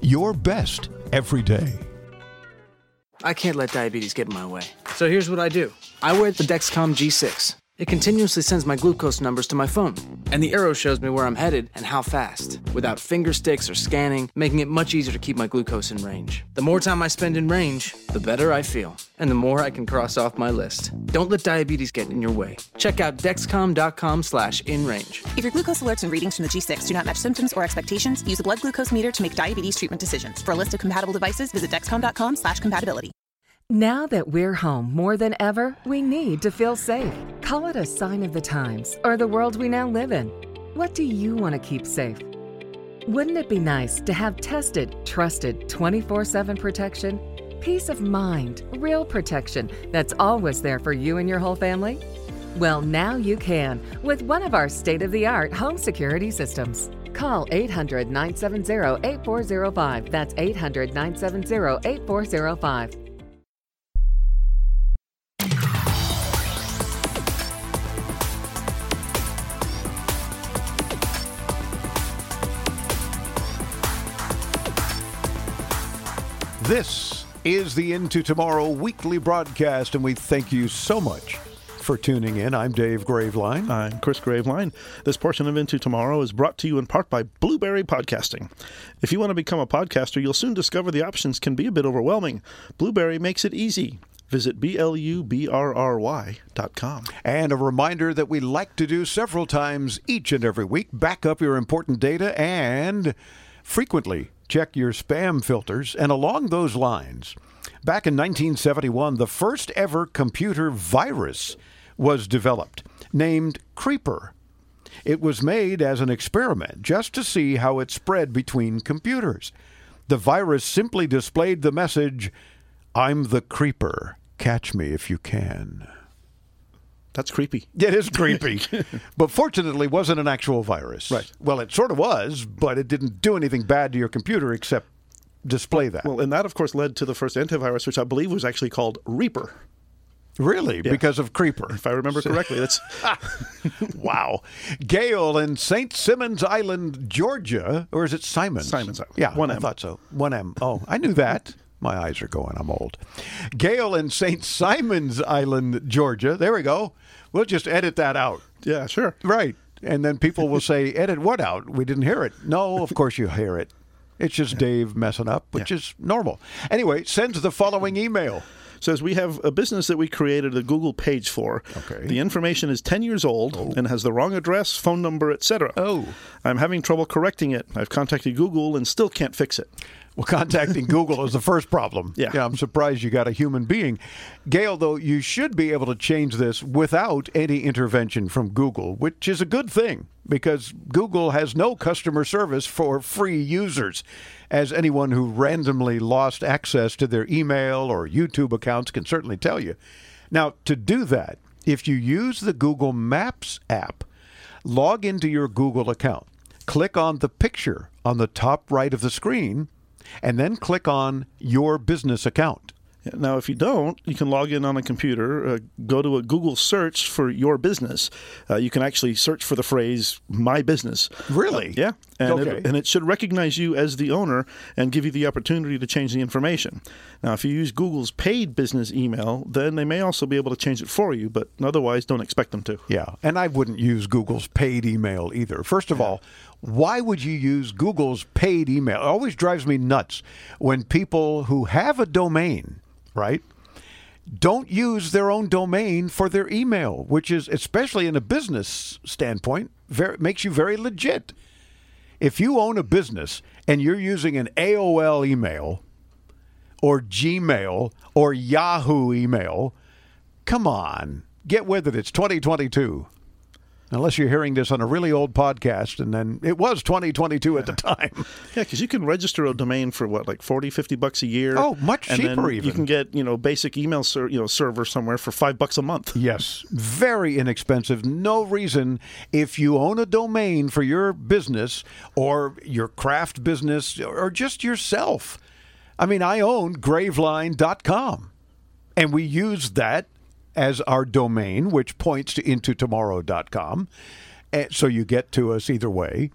your best every day. I can't let diabetes get in my way. So here's what I do I wear the Dexcom G6. It continuously sends my glucose numbers to my phone, and the arrow shows me where I'm headed and how fast, without finger sticks or scanning, making it much easier to keep my glucose in range. The more time I spend in range, the better I feel, and the more I can cross off my list. Don't let diabetes get in your way. Check out dexcom.com slash in range. If your glucose alerts and readings from the G6 do not match symptoms or expectations, use a blood glucose meter to make diabetes treatment decisions. For a list of compatible devices, visit dexcom.com slash compatibility. Now that we're home more than ever, we need to feel safe. Call it a sign of the times or the world we now live in. What do you want to keep safe? Wouldn't it be nice to have tested, trusted 24 7 protection? Peace of mind, real protection that's always there for you and your whole family? Well, now you can with one of our state of the art home security systems. Call 800 970 8405. That's 800 970 8405. This is the Into Tomorrow weekly broadcast, and we thank you so much for tuning in. I'm Dave Graveline. I'm Chris Graveline. This portion of Into Tomorrow is brought to you in part by Blubrry Podcasting. If you want to become a podcaster, you'll soon discover the options can be a bit overwhelming. Blubrry makes it easy. Visit B-L-U-B-R-R-Y.com. And a reminder that we like to do several times each and every week back up your important data and frequently check your spam filters. And along those lines, back in 1971, the first ever computer virus was developed, named Creeper. It was made as an experiment just to see how it spread between computers. The virus simply displayed the message, I'm the creeper. Catch me if you can. That's creepy. It is creepy. but fortunately, it wasn't an actual virus. Right. Well, it sort of was, but it didn't do anything bad to your computer except display that. Well, and that, of course, led to the first antivirus, which I believe was actually called Reaper. Really? Yeah. Because of Creeper. If I remember correctly. That's wow. Gail in St. Simon's Island, Georgia, or is it Simons? Simons Island. Yeah, One I M. thought so. One M. Oh, I knew that. My eyes are going. I'm old. Gail in St. Simon's Island, Georgia. There we go. We'll just edit that out. Yeah, sure. Right. And then people will say, edit what out? We didn't hear it. No, of course you hear it. It's just Dave messing up, which is normal. Anyway, sends the following email. Says we have a business that we created a Google page for. Okay. The information is 10 years old oh. and has the wrong address, phone number, etc. Oh. I'm having trouble correcting it. I've contacted Google and still can't fix it. Well, contacting Google is the first problem. Yeah. I'm surprised you got a human being. Gail, though, you should be able to change this without any intervention from Google, which is a good thing because Google has no customer service for free users, as anyone who randomly lost access to their email or YouTube accounts can certainly tell you. Now, to do that, if you use the Google Maps app, log into your Google account, click on the picture on the top right of the screen, and then click on your business account. Now, if you don't, you can log in on a computer, uh, go to a Google search for your business. Uh, you can actually search for the phrase "my business." Really? yeah, and, Okay. it, and it should recognize you as the owner and give you the opportunity to change the information. Now, if you use Google's paid business email, then they may also be able to change it for you, but otherwise, don't expect them to. Yeah, and I wouldn't use Google's paid email either. First of all, why would you use Google's paid email? It always drives me nuts when people who have a domain, right, don't use their own domain for their email, which is, especially in a business standpoint, very, makes you very legit. If you own a business and you're using an AOL email or Gmail or Yahoo email, come on, get with it. It's 2022. Unless you're hearing this on a really old podcast, and then it was 2022 at the time. Yeah, because you can register a domain for what, like 40, 50 bucks a year. Oh, much cheaper You can get you know basic email ser- you know server somewhere for five bucks a month. Yes, very inexpensive. No reason if you own a domain for your business or your craft business or just yourself. I mean, I own graveline.com and we use that as our domain, which points to intotomorrow.com. And eh, so you get to us either way.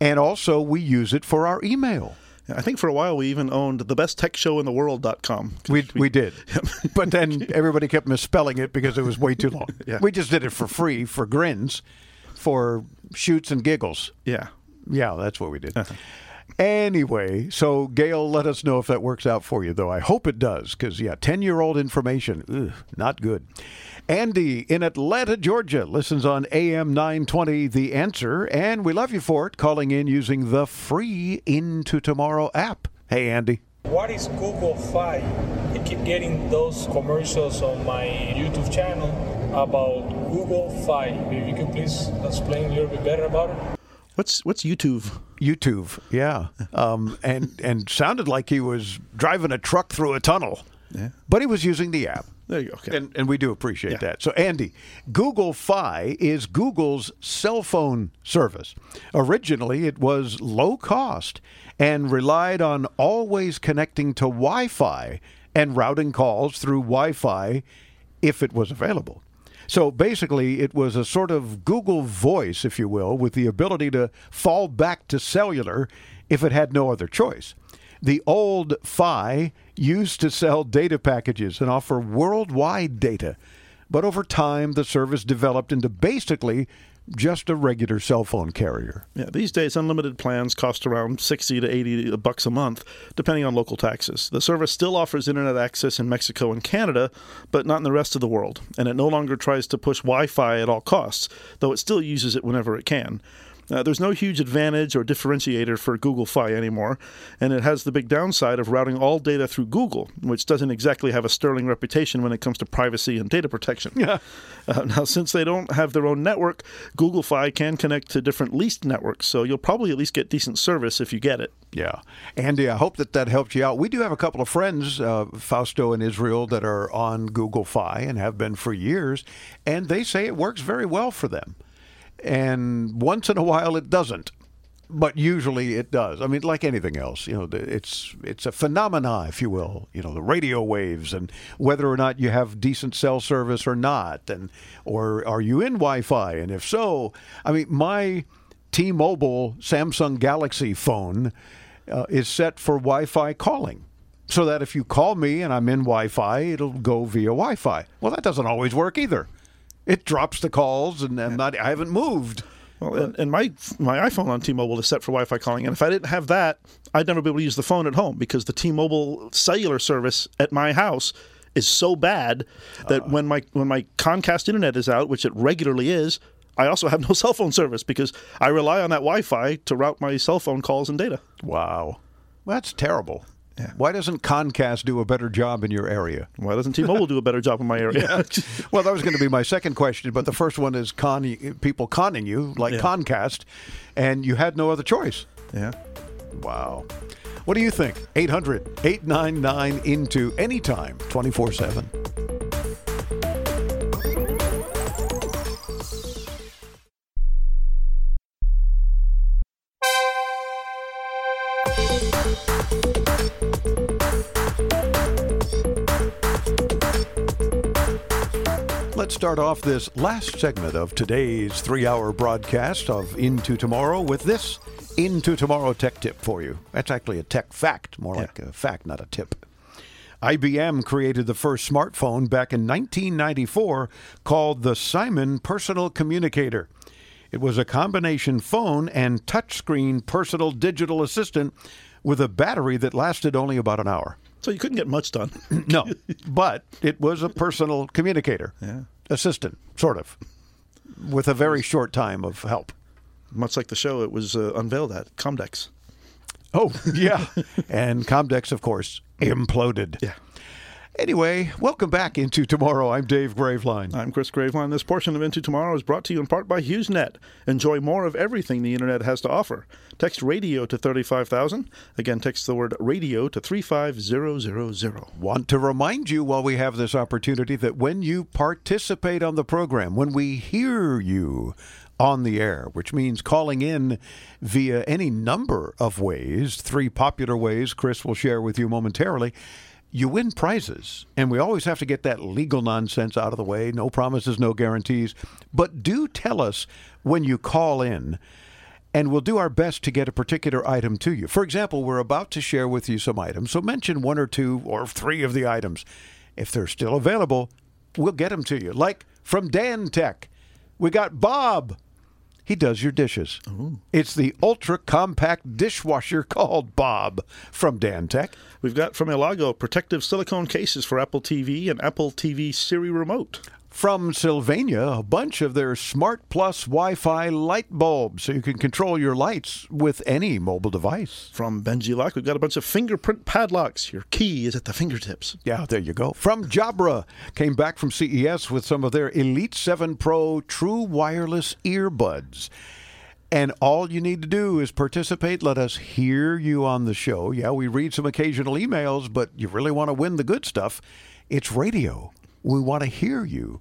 And also, we use it for our email. I think for a while we even owned the best tech show in the world.com. We, we did. but then everybody kept misspelling it because it was way too long. Yeah. We just did it for free, for grins, for shoots and giggles. Yeah. Yeah, that's what we did. Uh-huh. Anyway, so Gail, let us know if that works out for you, though. I hope it does, because, yeah, 10 year old information, ugh, not good. Andy in Atlanta, Georgia, listens on AM 920 The Answer, and we love you for it, calling in using the free Into Tomorrow app. Hey, Andy. What is Google Fi? I keep getting those commercials on my YouTube channel about Google Fi. If you could please explain a little bit better about it. What's what's YouTube? YouTube, yeah, um, and and sounded like he was driving a truck through a tunnel, Yeah. but he was using the app. There you go. Okay. And, and we do appreciate that. So, Andy, Google Fi is Google's cell phone service. Originally, it was low cost and relied on always connecting to Wi Fi and routing calls through Wi Fi if it was available. So basically, it was a sort of Google Voice, if you will, with the ability to fall back to cellular if it had no other choice. The old Fi used to sell data packages and offer worldwide data, but over time the service developed into basically just a regular cell phone carrier. Yeah, these days unlimited plans cost around 60 to 80 bucks a month depending on local taxes. The service still offers internet access in Mexico and Canada, but not in the rest of the world, and it no longer tries to push Wi-Fi at all costs, though it still uses it whenever it can. Uh, there's no huge advantage or differentiator for Google Fi anymore, and it has the big downside of routing all data through Google, which doesn't exactly have a sterling reputation when it comes to privacy and data protection. Yeah. Uh, now, since they don't have their own network, Google Fi can connect to different leased networks, so you'll probably at least get decent service if you get it. Yeah. Andy, I hope that that helped you out. We do have a couple of friends, uh, Fausto and Israel, that are on Google Fi and have been for years, and they say it works very well for them. And once in a while it doesn't. But usually it does. I mean, like anything else, you know, it's it's a phenomena, if you will. You know, the radio waves and whether or not you have decent cell service or not, and or are you in Wi-Fi, and if so, I mean, my T-Mobile Samsung Galaxy phone uh, is set for Wi-Fi calling. so that if you call me and I'm in Wi Fi, it'll go via Wi Fi. Well, that doesn't always work either. It drops the calls, and, and not, I haven't moved. Well, and, and my my iPhone on T-Mobile is set for Wi-Fi calling, and if I didn't have that, I'd never be able to use the phone at home because the T-Mobile cellular service at my house is so bad that uh. when my when my Comcast internet is out, which it regularly is, I also have no cell phone service because I rely on that Wi-Fi to route my cell phone calls and data. Wow, that's terrible. Why doesn't Comcast do a better job in your area? Why doesn't T-Mobile do a better job in my area? Yeah. Well, that was going to be my second question, but the first one is con people conning you like Yeah. Comcast, and you had no other choice. Yeah. Wow. What do you think? 800 899 into anytime 24 7. Start off this last segment of today's three hour broadcast of Into Tomorrow with this Into Tomorrow tech tip for you. That's actually a tech fact, more like a fact, not a tip. IBM created the first smartphone back in 1994 called the Simon Personal Communicator. It was a combination phone and touchscreen personal digital assistant with a battery that lasted only about an hour. So you couldn't get much done. no, but it was a personal communicator, Yeah. Assistant, sort of, with a very short time of help. Much like the show, it was uh, unveiled at Comdex. Oh, yeah. and Comdex, of course, imploded. Yeah. Anyway, welcome back into tomorrow. I'm Dave Graveline. I'm Chris Graveline. This portion of Into Tomorrow is brought to you in part by HughesNet. Enjoy more of everything the internet has to offer. Text radio to 35000. Again, text the word radio to 35000. Want to remind you while we have this opportunity that when you participate on the program, when we hear you on the air, which means calling in via any number of ways, three popular ways Chris will share with you momentarily, you win prizes. And we always have to get that legal nonsense out of the way. No promises, no guarantees. But do tell us when you call in and we'll do our best to get a particular item to you. For example, we're about to share with you some items, so mention one or two or three of the items. If they're still available, we'll get them to you. Like from Daan Tech, we got Bob. He does your dishes. It's the ultra compact dishwasher called Bob from Daan Tech. We've got from Elago protective silicone cases for Apple TV and Apple TV Siri Remote. From Sylvania, a bunch of their Smart Plus Wi Fi light bulbs so you can control your lights with any mobile device. From BenjiLock, we've got a bunch of fingerprint padlocks. Your key is at the fingertips. Yeah, there you go. From Jabra, came back from CES with some of their Elite 7 Pro true wireless earbuds. And all you need to do is participate. Let us hear you on the show. Yeah, we read some occasional emails, but you really want to win the good stuff. It's radio. We want to hear you.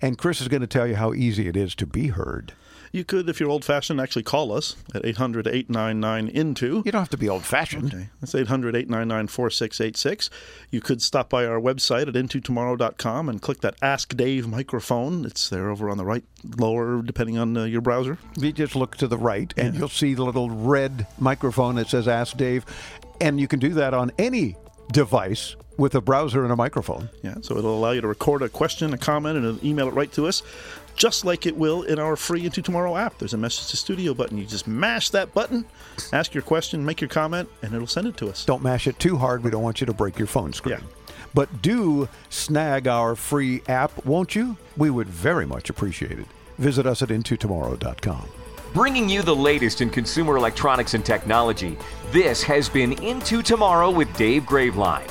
And Chris is going to tell you how easy it is to be heard. You could, if you're old fashioned, actually call us at 800 899 INTO. You don't have to be old fashioned. Okay. That's 800 899 4686. You could stop by our website at intotomorrow.com and click that Ask Dave microphone. It's there over on the right, lower, depending on uh, your browser. You just look to the right and you'll see the little red microphone that says Ask Dave. And you can do that on any device with a browser and a microphone. Yeah, so it'll allow you to record a question, a comment, and email it right to us, just like it will in our free Into Tomorrow app. There's a message to studio button. You just mash that button, ask your question, make your comment, and it'll send it to us. Don't mash it too hard. We don't want you to break your phone screen. Yeah But do snag our free app, won't you? We would very much appreciate it. Visit us at intotomorrow.com. Bringing you the latest in consumer electronics and technology, this has been Into Tomorrow with Dave Graveline.